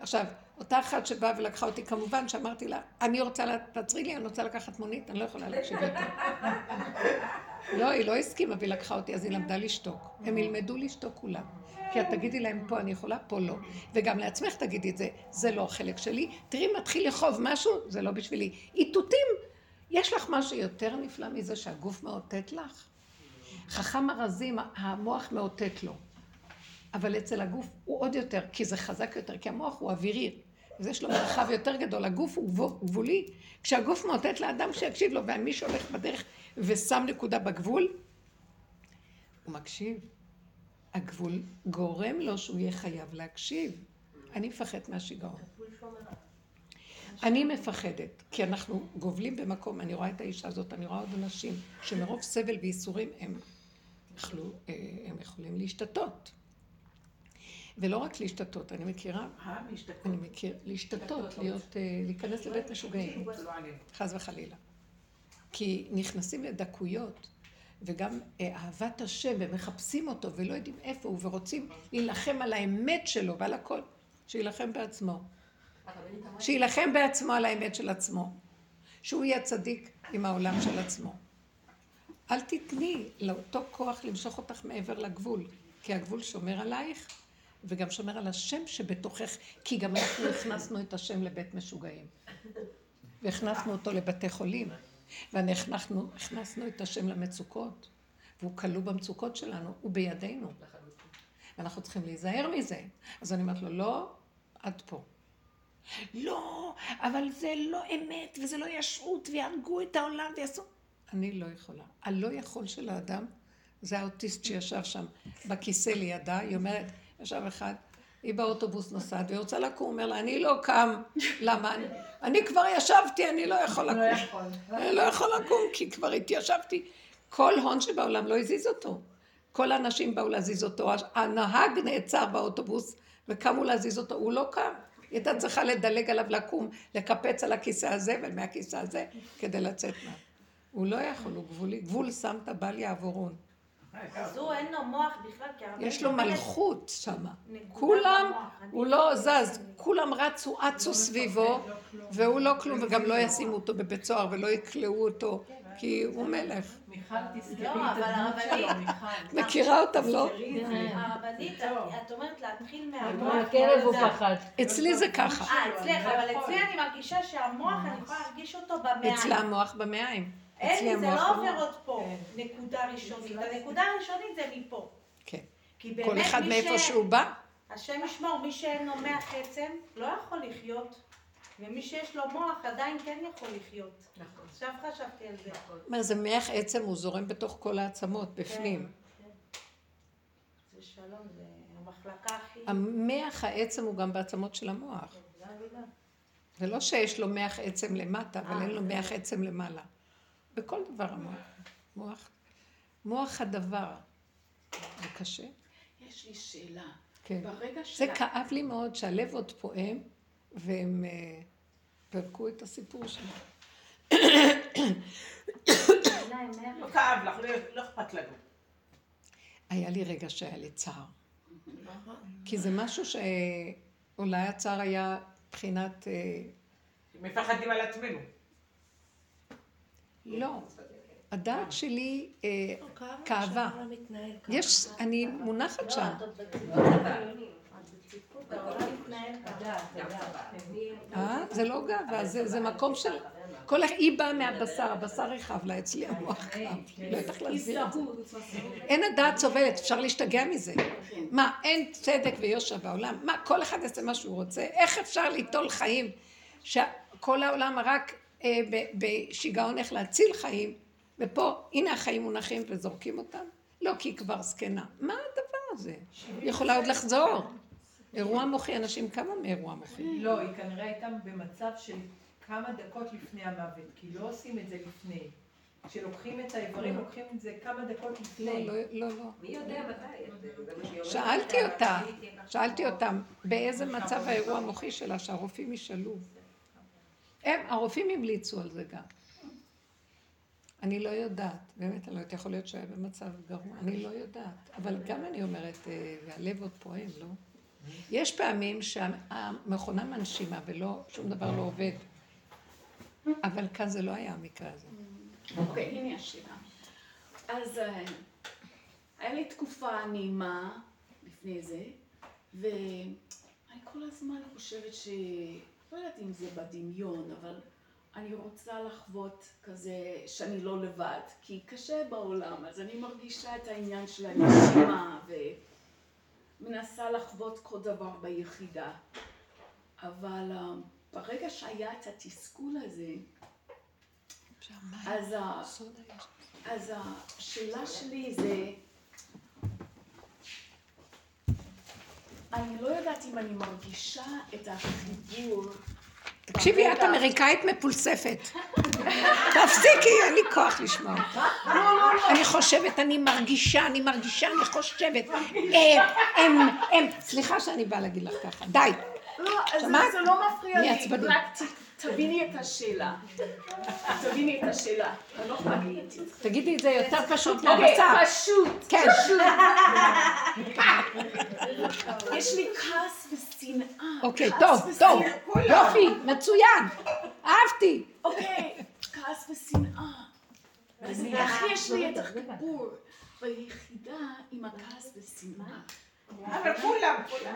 עכשיו, אותה אחת שבאה ולקחה אותי, כמובן שאמרתי לה, אני רוצה, תעצרי לי, אני רוצה לקחת מונית, אני לא יכולה להקשיב יותר. לא, היא לא הסכימה והיא לקחה אותי, אז היא למדה לשתוק. הם ילמדו לשתוק כולם. כי את תגידי להם, פה אני יכולה, פה לא. וגם לעצמך תגידי את זה, זה לא החלק שלי. תראי, מתחיל לחוב משהו, זה לא בשבילי. איתותים, יש לך משהו יותר נפלא מזה שהגוף מאותת לך? חכם ארזים, המוח מאותת לו. אבל אצל הגוף הוא עוד יותר, כי זה חזק יותר, כי המוח הוא אווירי. אז יש לו מרחב יותר גדול, הגוף הוא גבולי. כשהגוף מאותת לאדם שיקשיב לו, ומי שהולך בדרך ושם נקודה בגבול, הוא מקשיב. הגבול גורם לו שהוא יהיה חייב להקשיב. אני מפחד מהשיגעון. אני מפחדת, כי אנחנו גובלים במקום, אני רואה את האישה הזאת, אני רואה עוד אנשים שמרוב סבל וייסורים הם, יכלו, אה, הם יכולים להשתתות. ולא רק להשתתות, אני מכירה, אני מכיר, להשתתות, להיות, אה, להיכנס לבית משוגעים, חס וחלילה. כי נכנסים לדקויות, וגם אה, אהבת השם, ומחפשים אותו, ולא יודעים איפה הוא, ורוצים להילחם על האמת שלו ועל הכל, שיילחם בעצמו. שיילחם בעצמו על האמת של עצמו. שהוא יהיה צדיק עם העולם של עצמו. אל תתני לאותו כוח למשוך אותך מעבר לגבול, כי הגבול שומר עלייך, וגם שומר על השם שבתוכך, כי גם אנחנו הכנסנו את השם לבית משוגעים. והכנסנו אותו לבתי חולים, והכנסנו את השם למצוקות, והוא כלוא במצוקות שלנו, הוא בידינו. ואנחנו צריכים להיזהר מזה. אז אני אומרת לו, לא, עד פה. לא, אבל זה לא אמת, וזה לא ישרות, ויהרגו את העולם ויעשו... אני לא יכולה. הלא יכול של האדם, זה האוטיסט שישב שם בכיסא לידה, היא אומרת, ישב אחד, היא באוטובוס נוסעת, והיא רוצה לקום, אומר לה, אני לא קם. למה? אני, אני כבר ישבתי, אני לא יכול לקום. אני לא יכול לקום, כי כבר התיישבתי. כל הון שבעולם לא הזיז אותו. כל האנשים באו להזיז אותו. הנהג נעצר באוטובוס, וקמו להזיז אותו, הוא לא קם. היא הייתה צריכה לדלג עליו לקום, לקפץ על הכיסא הזה ומהכיסא הזה, כדי לצאת מה. הוא לא יכול, הוא גבולי. גבול שמת בל יעבורון. אז הוא אין לו מוח בכלל, כי הרבה... יש לו מלכות שמה. נקודה כולם, הוא לא זז, כולם רצו, אצו סביבו, והוא לא כלום, וגם לא ישימו אותו בבית סוהר ולא יכלאו אותו, כי הוא מלך. מיכל, תזכרי לא, את אבל הדמות שלו, מיכל. מכירה אותם, לא? זה. הרבנית, את אומרת להתחיל מהמוח. מהכלב הוא פחד. אצלי זה ככה. אה, אצלך, אבל יכול. אצלי אני מרגישה שהמוח, אני יכולה להרגיש אותו במעיים. אצלה המוח במעיים. אין זה לא. עובר עוד פה, נקודה ראשונית. הנקודה הראשונית זה מפה. כן. כל אחד מאיפה שהוא בא. השם ישמור, מי שאין לו מח עצם, לא יכול לחיות. ומי שיש לו מוח עדיין כן יכול לחיות. נכון. עכשיו חשבתי על זה. מה זה מח עצם, הוא זורם בתוך כל העצמות, בפנים. כן, כן. זה שלום, זה המחלקה הכי... המח העצם הוא גם בעצמות של המוח. זה לא שיש לו מח עצם למטה, אבל אין לו מח עצם למעלה. בכל דבר המוח. מוח, מוח הדבר. זה קשה. יש לי שאלה. כן. ברגע זה של... כאב לי מאוד שהלב עוד פועם, והם אה, פירקו את הסיפור שלהם. לא כאב לך, לא- לא אכפת לנו. היה לי רגע שהיה לי צער. כי זה משהו שאולי הצער היה מבחינת... אה, מפחדים על עצמנו. לא. הדעת שלי אה, לא, כאבה. יש, אני מונחת שם. ככה. אה? זה לא גאווה, זה, זה מקום של... כל אחד, היא באה מהבשר, הבשר יכאב לה, אצלי המוח כאב. לא יודעת להסביר את זה. אין הדעת סובלת, אפשר להשתגע מזה. מה, אין צדק ויושר בעולם? מה, כל אחד יעשה מה שהוא רוצה? איך אפשר ליטול חיים? שכל העולם רק אה, ב- בשיגעון איך להציל חיים, ופה, הנה החיים מונחים וזורקים אותם? לא, כי היא כבר זקנה. מה הדבר הזה? היא יכולה עוד לחזור. אירוע מוחי, אנשים קמו מאירוע מוחי. לא, היא כנראה הייתה במצב של כמה דקות לפני המוות, כי לא עושים את זה לפני. כשלוקחים את האיברים, לוקחים את זה כמה דקות לא, לפני. לא, לא, לא. מי יודע מתי? שאלתי אותה, שאלתי אותם, באיזה מצב האירוע המוחי שלה, שהרופאים ישאלו. הם, הרופאים המליצו על זה גם. אני לא יודעת, באמת, אני לא יודעת, יכול להיות שהיה במצב גרוע, אני לא יודעת. אבל גם אני אומרת, אה, והלב עוד פועם, לא? יש פעמים שהמכונה מנשימה ולא, שום דבר לא עובד. אבל כאן זה לא היה המקרה הזה. אוקיי, הנה השאלה. אז אה, היה לי תקופה נעימה לפני זה, ואני כל הזמן חושבת ש... לא יודעת אם זה בדמיון, אבל אני רוצה לחוות כזה שאני לא לבד, כי קשה בעולם, אז אני מרגישה את העניין של הנשימה, ומנסה לחוות כל דבר ביחידה. אבל אה, ברגע שהיה את התסכול הזה, אז, ה- אז השאלה שלי זה, אני לא יודעת אם אני מרגישה את החיבור. תקשיבי, את אמריקאית מפולספת. תפסיקי, אין לי כוח לשמוע. אני חושבת, אני מרגישה, אני מרגישה, אני חושבת. אה, הם, הם, סליחה שאני באה להגיד לך ככה, די. לא? זה לא מפריע לי. רק תביני את השאלה. תביני את השאלה. לא. תגידי את זה יותר פשוט אוקיי, מהבשר. פשוט. כן. יש לי כעס ושנאה. אוקיי, טוב, טוב. יופי, מצוין. אהבתי. אוקיי, כעס ושנאה. אז איך יש לי את החיבור ביחידה עם הכעס ושנאה? אבל כולם, כולם.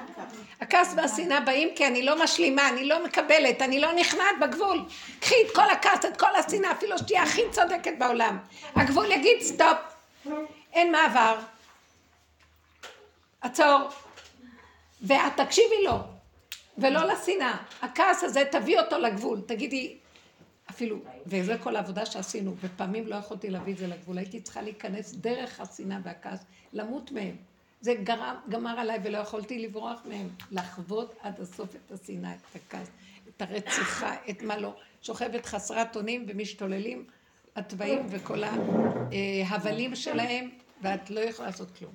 הכעס והשנאה באים כי אני לא משלימה, אני לא מקבלת, אני לא נכנעת בגבול. קחי את כל הכעס, את כל השנאה, אפילו שתהיה הכי צודקת בעולם. הגבול יגיד stop, אין מעבר. את תעצור. ואת תקשיבי לו, ולא לשנאה. הכעס הזה, תביא אותו לגבול. תגידי, אפילו, וזה כל העבודה שעשינו, ופעמים לא יכולתי להביא את זה לגבול, הייתי צריכה להיכנס דרך השנאה והכעס, למות מהם. זה גרם, גמר עליי ולא יכולתי לברוח מהם. לחוות עד הסוף את השנאה, את הכעס, את הרציחה, את מה לא. שוכבת חסרת אונים ומשתוללים התוואים וכל ההבלים שלהם, ואת לא יכולה לעשות כלום.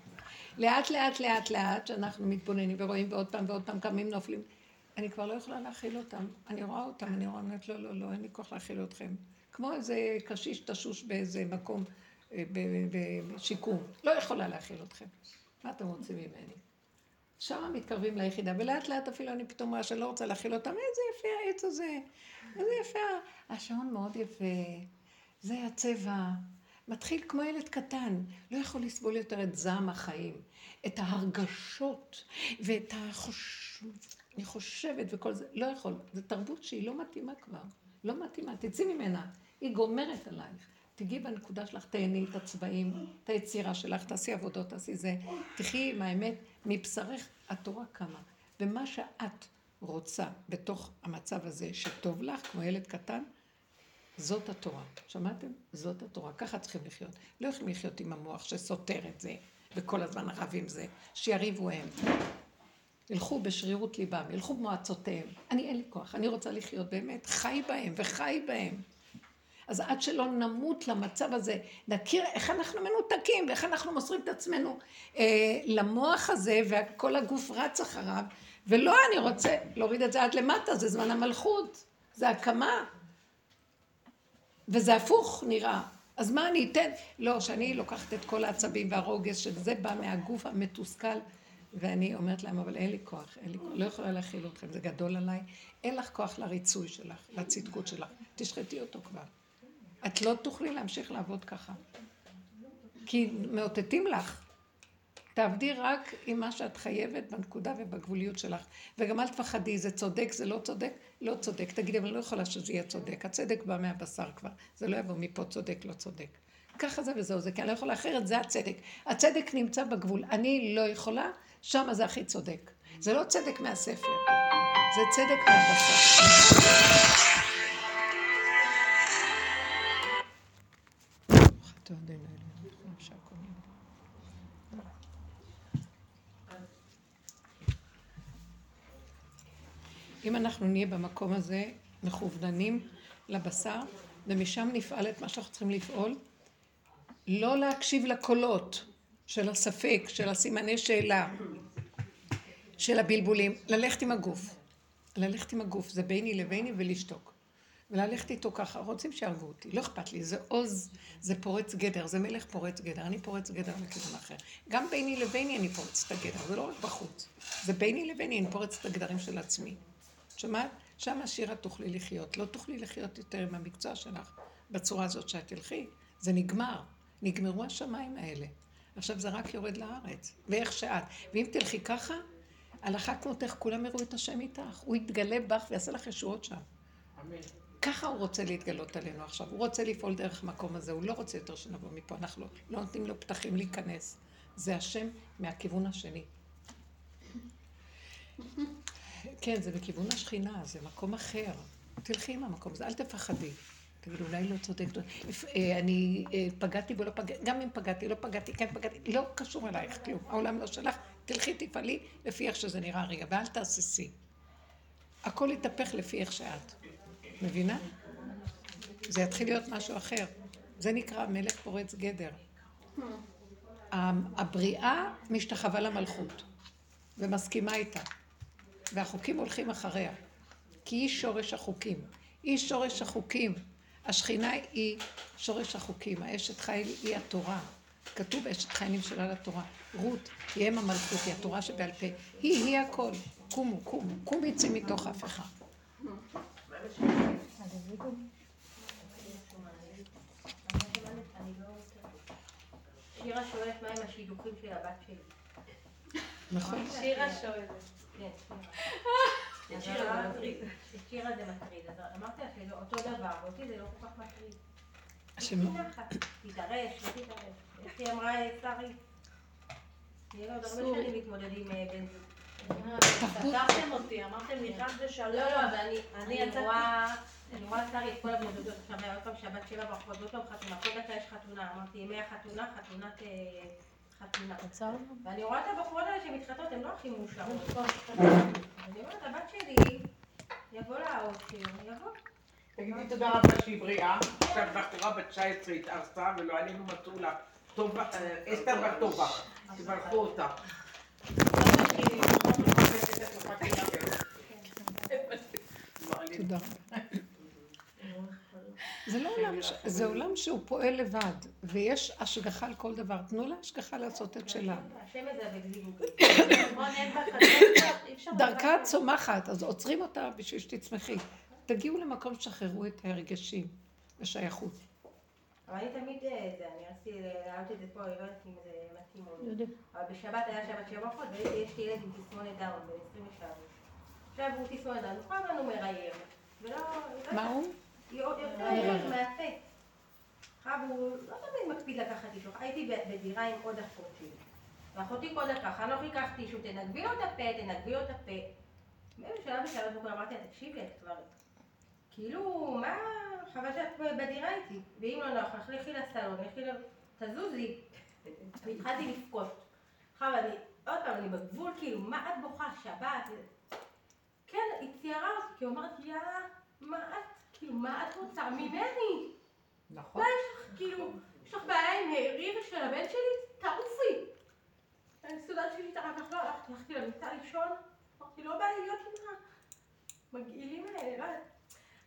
לאט לאט לאט לאט, שאנחנו מתבוננים ורואים ועוד פעם ועוד פעם קמים נופלים, אני כבר לא יכולה להכיל אותם. אני רואה אותם, אני רואה, אומרת, לא, לא, לא, אין לי כוח להכיל אתכם. כמו איזה קשיש תשוש באיזה מקום, אה, בשיקום. לא יכולה להכיל אתכם. מה אתם רוצים ממני? שם מתקרבים ליחידה, ולאט לאט אפילו אני פתאום רואה שאני לא רוצה להכיל אותם, איזה יפה העץ הזה, איזה יפה, השעון מאוד יפה, זה הצבע, מתחיל כמו ילד קטן, לא יכול לסבול יותר את זעם החיים, את ההרגשות ואת החוש... אני חושבת וכל זה, לא יכול. זו תרבות שהיא לא מתאימה כבר, לא מתאימה, תצאי ממנה, היא גומרת עלייך. תגיעי בנקודה שלך, תהני את הצבעים, את היצירה שלך, תעשי עבודות, תעשי זה. תחי עם האמת, מבשרך התורה קמה. ומה שאת רוצה בתוך המצב הזה, שטוב לך, כמו ילד קטן, זאת התורה. שמעתם? זאת התורה. ככה צריכים לחיות. לא יכולים לחיות עם המוח שסותר את זה, וכל הזמן רב עם זה, שיריבו הם. ילכו בשרירות ליבם, ילכו במועצותיהם. אני אין לי כוח, אני רוצה לחיות באמת, חי בהם וחי בהם. אז עד שלא נמות למצב הזה, נכיר איך אנחנו מנותקים ואיך אנחנו מוסרים את עצמנו אה, למוח הזה וכל הגוף רץ אחריו, ולא, אני רוצה להוריד את זה עד למטה, זה זמן המלכות, זה הקמה. וזה הפוך נראה. אז מה אני אתן? לא, שאני לוקחת את כל העצבים והרוגז, שזה בא מהגוף המתוסכל, ואני אומרת להם, אבל אין לי כוח, אין לי כוח, לא יכולה להכיל אתכם, זה גדול עליי. אין לך כוח לריצוי שלך, לצדקות שלך. תשחטי אותו כבר. את לא תוכלי להמשיך לעבוד ככה. כי מאותתים לך. תעבדי רק עם מה שאת חייבת בנקודה ובגבוליות שלך. וגם אל תפחדי, זה צודק, זה לא צודק, לא צודק. תגידי, אבל אני לא יכולה שזה יהיה צודק. הצדק בא מהבשר כבר. זה לא יבוא מפה צודק, לא צודק. ככה זה וזהו זה, כי אני לא יכולה אחרת, זה הצדק. הצדק נמצא בגבול. אני לא יכולה, שם זה הכי צודק. זה לא צדק מהספר, זה צדק מהבשר. אם אנחנו נהיה במקום הזה מכווננים לבשר, ומשם נפעל את מה שאנחנו צריכים לפעול, לא להקשיב לקולות של הספק, של הסימני שאלה, של הבלבולים, ללכת עם הגוף. ללכת עם הגוף, זה ביני לביני ולשתוק. וללכת איתו ככה, רוצים שיהרגו אותי, לא אכפת לי, זה עוז, זה פורץ גדר, זה מלך פורץ גדר, אני פורץ גדר לכיוון אחר. גם ביני לביני אני פורץ את הגדר, זה לא רק בחוץ, זה ביני לביני, אני פורץ את הגדרים של עצמי. שומעת? שם השירה תוכלי לחיות. לא תוכלי לחיות יותר עם המקצוע שלך בצורה הזאת שאת תלכי. זה נגמר. נגמרו השמיים האלה. עכשיו זה רק יורד לארץ. ואיך שאת. ואם תלכי ככה, הלכה כמותך, כולם יראו את השם איתך. הוא יתגלה בך ויעשה לך ישועות שם. אמן. ככה הוא רוצה להתגלות עלינו עכשיו. הוא רוצה לפעול דרך המקום הזה. הוא לא רוצה יותר שנבוא מפה. אנחנו לא נותנים לו פתחים להיכנס. זה השם מהכיוון השני. כן, זה בכיוון השכינה, זה מקום אחר. תלכי עם המקום הזה, אל תפחדי. תגידו, אולי לא צודק, אה, אני אה, פגעתי ולא פגעתי, גם אם פגעתי, לא פגעתי, כן פגעתי, לא קשור אלייך כלום. העולם לא שלך, תלכי, תפעלי לפי איך שזה נראה רגע, ואל תהססי. הכל יתהפך לפי איך שאת. מבינה? זה יתחיל להיות משהו אחר. זה נקרא מלך פורץ גדר. הבריאה משתחווה למלכות ומסכימה איתה. והחוקים הולכים אחריה. כי היא שורש החוקים. היא שורש החוקים. השכינה היא שורש החוקים. האשת חיל היא התורה. כתוב אשת חיילים שלה לתורה. רות היא אם המלכות, היא התורה שבעל פה. היא, היא הכל. קומו, קומו. קומו יצא מתוך אף אחד. שירה שואלת מה עם השידוכים של הבת שלי. נכון. שירה שואלת. כן, שירה זה מטריד, אז אמרתי לה שזה אותו דבר, ואותי זה לא כל כך מטריד. תתערש, לא תתערש. איך היא אמרה, שרי? יהיה לו עוד הרבה שנים להתמודד עם אה, בן זוג. סתרתם אותי, אמרתם לי חס ושלום. לא, לא, אבל אני, אני רואה, אני רואה שרי את כל הבנות עכשיו, היה עוד פעם שבת שבע ברכות, עוד פעם חתונה, כל דקה יש חתונה, אמרתי ימי החתונה, חתונת אה, חתונה. ואני רואה את הבחורות האלה שמתחתות, הן לא הכי מאושרות. אני אומרת, הבת שלי, יבוא לה האושר, יבוא. תגידי תודה רבה שהיא בריאה. עכשיו בחורה בת 19 התארסה ולא עלינו מצאו לה. טובה, אה, אסתר בת טובה. תברכו אותה. תודה רבה. זה לא זה עולם שהוא פועל לבד, ויש השגחה על כל דבר. תנו להשגחה לעשות את שלה. דרכה צומחת, אז עוצרים אותה בשביל שתצמחי. תגיעו למקום שחררו את הרגשים ושייכות. אבל אני תמיד, אה, זה, אני רציתי להעלות את זה פה, אני לא יודעת אם זה מתאים או לא. אבל בשבת היה שבת שבע ברכות, ויש לי ילד עם תסמונת דאון, בן 23. עכשיו הוא תסמונת דאון, הוא כל הזמן הוא מראייר. ולא... לא- מה הוא? יותר עייף מהפה. עכשיו הוא לא תמיד מקפיד לקחת אישו. הייתי בדירה עם עוד אחות שלי. ואחותי כל דקה, חנוך ייקח טישו, תנגבי לו את הפה, תנגבי לו את הפה. באיזה שלב בשלב בבוקר אמרתי לה, תקשיבי, את כבר... כאילו, מה... חבל שאת בדירה איתי. ואם לא נוח לך, לכי לסלון, לכי ל... תזוזי. והתחלתי לבכות. עכשיו אני, עוד פעם, אני בגבול, כאילו, מה את בוכה? שבת? כן, היא ציירה אותי, כי היא אומרת, יאללה, מה את, כאילו, מה את רוצה ממני? נכון. מה יש לך, כאילו, יש לך בעיה עם ריב של הבן שלי? תעופי. הסעודה שלי התערב, לא הלכתי, הלכתי למיטה לישון, אמרתי, לא בא לי להיות עם המגעילים האלה, לא יודעת.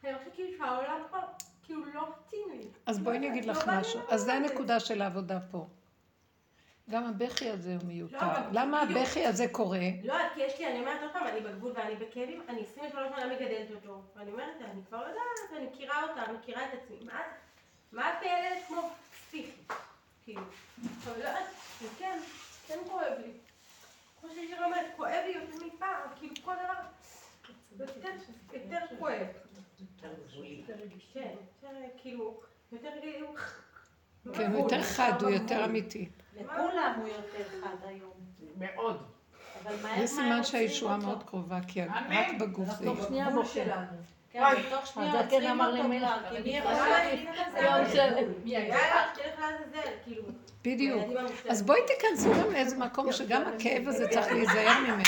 אני חושבת כאילו שהעולם כבר, כאילו, לא לי. אז בואי אני לא אגיד לך לא לי משהו. לעבוד אז זה. הנקודה של העבודה פה. גם הבכי הזה הוא לא, מיותר. למה. הבכי הזה קורה? לא, כי יש לי, אני אומרת עוד פעם, אני בגבול ואני בכאבים, אני 23 שנה מגדלת אותו, ואני אומרת, אני כבר לא יודעת, אני מכירה אותה, מכירה את עצמי, מה את, מיילדת כמו פסיכי, כאילו, אבל לא כן, כן כואב לי, כמו ששיר אומרת, כואב לי יותר מפעם, כאילו כל דבר, יותר, יותר כואב, כן, יותר כאילו, יותר כן, הוא יותר חד, הוא יותר אמיתי. לכולם הוא יותר חד היום. מאוד. זה סימן שהישועה עוצרים מאוד. קרובה, כי. רק בגוף זה אנחנו יש. בגבול שלנו. כן, בתוך שנייה אז כן עוצרים אמר אותו כבר, כי מי יכול... זה כאילו, בדיוק. אז בואי תיכנסו גם לאיזה מקום שגם הכאב הזה צריך להיזהר ממנו.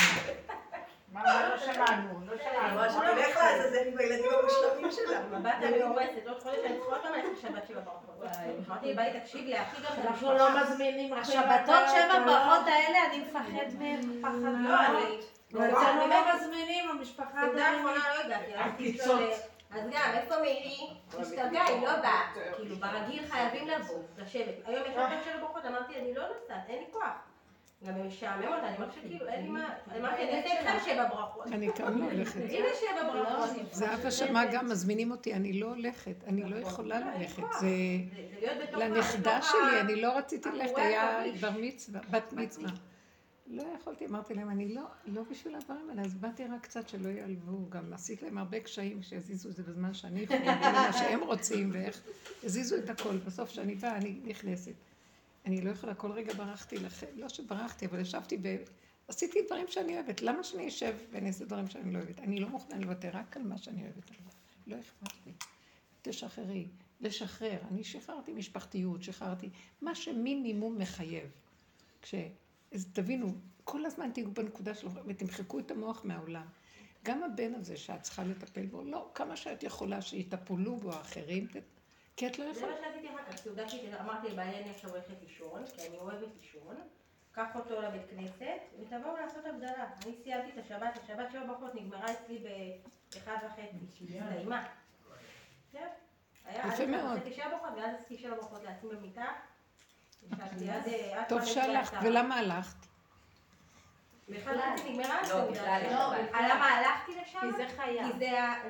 מה, מה לא שמענו? לא אמרה שמענו. שתלך לעזאזל עם הילדים המושלמים שלה. מבט המאורסת, עוד חודש אני צריכה עוד פעם ללכת לשבת שבע ברכות. אמרתי לבעלי, תקשיבי, להכי גם את אנחנו. לא מזמינים השבתות שבע ברכות האלה, אני מפחד מהם פחד לא. אני... אצלנו לא מזמינים, המשפחה סעודה. האחרונה לא הגעתי, הלכתי עקיצות. לשאול, אז גם, איפה מירי? השתגעה, היא לא באה. כאילו, ברגיל חייבים לבוא, לשבת. היום יש עוד שבע ברכות, אמרתי, אני לא נוסעת, אין לי כוח. גם משעמם אותה, אני אומרת שכאילו, אין לי מה... אמרתי, אני אעשה איתכם שבע ברכות. אני גם לא הולכת. הנה שבע ברכות. זהבה שמעה גם, מזמינים אותי, אני לא הולכת, אני לא יכולה לא, ללכת. כוח. זה לנכדה שלי, אני לא רציתי ללכת, היה. בר מצווה, בת מצווה. לא יכולתי, אמרתי להם, אני לא, לא בשביל הדברים האלה, אז באתי רק קצת שלא ייעלבו, גם עשיתי להם הרבה קשיים שיזיזו את זה בזמן שאני יכולה, מה שהם רוצים, ואיך, הזיזו את הכל, בסוף כשאני באה, אני נכנסת. אני לא יכולה, כל רגע ברחתי לכם, לא שברחתי, אבל ישבתי ב... עשיתי דברים שאני אוהבת, למה שאני אשב ואני אעשה דברים שאני לא אוהבת? אני לא מוכנה לוותר רק על מה שאני אוהבת. לא אכפת לי. תשחררי, לשחרר. אני שחררתי משפחתיות, שחררתי, מה שמינימום מחייב. כש... אז תבינו, כל הזמן תהיו בנקודה שלו ותמחקו את המוח מהעולם. גם הבן הזה שאת צריכה לטפל בו, לא, כמה שאת יכולה שיטפלו בו האחרים, כי את לא זה יכולה. מה שעשיתי אחר כך, סעודה שלי, אמרתי לבעלי אני עכשיו הולכת לישון, כי אני אוהבת לישון, קח אותו לבית כנסת, ותבואו לעשות הבדלה. אני סיימתי את השבת, השבת שבע ברכות נגמרה אצלי באחד וחצי, הסתיימה. זהו. היה עד יפה אחד מאוד. ואז עשיתי שבע ברכות לעצמי במיטה. טוב חמש שהלכת. ולמה הלכת? באחד וחצי נגמרה לא, הסעודה. בכלל, שלי. לא, אה, למה הלכתי לשם? כי זה חייב. כי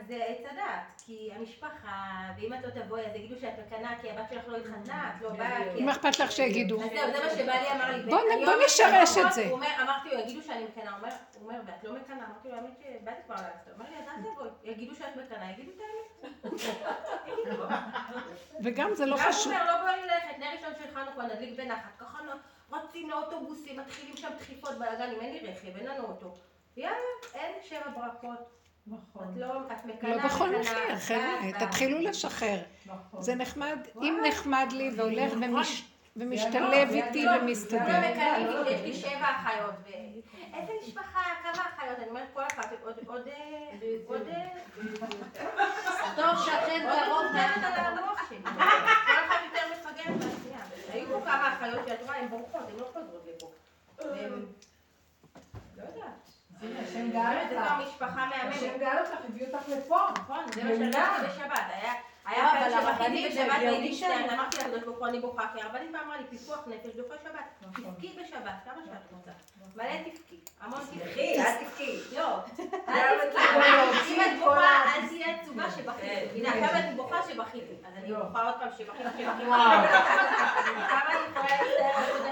זה, עץ הדת, כי המשפחה, ואם את לא תבואי אז יגידו שאת מקנאה כי הבת שלך לא התחתנה, את לא באה. מה אכפת לך שיגידו? אז זהו, זה מה שבעלי אמר לי. בוא נשרש את זה. הוא אמרתי לו, יגידו שאני מקנאה, הוא אומר, הוא אומר, ואת לא מקנאה? אמרתי לו, האמת שבאתי כבר לעשות. הוא אומר לי, אז אל תבואי, יגידו שאת מקנאה, יגידו את האמת. וגם זה לא ואז הוא חשוב. אומר, לא בואי ללכת, נר ראשון של חנוכה, נדליק בנחת, ככה נ- רצים לאוטובוסים, מתחילים שם דחיפות בלאגנים, אין לי רכב, אין לנו אוטו. יאללה, אין שבע ברכות. נכון, את לא, את מקנאה, לא בכל. מחיר, חבר'ה. תתחילו לשחרר. נכון. זה נחמד, אם נחמד לי והולך ומש- ומשתלב זה איתי זה ומסתדר. מקנאים, יש לי שבע אחיות. איזה משפחה, כמה אחיות? אני אומרת, כל אחת עוד, עוד, אה, עוד, אה, טוב שכן קרוב מפגרת על המוח שלי. כל אחת יותר מפגרת מהשנייה. היו פה כמה אחיות שאת רואה, הן בורחות, הן לא חוזרות לפה. והן- לא יודעת. הנה, השם גאל זה אותך. כבר משפחה מהממת. השם גאל אותך, הביא אותך לפה. נכון, זה מה מעולה. שהרגשתי בשבת. היה היה אבל הרבנית מצטערת, שם. אמרתי לקדוש ברוך הוא אני בוכה, כי הרבנית אמרה לי פיקוח נפש דוחה שבת. נכון. תבכי בשבת, כמה שאת רוצה. מלא תבכי, המון תבכי. אל תבכי. לא, אל את תבכי, לא אם את את בוכה, אל תהיה עצובה שבכיתי. כן. הנה, כמה אני בוכה שבכיתי. אז אני לא. בוכה עוד פעם שבכיתי, שבכיתי. כמה אני יכולה להצטער על עוד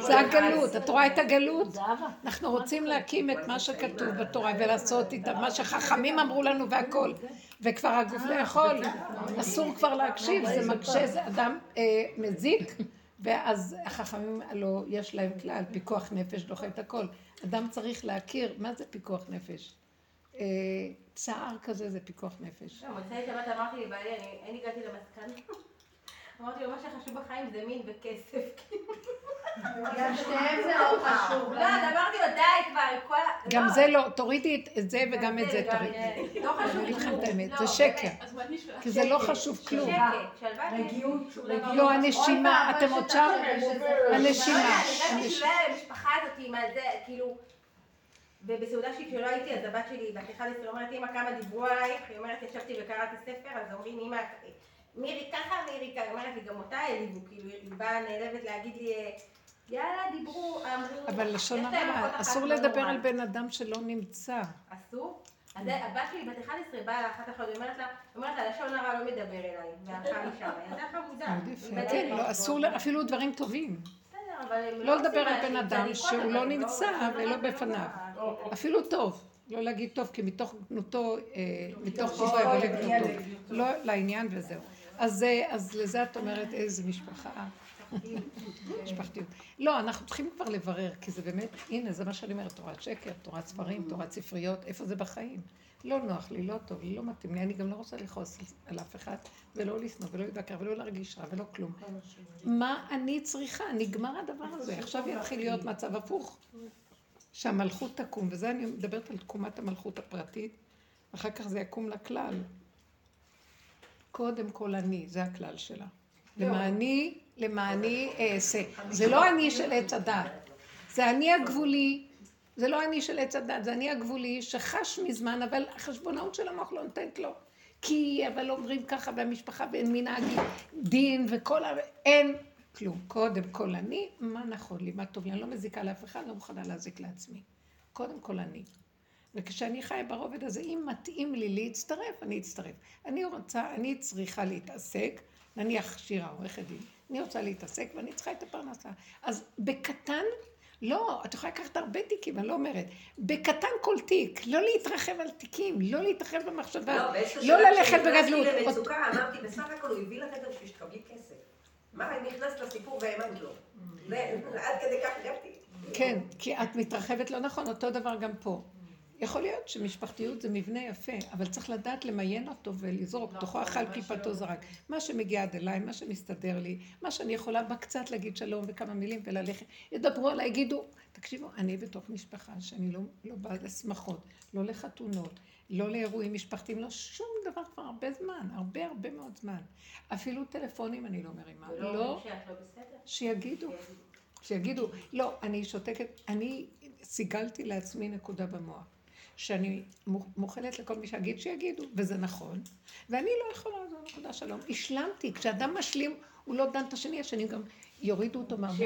זה הגלות, את רואה את הגלות? אנחנו רוצים להקים את מה שכתוב בתורה ולעשות איתה, מה שחכמים אמרו לנו והכל, וכבר הגוף לא יכול, אסור כבר להקשיב, זה מקשה, זה אדם אה, מזיק, ואז החכמים הלוא יש להם כלל, פיקוח נפש דוחה את הכל. אדם צריך להכיר, מה זה פיקוח נפש? אה, צער כזה זה פיקוח נפש. לא, מוצאי שבת אמרתי לבעלי, אני הגעתי למסקנה. אמרתי לו, מה שחשוב בחיים זה מין וכסף. גם שתיהם זה לא חשוב. לא, אז אמרתי לו, די כבר, כל ה... גם לא, זה לא, תורידי את- את זה וגם את זה גם תורידי. לא חשוב אני אגיד לכם את האמת, לא, זה שקר? כי זה לא חשוב כלום. לא, הנשימה, אתם עוד שם? לא הנשימה. המשפחה הזאת עם הזה, כאילו... ובסעודה שלי כשלא הייתי, אז הבת שלי בת 11 אומרת, אמא כמה דיברו עלייך, היא אומרת, ישבתי וקראתי ספר, אז אומרים, אמא, מירי ככה, מירי ככה, אומרת לי, גם אותה העליבו, כאילו, היא באה נעלבת להגיד לי, יאללה, דיברו, אמרו, אבל לשון הרע, אסור לא לדבר. על בן אדם שלא נמצא. אסור? אז זה- הבת שלי בת 11 באה לאחת אחת, היא אומרת לה, היא אומרת לה, לשון הרע לא מדבר אליי, והלכה משם, ילדה חמודה. כן, לא, אסור, אפילו דברים טובים. בסדר, אבל הם לא לדבר על מה בן אדם שהוא לא נמצא ולא לא בפניו. רע. אפילו טוב. לא להגיד טוב, כי מתוך גנותו, אה, מתוך טובו יבוא. לגנותו. לא לעניין וזהו. אז אז לזה את אומרת איזה משפחה. משפחתיות. לא, אנחנו צריכים כבר לברר, כי זה באמת, הנה, זה מה שאני אומרת, תורת שקר, תורת ספרים, תורת ספריות, איפה זה בחיים? לא נוח לי, לא טוב לי, לא מתאים לי, אני גם לא רוצה לכעוס על אף אחד, ולא לשנוא, ולא להתווכח, ולא להרגיש רע, ולא כלום. מה אני צריכה? נגמר הדבר הזה. עכשיו יתחיל להיות מצב הפוך. שהמלכות תקום, וזה אני מדברת על תקומת המלכות הפרטית, אחר כך זה יקום לכלל. קודם כל אני, זה הכלל שלה. למעני, למעני אעשה. זה לא אני של עץ הדת, זה אני הגבולי, זה לא אני של עץ הדת, זה אני הגבולי שחש מזמן, אבל החשבונאות של המוח לא נותנת לו. כי, אבל אומרים ככה, והמשפחה ואין מנהג דין וכל ה... אין כלום. קודם כל אני, מה נכון לי, מה טוב לי, אני לא מזיקה לאף אחד, לא מוכנה להזיק לעצמי. קודם כל אני. וכשאני חיה ברובד הזה, אם מתאים לי להצטרף, אני אצטרף. אני רוצה, אני צריכה להתעסק, נניח שירה, עורכת דין, אני רוצה להתעסק ואני צריכה את הפרנסה. אז בקטן, לא, את יכולה לקחת הרבה תיקים, אני לא אומרת. בקטן כל תיק, לא להתרחב על תיקים, לא להתרחב במחשבה, לא, באיזשהו לא ללכת בגדלות. כשנכנסתי למצוקה, אמרתי, בסך הכל הוא הביא זה בשביל שתקבלי כסף. מה, אם נכנסת לסיפור והאמנת לו? זה, עד כדי כך הגעתי. כן, כי את מתרחבת לא נכון, אותו דבר גם פה. יכול להיות שמשפחתיות זה מבנה יפה, אבל צריך לדעת למיין אותו ולזרוק, תוכו אכל כיפתו זרק. מה שמגיע עד אליי, מה שמסתדר לי, מה שאני יכולה בה קצת להגיד שלום וכמה מילים וללכת. ידברו עליי, יגידו, תקשיבו, אני בתוך משפחה שאני לא, לא באה לשמחות, לא לחתונות, לא לאירועים משפחתיים, לא שום דבר כבר הרבה זמן, הרבה הרבה מאוד זמן. אפילו טלפונים אני לא מרימה. לא, לא? שיגידו. שיגידו, לא, אני שותקת, אני סיגלתי לעצמי נקודה במוח. שאני מוכנת לכל מי שיגיד, שיגידו, וזה נכון. ואני לא יכולה, זו נקודה שלום. השלמתי, כשאדם משלים, הוא לא דן את השני, השני גם יורידו אותו מהמוח.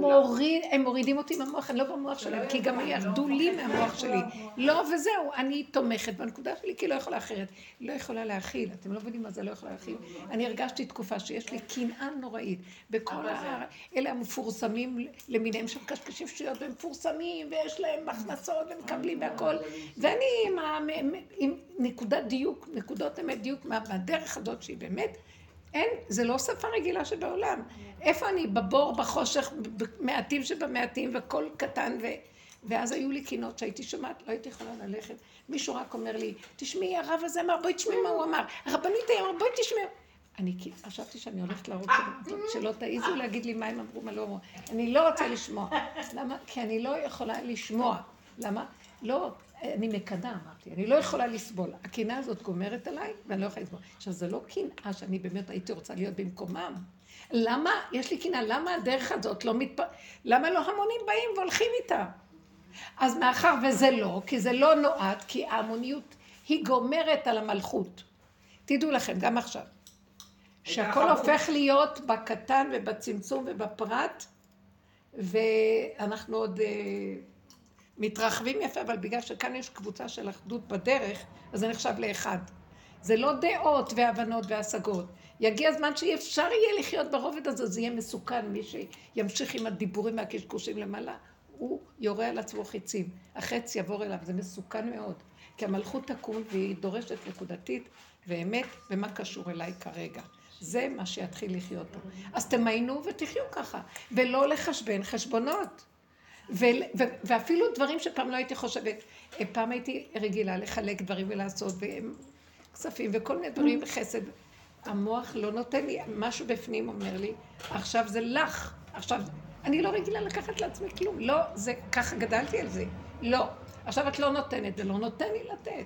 לא. מוריד, הם מורידים אותי מהמוח, אני לא במוח שלהם, כי גם ירדו לי מהמוח שלי. לא, וזהו, אני תומכת בנקודה שלי, כי לא יכולה אחרת. לא יכולה להכיל, אתם לא מבינים מה זה לא יכולה להכיל. אני הרגשתי תקופה שיש לי קנאה נוראית. בכל ה... אלה המפורסמים למיניהם שהם קשקשים שטויות, והם מפורסמים, ויש להם הכנסות, ומקבלים והכל. ואני עם, נקודת דיוק, נקודות אמת דיוק, מה- מהדרך הזאת שהיא באמת אין, זה לא שפה רגילה שבעולם. איפה אני? בבור, בחושך, מעטים שבמעטים, וכל קטן, ו... ואז היו לי קינות שהייתי שומעת, לא הייתי יכולה ללכת. מישהו רק אומר לי, תשמעי, הרב הזה אמר, בואי תשמעי מה הוא אמר. הרבנית אמרה, בואי תשמעי. אני חשבתי שאני הולכת להרוג שלא תעיזו להגיד לי מה הם אמרו, מה לא אמרו. אני לא רוצה לשמוע. למה? כי אני לא יכולה לשמוע. למה? לא, אני מקנאה, אמרתי, אני לא יכולה לסבול. הקנאה הזאת גומרת עליי, ואני לא יכולה לסבול. עכשיו, זה לא קנאה שאני באמת הייתי רוצה להיות במקומם. למה, יש לי קנאה, למה הדרך הזאת לא מתפ... למה לא המונים באים והולכים איתה? אז מאחר וזה לא, כי זה לא נועד, כי ההמוניות היא גומרת על המלכות. תדעו לכם, גם עכשיו, שהכל הופך להיות בקטן ובצמצום ובפרט, ואנחנו עוד... מתרחבים יפה, אבל בגלל שכאן יש קבוצה של אחדות בדרך, אז זה נחשב לאחד. זה לא דעות והבנות והשגות. יגיע הזמן שאי אפשר יהיה לחיות ברובד הזה, זה יהיה מסוכן. מי שימשיך עם הדיבורים והקשקושים למעלה, הוא יורה על עצמו חיצים. החץ יעבור אליו, זה מסוכן מאוד. כי המלכות תקום והיא דורשת נקודתית ואמת במה קשור אליי כרגע. זה מה שיתחיל לחיות פה. אז תמיינו ותחיו ככה, ולא לחשבן חשבונות. ו- ו- ואפילו דברים שפעם לא הייתי חושבת, אה, פעם הייתי רגילה לחלק דברים ולעשות, כספים וכל מיני דברים בחסד. המוח לא נותן לי, משהו בפנים אומר לי, עכשיו זה לך, עכשיו, אני לא רגילה לקחת לעצמי כלום, לא, זה, ככה גדלתי על זה, לא. עכשיו את לא נותנת, זה לא נותן לי לתת.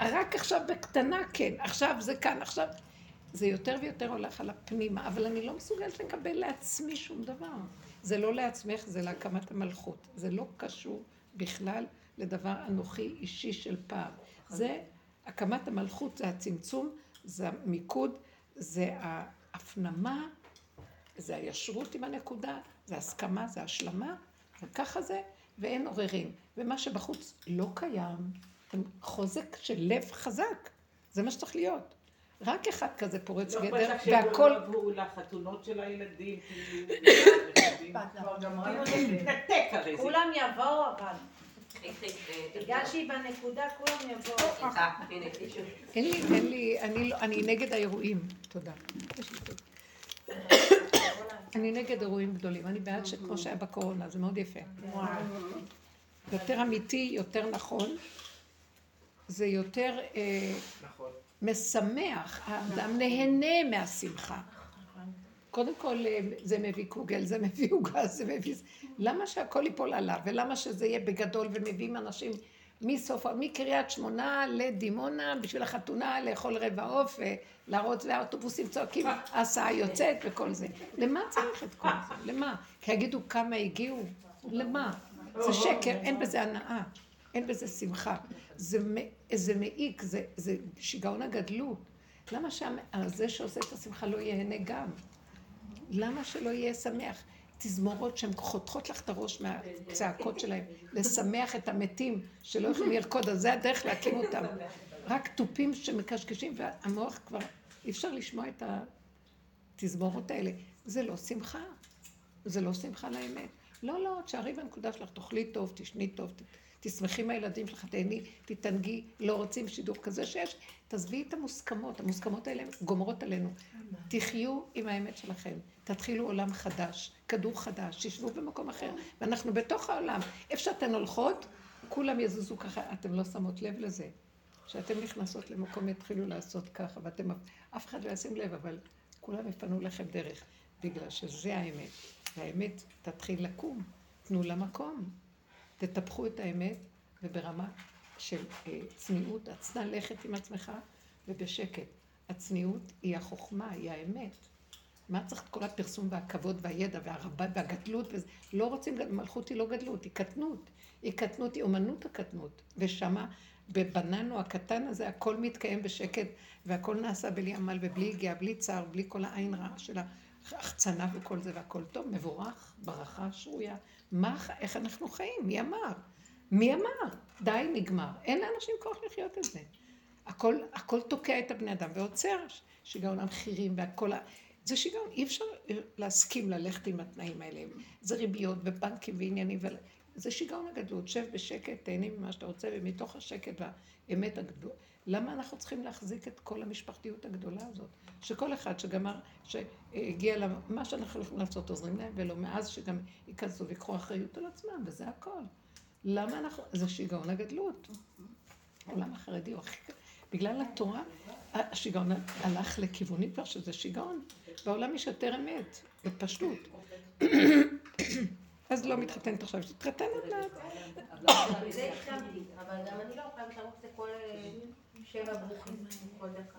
רק עכשיו בקטנה כן, עכשיו זה כאן, עכשיו... זה יותר ויותר הולך על הפנימה, אבל אני לא מסוגלת לקבל לעצמי שום דבר. זה לא לעצמך, זה להקמת המלכות. זה לא קשור בכלל לדבר אנוכי אישי של פעם. זה הקמת המלכות, זה הצמצום, זה המיקוד, זה ההפנמה, זה הישרות עם הנקודה, זה הסכמה, זה השלמה, וככה זה, ואין עוררין. ומה שבחוץ לא קיים, חוזק של לב חזק. זה מה שצריך להיות. רק אחד כזה פורץ לא גדר, והכל... לא יבואו לחתונות של הילדים, כאילו... כבר גמרנו זה מתנתק הרי. זה- כולם יבואו אבל. בגלל שהיא בנקודה, כולם יבואו. טישו. אין לי, אין לי, אני, לא, אני נגד האירועים. תודה. אני נגד אירועים גדולים. אני בעד שכמו שהיה בקורונה, זה מאוד יפה. יותר אמיתי, יותר נכון. זה יותר אה, נכון. משמח, האדם נהנה מהשמחה. קודם כל אה, זה מביא קוגל, זה מביא עוגה, זה מביא... למה שהכל ייפול עליו? ולמה שזה יהיה בגדול ומביאים אנשים מסוף, מקריית שמונה לדימונה בשביל החתונה, לאכול רבע עוף ולהרוץ והאוטובוסים צועקים, ההסעה יוצאת וכל זה. למה צריך את כל זה? למה? כי יגידו כמה הגיעו? למה? זה שקר, אין בזה הנאה, אין בזה שמחה. זה, זה מעיק, זה, זה שיגעון הגדלות. למה שזה שעושה את השמחה לא ייהנה גם? למה שלא יהיה שמח? תזמורות שהן חותכות לך את הראש מהצעקות שלהם, לשמח את המתים שלא יכולים לרקוד, אז זה הדרך להקים אותם. רק תופים שמקשקשים, והמוח כבר, אי אפשר לשמוע את התזמורות האלה. זה לא שמחה. זה לא שמחה לאמת. לא, לא, תשארי בנקודה שלך, תאכלי טוב, תשני טוב, ת- תשמחי מהילדים שלך, תהני, תתענגי, לא רוצים שידור כזה שיש, תעזבי את המוסכמות, המוסכמות האלה גומרות עלינו. תחיו עם האמת שלכם, תתחילו עולם חדש, כדור חדש, תשבו במקום אחר, ואנחנו בתוך העולם. איפה שאתן הולכות, כולם יזוזו ככה, אתם לא שמות לב לזה. כשאתן נכנסות למקום יתחילו לעשות ככה, ואתם, אף אחד לא ישים לב, אבל כולם יפנו לכם דרך, בגלל שזה האמת. והאמת תתחיל לקום, תנו לה מקום. תטפחו את האמת, וברמה של אה, צניעות, הצנע לכת עם עצמך, ובשקט. הצניעות היא החוכמה, היא האמת. מה צריך את כל הפרסום והכבוד והידע והרבה והגדלות? וזה? לא רוצים, מלכות היא לא גדלות, היא קטנות. היא קטנות, היא אומנות הקטנות. ושמה, בבננו הקטן הזה, הכל מתקיים בשקט, והכל נעשה בלי עמל ובלי הגיעה, בלי צער, בלי כל העין רעה של ההחצנה וכל זה, והכל טוב, מבורך, ברכה שרויה. מה, איך אנחנו חיים? מי אמר? מי אמר? די, נגמר. אין לאנשים כוח לחיות את זה. הכל, הכל תוקע את הבני אדם ועוצר שיגעון המחירים והכל ה... זה שיגעון, אי אפשר להסכים ללכת עם התנאים האלה. זה ריביות ובנקים ועניינים, ו... זה שיגעון הגדלות. שב בשקט, תהנה ממה שאתה רוצה, ומתוך השקט והאמת הגדול, למה אנחנו צריכים להחזיק את כל המשפחתיות הגדולה הזאת? שכל אחד שגמר, שהגיע למה שאנחנו יכולים לעשות, עוזרים להם, ולא מאז שגם ייכנסו ויקחו אחריות על עצמם, וזה הכל. למה אנחנו, זה שיגעון הגדלות. העולם החרדי הוא הכי... בגלל התורה, השיגעון הלך לכיוונים כבר שזה שיגעון. בעולם יש יותר אמת, בפשטות. אז לא מתחתנת עכשיו, שתתחתן עוד מעט. זה אבל גם אני לא יכולה לרוץ לכל אה, שבע ברוכים כל דקה.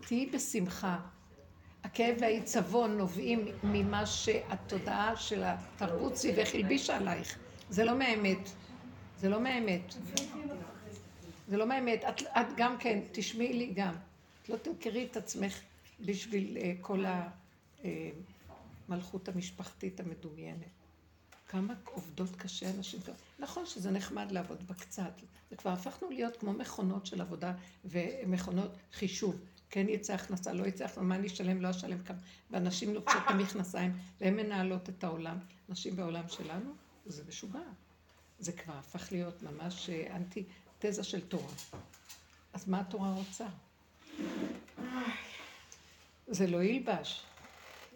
תהיי בשמחה. הכאב והעיצבון נובעים ממה שהתודעה של התרבות סביבך הלבישה עלייך. זה לא מהאמת. זה לא מהאמת. זה לא מהאמת. את, את גם כן, תשמעי לי גם. את לא תמכרי את עצמך בשביל uh, כל המלכות המשפחתית המדומיינת. כמה עובדות קשה אנשים. נכון שזה נחמד לעבוד בקצת. זה כבר הפכנו להיות כמו מכונות של עבודה ומכונות חישוב. כן יצא הכנסה, לא יצא הכנסה, מה אני אשלם, לא אשלם כמה. ואנשים לובשות את המכנסיים, והן מנהלות את העולם. נשים בעולם שלנו, זה משוגע. זה כבר הפך להיות ממש אה, אנטי תזה של תורה. אז מה התורה רוצה? זה לא ילבש.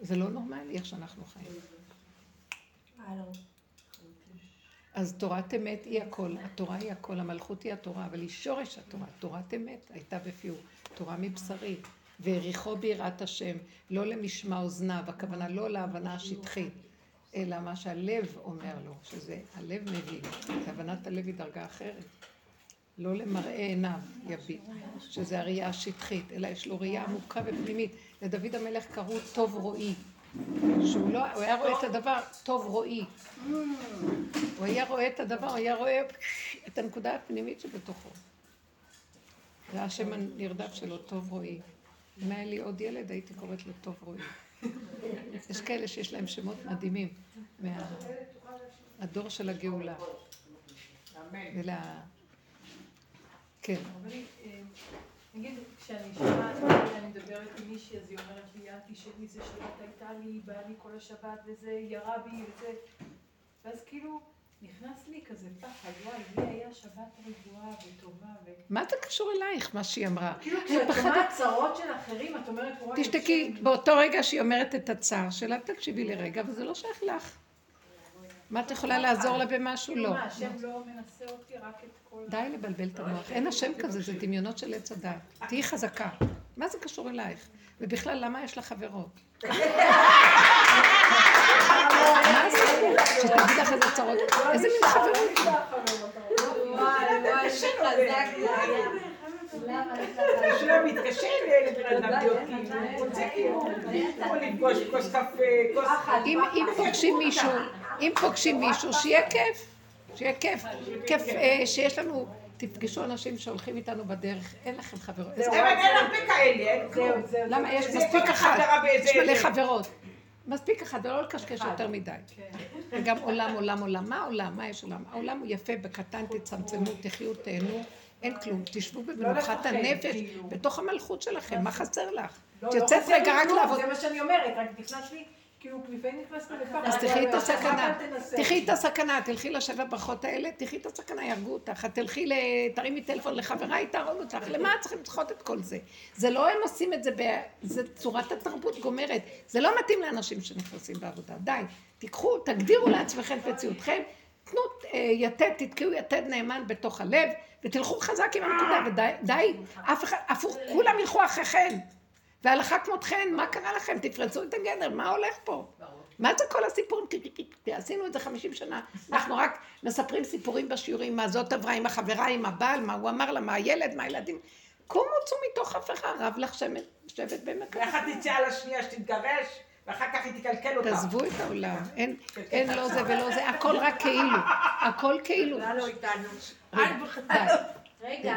זה לא נורמלי איך שאנחנו חיים. אז תורת אמת היא הכל, התורה היא הכל, המלכות היא התורה, אבל היא שורש התורה, תורת אמת הייתה בפיהו, תורה מבשרי, והעריכו ביראת השם, לא למשמע אוזניו, הכוונה לא להבנה השטחית, אלא מה שהלב אומר לו, שזה הלב מבין, הבנת הלב היא דרגה אחרת. לא למראה עיניו יביט, שזה הראייה השטחית, אלא יש לו ראייה עמוקה ופנימית. לדוד המלך קראו טוב רואי, שהוא לא, הוא היה רואה את הדבר טוב רואי. הוא היה רואה את הדבר, הוא היה רואה את הנקודה הפנימית שבתוכו. זה השם הנרדף שלו, טוב רואי. אם היה לי עוד ילד, הייתי קוראת לו טוב רואי. יש כאלה שיש להם שמות מדהימים מהדור של הגאולה. אמן. כן. נגיד, כשאני שומעת, אני מדברת עם מישהי, אז היא אומרת לי, אנטי שלי זה שבת הייתה לי, בא לי כל השבת, וזה ירה בי, וזה... ואז כאילו, נכנס לי כזה פחד, וואי, לי היה שבת רגועה וטובה, ו... מה זה קשור אלייך, מה שהיא אמרה? כאילו, כשאת שומעת צרות של אחרים, את אומרת, וואי... תשתקי, באותו רגע שהיא אומרת את הצער שלה, תקשיבי לרגע, וזה לא שייך לך. מה את יכולה לעזור לה במשהו? לא. מה, השם לא מנסה אותי רק את כל... די לבלבל את המוח. אין השם כזה, זה דמיונות של עץ הדת. תהיי חזקה. מה זה קשור אלייך? ובכלל, למה יש לך חברות? מה זה? שתגיד לך איזה צרות. איזה מין חברות? שלא מתקשר לבן אדם להיות כאילו, רוצה כאילו, לפגוש כוס קפה, אם פוגשים מישהו, אם פוגשים מישהו, שיהיה כיף. שיהיה כיף. כיף אה, שיש לנו, תפגשו אנשים שהולכים איתנו בדרך, אין לכם חברות. זהו, אין הרבה כאלה, אין כלום. למה יש מספיק אחת? יש מלא חברות. מספיק אחד, לא לקשקש יותר מדי. כן. וגם עולם, עולם, עולם. מה העולם? מה יש עולם? העולם הוא יפה, בקטן תצמצמו, תחיו, תהנו. אין כלום, תשבו לא במנוחת הנפש, כאילו. בתוך המלכות שלכם, מה חסר לך? לא, את יוצאת רגע רק לעבוד. זה מה שאני אומרת, רק נכנס לי... כאילו, אז תחי את הסכנה, תחי את הסכנה, תלכי לשבע ברכות האלה, תחי את הסכנה, יהרגו אותך, תלכי, תרימי טלפון לחברה, היא תהרוג אותך, למה צריכים לדחות את כל זה? זה לא הם עושים את זה, זה צורת התרבות גומרת, זה לא מתאים לאנשים שנכנסים בעבודה, די, תיקחו, תגדירו לעצמכם את מציאותכם, תנו אה, יתד, תתקעו יתד נאמן בתוך הלב, ותלכו חזק עם הנקודה, ודי, אף אחד, הפוך, כולם ילכו אחריכם. והלכה כמותכן, מה קרה לכם? תפרצו את הגדר, מה הולך פה? מה זה כל הסיפורים? עשינו את זה חמישים שנה. אנחנו רק מספרים סיפורים בשיעורים, מה זאת עברה עם החברה, עם הבעל, מה הוא אמר לה, מה הילד, מה הילדים. קומו צאו מתוך הפכה, רב לך שבט במקום. ואחת תצא על השנייה שתתגרש, ואחר כך היא תקלקל אותה. תעזבו את העולם, אין לא זה ולא זה, הכל רק כאילו. הכל כאילו.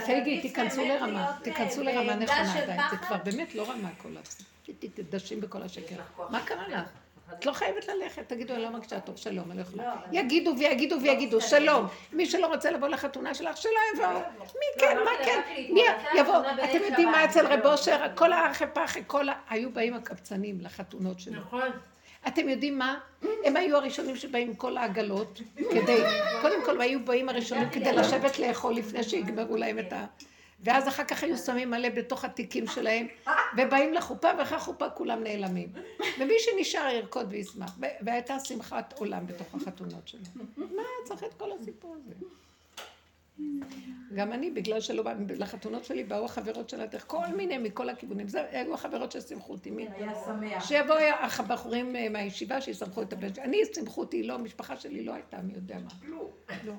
פייגי, תיכנסו לרמה, תיכנסו לרמה נכונה, די, זה כבר באמת לא רמה כל תדשים בכל השקר. מה קרה לך? את לא חייבת ללכת, תגידו, אני לא מרגישה טוב, שלום, אני לא יכולה. יגידו ויגידו ויגידו, שלום. מי שלא רוצה לבוא לחתונה שלך, שלא יבוא. מי כן, מה כן? מי יבוא? אתם יודעים מה אצל רב אושר? כל האחי פחי, כל ה... היו באים הקבצנים לחתונות שלו. נכון. אתם יודעים מה? הם היו הראשונים שבאים עם כל העגלות, כדי, קודם כל היו באים הראשונים כדי לשבת לאכול לפני שיגמרו להם את ה... ואז אחר כך היו שמים מלא בתוך התיקים שלהם, ובאים לחופה, ואחרי החופה כולם נעלמים. ומי שנשאר ירקוד וישמח. והייתה שמחת עולם בתוך החתונות שלהם. מה צריך את כל הסיפור הזה? גם אני, בגלל שלא, לחתונות שלי באו החברות של הדרך, כל מיני מכל הכיוונים. זה היו החברות ששימחו אותי. מי- היה שמח. שיבואו הבחורים אה, מהישיבה שישמחו את הבן שלי. אני, שמחו אותי, לא, המשפחה שלי לא הייתה, מי יודע מה. לא.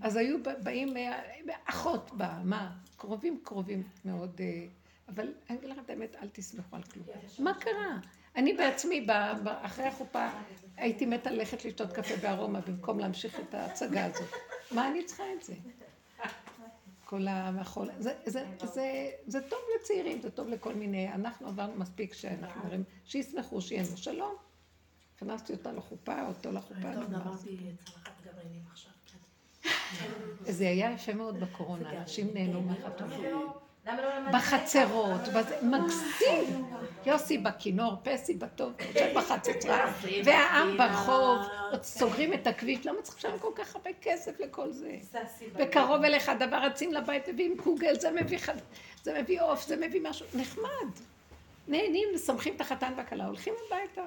אז היו באים, אה, אחות באה, מה? קרובים קרובים מאוד, אה, אבל אני אגיד לכם את האמת, אל תסמכו על כלום. מה קרה? אני בעצמי, אחרי החופה, הייתי מתה ללכת לשתות קפה בארומה במקום להמשיך את ההצגה הזאת. מה אני צריכה את זה? כל המחול, זה, זה, זה, זה טוב לצעירים, זה טוב לכל מיני, אנחנו עברנו מספיק שאנחנו אומרים, שישמחו, שיהנו שלום. הכנסתי אותה לחופה, אותו לחופה. טוב. אמרתי צלחת גרעינים עכשיו. זה היה יפה מאוד בקורונה, אנשים נהנו מהחתונות. בחצרות, מקסים. יוסי בכינור, פסי בטוב, יושב בחצוצרה, והעם ברחוב, עוד סוגרים את הכביש, למה צריך לשלם כל כך הרבה כסף לכל זה? וקרוב אליך הדבר, רצים לבית, מביאים קוגל, זה מביא חד... זה מביא עוף, זה מביא משהו, נחמד. נהנים, ושמחים את החתן והכלה, הולכים הביתה.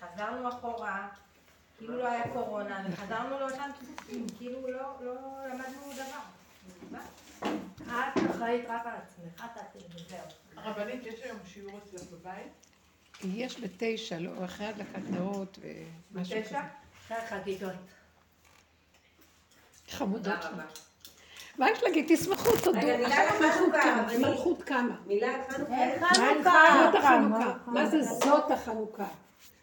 חזרנו אחורה, כאילו לא היה קורונה, וחזרנו לאותם קיבוצים, כאילו לא לא למדנו דבר. את אחראית רק על עצמך, תעשי וזהו. הרבנית, יש היום שיעור אצלך בבית? יש בתשע, לא, אחרי הדלקת נרות ומשהו כזה. בתשע? אחרי החגיגות. חמודות. מה יש להגיד? תשמחו, תודו. חנוכה, קמה. מילה חנוכה. זאת החנוכה. מה זה זאת החנוכה?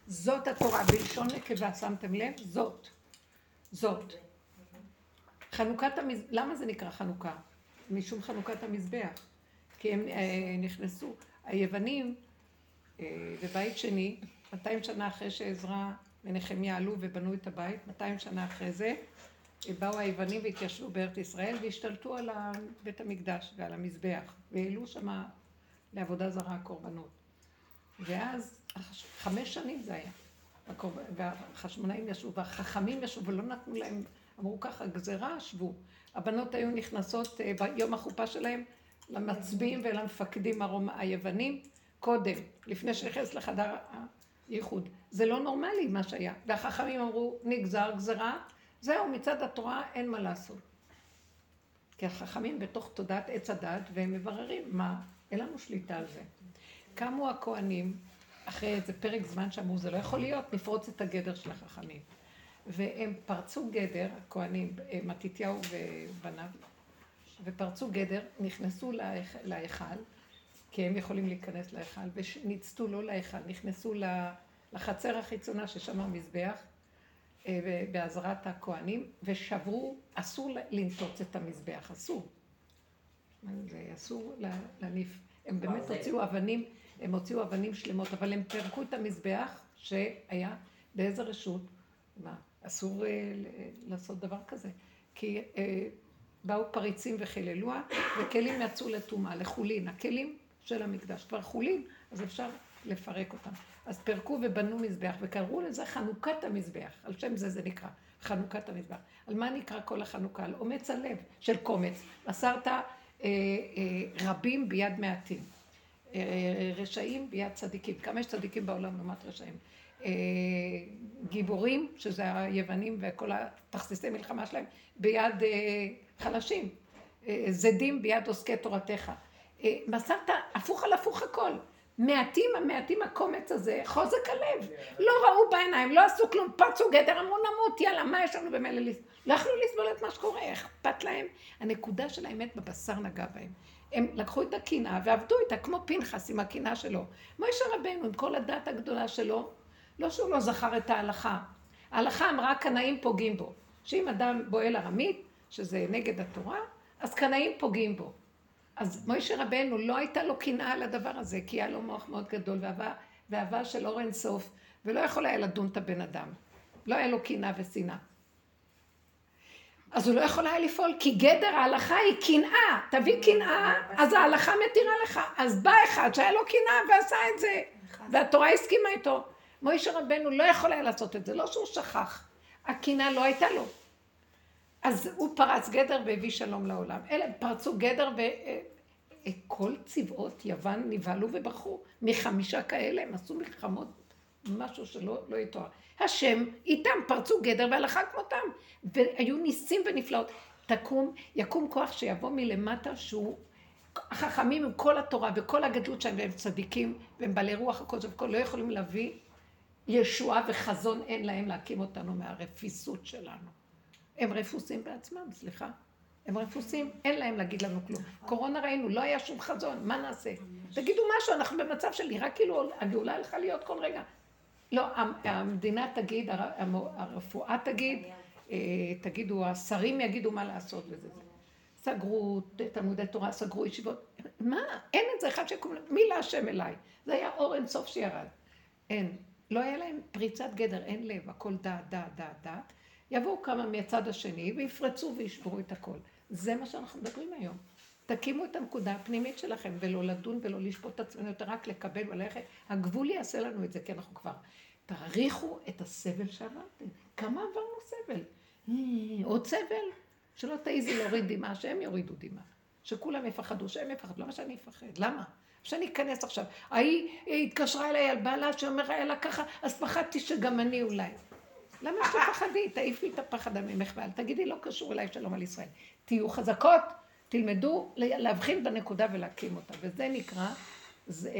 זאת התורה, בלשון נקבה, שמתם לב? זאת. זאת. חנוכת המז... למה זה נקרא חנוכה? משום חנוכת המזבח. כי הם אה, נכנסו, היוונים אה, בבית שני, 200 שנה אחרי שעזרא ונחמיה עלו ובנו את הבית, 200 שנה אחרי זה, אה, באו היוונים והתיישבו בארץ ישראל והשתלטו על בית המקדש ועל המזבח, והעלו שמה לעבודה זרה קורבנות. ואז, חמש שנים זה היה. והחשמונאים ישבו, והחכמים ישבו, ולא נתנו להם, אמרו ככה, גזירה, שבו. הבנות היו נכנסות אה, ביום החופה שלהם למצביעים ולמפקדים הרומ... היוונים, קודם, לפני שנכנס לחדר הייחוד. זה לא נורמלי מה שהיה. והחכמים אמרו, נגזר גזירה, זהו, מצד התורה אין מה לעשות. כי החכמים בתוך תודעת עץ הדת, והם מבררים מה, אין לנו שליטה על זה. קמו הכוהנים, אחרי איזה פרק זמן שאמרו, זה לא יכול להיות, נפרוץ את הגדר של החכמים. והם פרצו גדר, הכוהנים, אה, מתתיהו ובניו, ופרצו גדר, נכנסו להיכ- להיכל, כי הם יכולים להיכנס להיכל, וניצתו לא להיכל, נכנסו לחצר החיצונה ששם המזבח, אה, בעזרת הכוהנים, ושברו, אסור לנטוץ את המזבח, אסור. זה אסור ל- להניף. הם באמת ברזל. הוציאו אבנים, הם הוציאו אבנים שלמות, אבל הם פירקו את המזבח שהיה, באיזה רשות? מה, אסור אה, לעשות דבר כזה. כי אה, באו פריצים וחיללוה, וכלים יצאו לטומאה, לחולין. הכלים של המקדש כבר חולין, אז אפשר לפרק אותם. אז פירקו ובנו מזבח, וקראו לזה חנוכת המזבח. על שם זה זה נקרא, חנוכת המזבח. על מה נקרא כל החנוכה? על אומץ הלב של קומץ. מסרת אה, אה, רבים ביד מעטים. אה, רשעים ביד צדיקים. כמה יש צדיקים בעולם לעומת רשעים? אה, גיבורים, שזה היוונים וכל התכסיסי מלחמה שלהם, ביד אה, חלשים. אה, זדים ביד עוסקי תורתך. מסרת הפוך על הפוך הכל. מעטים, המעטים הקומץ הזה, חוזק הלב. לא ראו בעיניים, לא עשו כלום, פרצו גדר, אמרו נמות, יאללה, מה יש לנו במילא לסבול? לא יכלו לסבול את מה שקורה, אכפת להם. הנקודה של האמת בבשר נגע בהם. הם לקחו את הקנאה ועבדו איתה, כמו פנחס עם הקנאה שלו. מוישה רבנו, עם כל הדת הגדולה שלו, לא שהוא לא זכר את ההלכה. ההלכה אמרה, קנאים פוגעים בו. שאם אדם בועל ארמית, שזה נגד התורה, אז קנאים פוגעים בו. אז מוישה רבנו, לא הייתה לו קנאה על הדבר הזה, כי היה לו מוח מאוד גדול, ואהבה, ואהבה של אור אין סוף, ולא יכול היה לדון את הבן אדם. לא היה לו קנאה ושנאה. אז הוא לא יכול היה לפעול, כי גדר ההלכה היא קנאה. תביא קנאה, אז ההלכה מתירה לך. אז בא אחד שהיה לו קנאה ועשה את זה, והתורה הסכימה איתו. מוישה רבנו לא יכול היה לעשות את זה, לא שהוא שכח. הקינה לא הייתה לו. אז הוא פרץ גדר והביא שלום לעולם. אלה פרצו גדר וכל צבאות יוון נבהלו וברחו. מחמישה כאלה הם עשו מלחמות, משהו שלא לא יתואר. השם איתם פרצו גדר והלכה כמותם. והיו ניסים ונפלאות. תקום, יקום כוח שיבוא מלמטה שהוא החכמים עם כל התורה וכל הגדלות שלהם והם צדיקים והם בעלי רוח הקודש וכל לא יכולים להביא ישועה וחזון אין להם להקים אותנו מהרפיסות שלנו. הם רפוסים בעצמם, סליחה. הם רפוסים, אין להם להגיד לנו כלום. קורונה ראינו, לא היה שום חזון, מה נעשה? תגידו משהו, אנחנו במצב של נראה כאילו הגאולה הלכה להיות כל רגע. לא, המדינה תגיד, הרפואה תגיד, אה, תגידו, השרים יגידו מה לעשות וזה. סגרו תלמודי תורה, סגרו ישיבות. מה? אין את זה אחד שיקום, מי להשם אליי? זה היה אור אינסוף שירד. אין. לא היה להם פריצת גדר, אין לב, הכל דעת, דעת, דעת, דעת. יבואו כמה מהצד השני ויפרצו וישברו את הכל. זה מה שאנחנו מדברים היום. תקימו את הנקודה הפנימית שלכם, ולא לדון ולא לשפוט את עצמנו יותר, רק לקבל וללכת. הגבול יעשה לנו את זה, כי אנחנו כבר... תעריכו את הסבל שעברתם. כמה עברנו סבל? אה, עוד סבל? שלא תעיזי להוריד דמעה, שהם יורידו דמעה. שכולם יפחדו, שהם יפחדו. למה שאני אפחד? למה? שאני אכנס עכשיו. ההיא התקשרה אליי על בעלה שאומר היה לה ככה, אז פחדתי שגם אני אולי. למה שתפחדי? תעיפי את הפחד ממך ואל תגידי, לא קשור אליי שלום על ישראל. תהיו חזקות, תלמדו להבחין בנקודה ולהקים אותה. וזה נקרא, זה,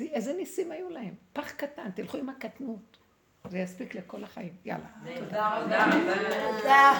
איזה ניסים היו להם? פח קטן, תלכו עם הקטנות. זה יספיק לכל החיים. יאללה. תודה. תודה.